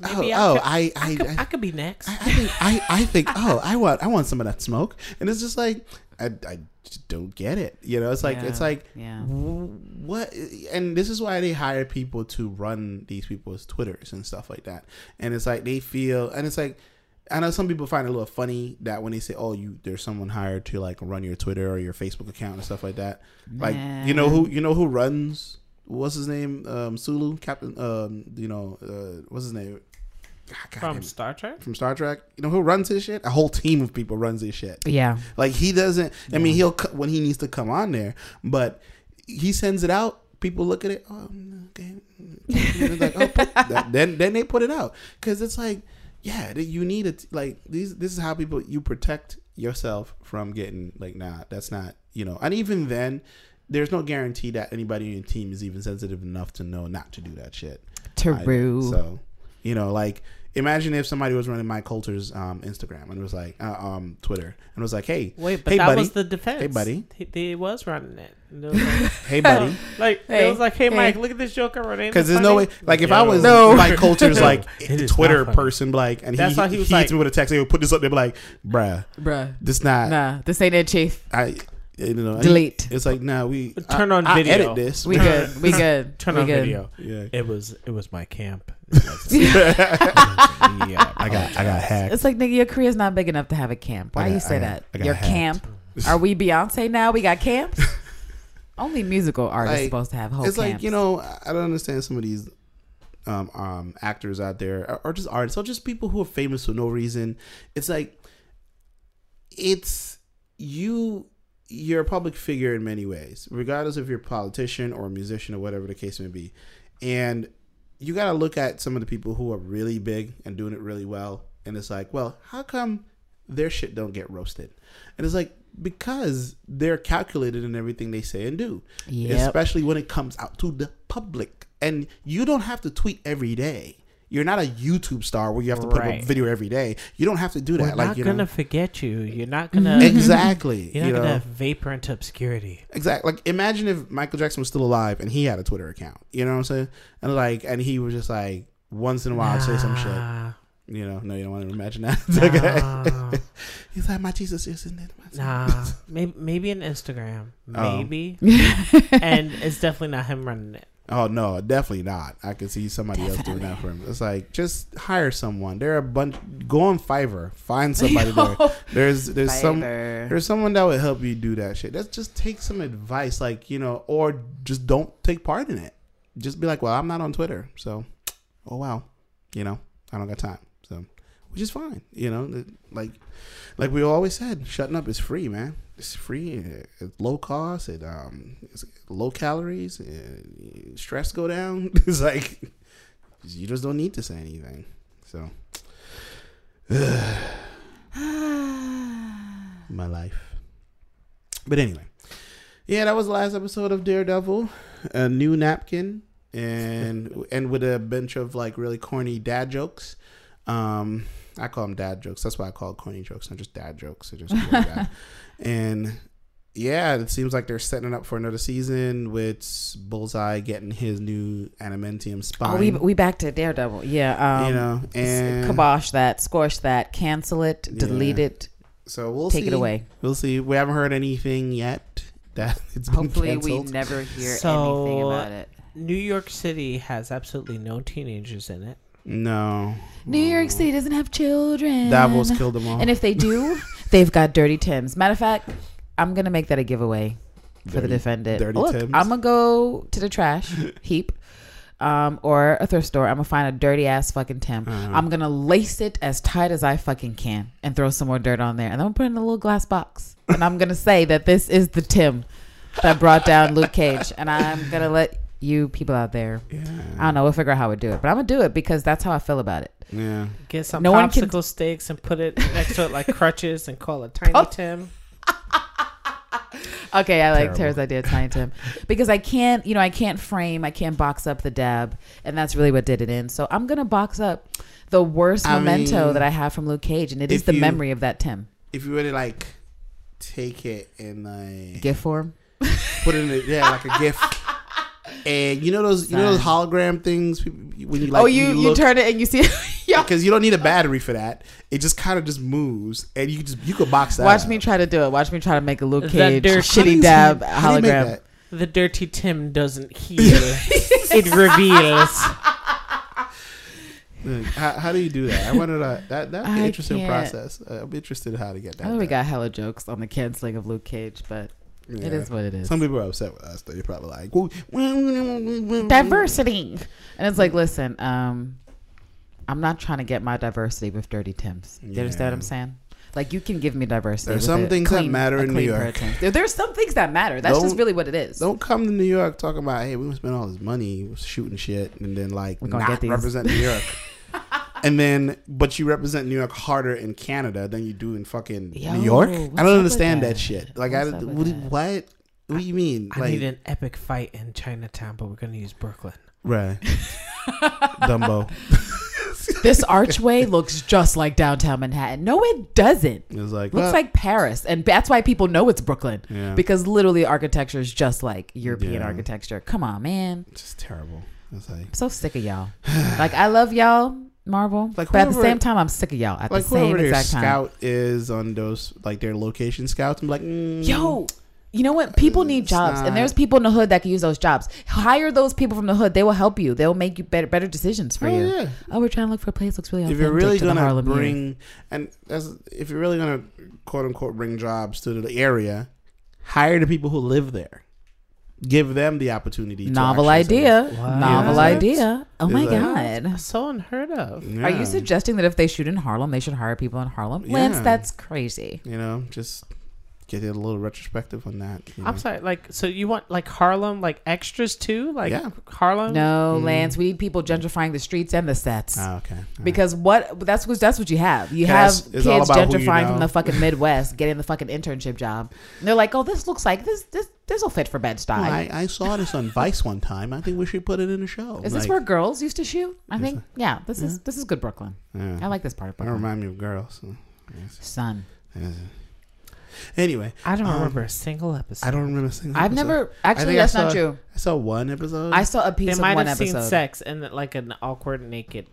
Maybe oh, I oh could- I I, I could, I, I could be next. I, I think I, I think oh I want I want some of that smoke. And it's just like I, I just don't get it you know it's like it's like yeah. what and this is why they hire people to run these people's twitters and stuff like that and it's like they feel and it's like I know some people find it a little funny that when they say, "Oh, you there's someone hired to like run your Twitter or your Facebook account and stuff like that." Like, you know who you know who runs? What's his name? Um, Sulu, Captain. Um, you know, uh, what's his name? God, God From. Star Trek? from Star Trek. You know who runs his shit? A whole team of people runs his shit. yeah. Like he doesn't. I mean, he'll when he needs to come on there, but he sends it out. People look at it. Oh, okay. It's like, oh, then then they put it out because it's like, yeah, you need it. Like these. This is how people you protect yourself from getting like, nah, that's not. You know, and even then. There's no guarantee that anybody in your team is even sensitive enough to know not to do that shit. either. True. So, you know, like imagine if somebody was running Mike Colter's um, Instagram and was like, uh, um, Twitter, and was like, hey, Wait, but hey, that buddy, was the defense. Hey, buddy. He, he was running it. It was like, hey, buddy, like Hey, it was like, hey, hey. Mike, look at this joke I wrote. Because it there's no way. Like if I was No. Mike Colter's like Twitter person, like, and That's he, why he was he hits like- me with a text, they would put this up, they'd be like, bruh, Bruh. this not. Nah, this ain't it, Chief. I You know, Delete. It's like no, we Turn I- on I video. edit this. We good. We good. Turn we on good. video. Yeah. It was it was my camp. yeah, I got I got hacked. It's like nigga, your career's not big enough to have a camp. Why I you say I got- that? I Your hacked. camp? Are we Beyonce now? We got camps. Only musical artists Like, supposed to have whole it's camps. like you know I don't understand some of these um, um, actors out there or, or just artists or just people who are famous for no reason. It's like it's you. You're a public figure in many ways, regardless if you're a politician or a musician or whatever the case may be, and you got to look at some of the people who are really big and doing it really well, and it's like, well, how come their shit don't get roasted? And it's like because they're calculated in everything they say and do Yep. especially when it comes out to the public. And you don't have to tweet every day. You're not a YouTube star where you have to put up a video every day. You don't have to do We're that. like not you gonna know, forget you. You're not gonna mm-hmm. exactly. You're not you know, gonna vapor into obscurity. exactly. Like imagine if Michael Jackson was still alive and he had a Twitter account. You know what I'm saying? And like, and he was just like once in a while say some shit. You know, no, you don't want to imagine that. It's okay. He's like, my Jesus is in it. my nah. Maybe maybe an Instagram. Oh. Maybe. and it's definitely not him running it. Oh no, definitely not. I can see somebody else doing that for him. It's like just hire someone. There are a bunch. Go on Fiverr, find somebody there. There's there's some there's someone that would help you do that shit. Let's just take some advice, like you know, or just don't take part in it. Just be like, well, I'm not on Twitter, so oh wow, you know, I don't got time. So which is fine. You know, like like we always said, shutting up is free, man. It's free. It's low cost. It um, it's low calories. stress go down. It's like you just don't need to say anything. So my life. But anyway, yeah, that was the last episode of Daredevil. A new napkin and and with a bunch of like really corny dad jokes. Um, I call them dad jokes. That's why I call it corny jokes, not just dad jokes. Just. And yeah, it seems like they're setting it up for another season with Bullseye getting his new adamantium spine. Oh, we we back to Daredevil. Yeah. Um, you know, and kibosh that, squash that, cancel it, delete Yeah. it, so we'll take see. it away. We'll see. We haven't heard anything yet that it's been Hopefully, we never hear So- anything about it. New York City has absolutely no teenagers in it. No, New York City doesn't have children. Davos killed them all. And if they do, they've got dirty Tims. Matter of fact, I'm gonna make that a giveaway for the defendant. dirty Look, Tims? I'm gonna go to the trash heap. Um, or a thrift store. I'm gonna find a dirty ass fucking Tim. Uh-huh. I'm gonna lace it as tight as I fucking can and throw some more dirt on there. And I'm gonna put it in a little glass box. And I'm gonna say that this is the Tim that brought down Luke Cage. And I'm gonna let you people out there. yeah, I don't know. We'll figure out how we do it, but I'm gonna do it because that's how I feel about it. yeah. Get some No one popsicle can- sticks and put it next to it like crutches and call it Tiny Oh. Tim. Okay, I like. Tara's idea, of Tiny Tim, because I can't, you know, I can't frame, I can't box up the dab, and that's really what did it in. So I'm gonna box up the worst I memento mean, that I have from Luke Cage, and it is the you- memory of that Tim. If you really like take it and like Gift form. put it in a, yeah like a gift. And you know those you know those hologram things when you oh, like oh, you you, look, turn it and you see. Yeah. because you don't need a battery for that. It just kind of just moves, and you just you could box that. Watch up. me try to do it. Watch me try to make a Luke That Cage dirt- How shitty dab how do you make hologram. The dirty Tim doesn't heal. it reveals. How, how do you do that? I wanted to, that. That's an interesting can't. process. Uh, I'm interested in how to get that. I know we got hella jokes on the canceling of Luke Cage, but it Yeah. is what it is. Some people are upset with us. They're probably like, diversity, and it's like, listen, um, I'm not trying to get my diversity with dirty Tims. You understand what I'm saying? Like you can give me diversity. There's some a things that matter in New York. There- There's some things that matter. That's just Don't- really what it is. Don't come to New York talking about, hey, we gonna spend all this money shooting shit, and then like We're gonna not get these. represent New York. and then, but you represent New York harder in Canada than you do in fucking Yo, New York. I don't understand that? that? shit. Like, I What's up what, what? What do you mean? I like, need an epic fight in Chinatown, but we're gonna use Brooklyn. right? Dumbo. this archway looks just like downtown Manhattan. No, it doesn't. It like, looks well, like Paris, and that's why people know it's Brooklyn yeah, because literally architecture is just like European Yeah. architecture. Come on, man. it's just terrible. It's like, I'm so sick of y'all. like I love y'all, Marvel, Like, but at the same time, I'm sick of y'all at like the same exact time. scout is on those, like their location scouts. I'm like, mm, Yo, You know what? People mm, need It's jobs, not- and there's people in the hood that can use those jobs. Hire those people from the hood; they will help you. They'll make you better better decisions for Oh, you. yeah. Oh, we're trying to look for a place that looks really if authentic you're really to the gonna Harlem youth. bring and that's if you're really gonna quote unquote bring jobs to the area, hire the people who live there. Give them the opportunity. to Novel actually say- idea. Wow. Novel Yeah. idea. Oh my Is that- god. So unheard of. Are Yeah. you suggesting that if they shoot in Harlem, they should hire people in Harlem? Lance, Yeah. that's crazy. You know, just get a little retrospective on that. you know? I'm sorry. Like, so you want like Harlem like extras too? Like Yeah. Harlem? No, Lance, we need people gentrifying the streets and the sets. Ah, okay. All right. Because what that's what that's what you have. You have kids about who you gentrifying know. from the fucking Midwest, getting the fucking internship job. And they're like, "Oh, this looks like this this this will fit for Bed Stuy." Oh, I, I saw this on Vice one time. I think we should put it in the show. Is this where girls used to shoot? I think. Yeah, this is this is good Brooklyn. Yeah. I like this part of That Brooklyn. remind me of girls. so, yes, Son, yes. Anyway, I don't Um, remember a single episode. I don't remember seeing. I've never actually. think I That's not true. I saw one episode. I saw a They piece of might one have episode. seen sex and like an awkward naked.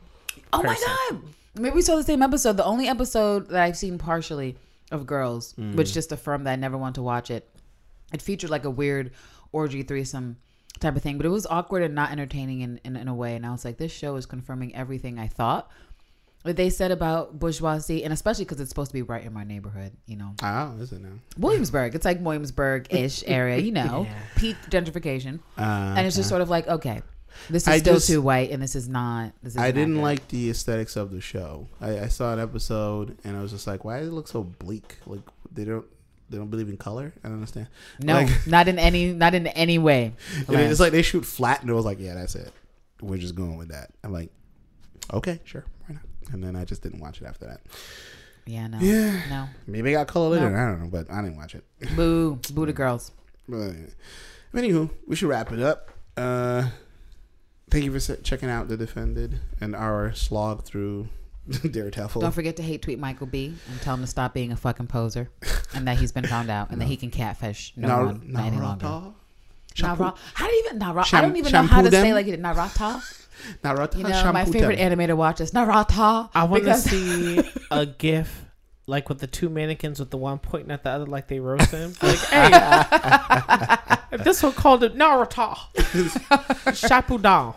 Oh my god! Maybe we saw the same episode. The only episode that I've seen partially of Girls, Mm. which just affirmed that I never want to watch it. It featured like a weird orgy threesome type of thing, but it was awkward and not entertaining in, in, in a way. And I was like, this show is confirming everything I thought. What they said about bourgeoisie, and especially because it's supposed to be right in my neighborhood, you know, Oh, is it now? Williamsburg. It's like Williamsburg-ish area, you know, Yeah. peak gentrification, Uh, and it's just sort of like, okay, this is I still just- too white, and this is not. This is I didn't like the aesthetics of the show. I, I saw an episode and I was just like, why does it look so bleak? Like they don't they don't believe in color. I don't understand. No, Like- not in any, not in any way. And it's like they shoot flat and it was like, yeah, that's it. We're just going with that. I'm like, okay, sure? And then I just didn't watch it after that. yeah, no, Yeah. no, Maybe I got color later. No. I don't know, but I didn't watch it. boo, boo to girls. But anywho, we should wrap it up. Uh, thank you for checking out the defended and our slog through Daredevil. Don't forget to hate tweet Michael B and tell him to stop being a fucking poser, and that he's been found out, and that he can catfish no Nar- one not any longer. Narata? Nara- how do you even Nara- I don't even know how to shampoo say them? like it. Narata. Narata You know, my shampoo favorite them. animator watch is Narata. I want to see a GIF like with the two mannequins with the one pointing at the other like they roast him. Like, hey, this one called it Naruto. Shapudan.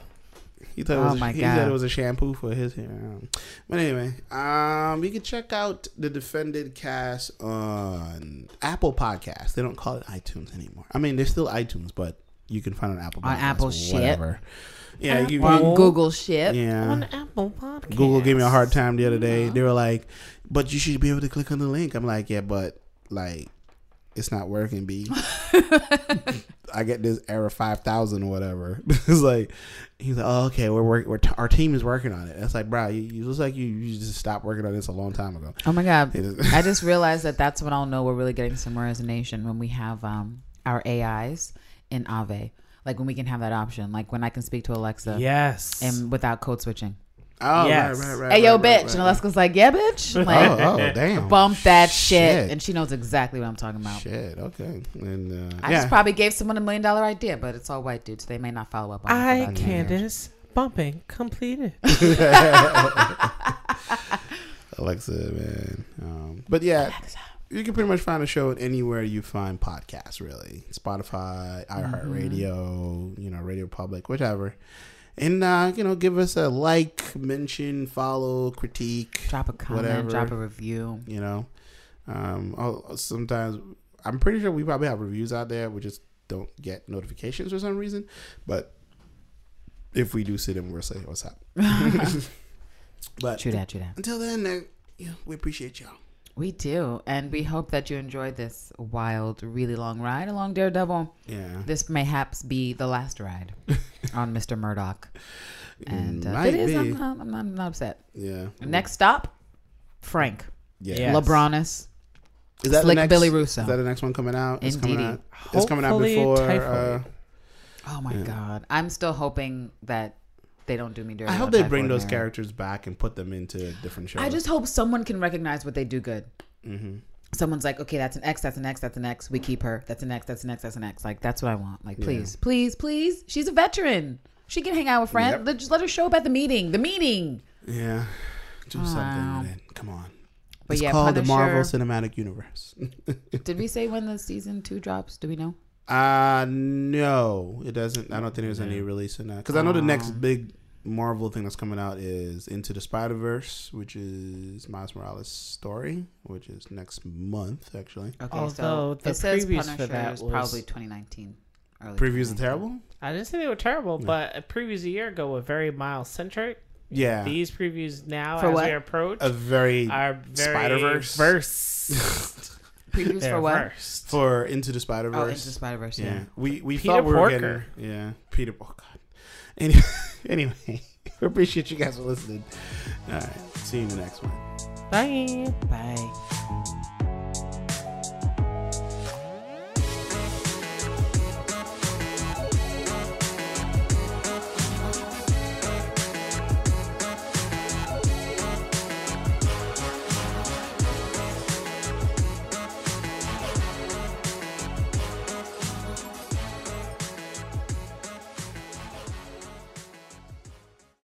He thought, it Oh was a- my he God. it was a shampoo for his hair. Um, But anyway, um, you can check out the Defended cast on Apple Podcasts. They don't call it iTunes anymore. I mean, there's still iTunes, but you can find it on Apple. On Podcasts, Apple shit. Whatever. Yeah, you, on Google shit. yeah. On Apple Podcast. Google gave me a hard time the other day. They were like, "But you should be able to click on the link." I'm like, "Yeah, but like, it's not working." B. I get this error five thousand or whatever. it's like he's like, "Oh, okay, we're working. We're t- our team is working on it." It's like, bro, you, you looks like you, you just stopped working on this a long time ago. Oh my god. I just realized that that's when I'll know we're really getting somewhere as a nation when we have um, our AIs in AAVE. Like when we can have that option. Like when I can speak to Alexa Yes. and without code switching. oh, Yes. right, right, right. Hey yo, right, bitch. right, And right. Alexa's like, yeah, bitch. Like, oh, oh, damn. bump that shit. Shit. And she knows exactly what I'm talking about. Shit. Okay. And uh, I yeah. just probably gave someone a million dollar idea, but it's all white dudes. They may not follow up on it. I, about 10 years. Candace, bumping completed. Alexa, man. Um, but yeah, you can pretty much find a show anywhere you find podcasts, really. Spotify, iHeartRadio, you know, Radio Public, whichever. And, uh, you know, give us a like, mention, follow, critique, Drop a comment, Whatever. drop a review. you know. Um, I'll- sometimes, I'm pretty sure we probably have reviews out there. We just don't get notifications for some reason. But if we do see them, we'll say what's up. but True that, true that. until then, uh, yeah, we appreciate y'all. We do. And we hope that you enjoyed this wild, really long ride along Daredevil. Yeah. This mayhaps be the last ride on Mr. Murdock. And uh, if Might it is, be. I'm, not- I'm, I'm not upset. Yeah. Next stop, Frank. Yeah. Yes. LeBronis. Is that Slick the next, Billy Russo. Is that the next one coming out? It's coming out. It's coming out before. Typhoid. Uh, Oh my Yeah. God. I'm still hoping that they don't do me dirty. I hope they bring those characters back and put them into different shows. I just hope someone can recognize what they do good. hmm Someone's like, okay, that's an X, that's an X, that's an X. We keep her. That's an X, that's an X, that's an X. Like that's what I want. Like, Yeah. please, please, please. She's a veteran. She can hang out with friends. Yep. Let- Just let her show up at the meeting. The meeting. Yeah. Do Wow. something. Come on. But it's yeah, called the Marvel Cinematic Universe. Did we say when the season two drops? Do we know? Uh no, it doesn't. I don't think there's any release in that because I know the next Oh. big Marvel thing that's coming out is Into the Spider Verse, which is Miles Morales' story, which is next month actually. Okay, Although so the it says previews Punisher for that was- probably 2019. early Previews are terrible. I didn't say they were terrible, Yeah. but previews a year ago were very Miles centric. Yeah, These previews now, For as what? we approach, a very are very Spider-Verse? verse. Previews They're for what? versed. for Into the Spider Oh, Into Verse. Spider Verse. yeah. Yeah. we we Peter thought we were Porker. getting yeah Peter. Oh God. Any, anyway, we appreciate you guys for listening. All right, see you in the next one. Bye. Bye.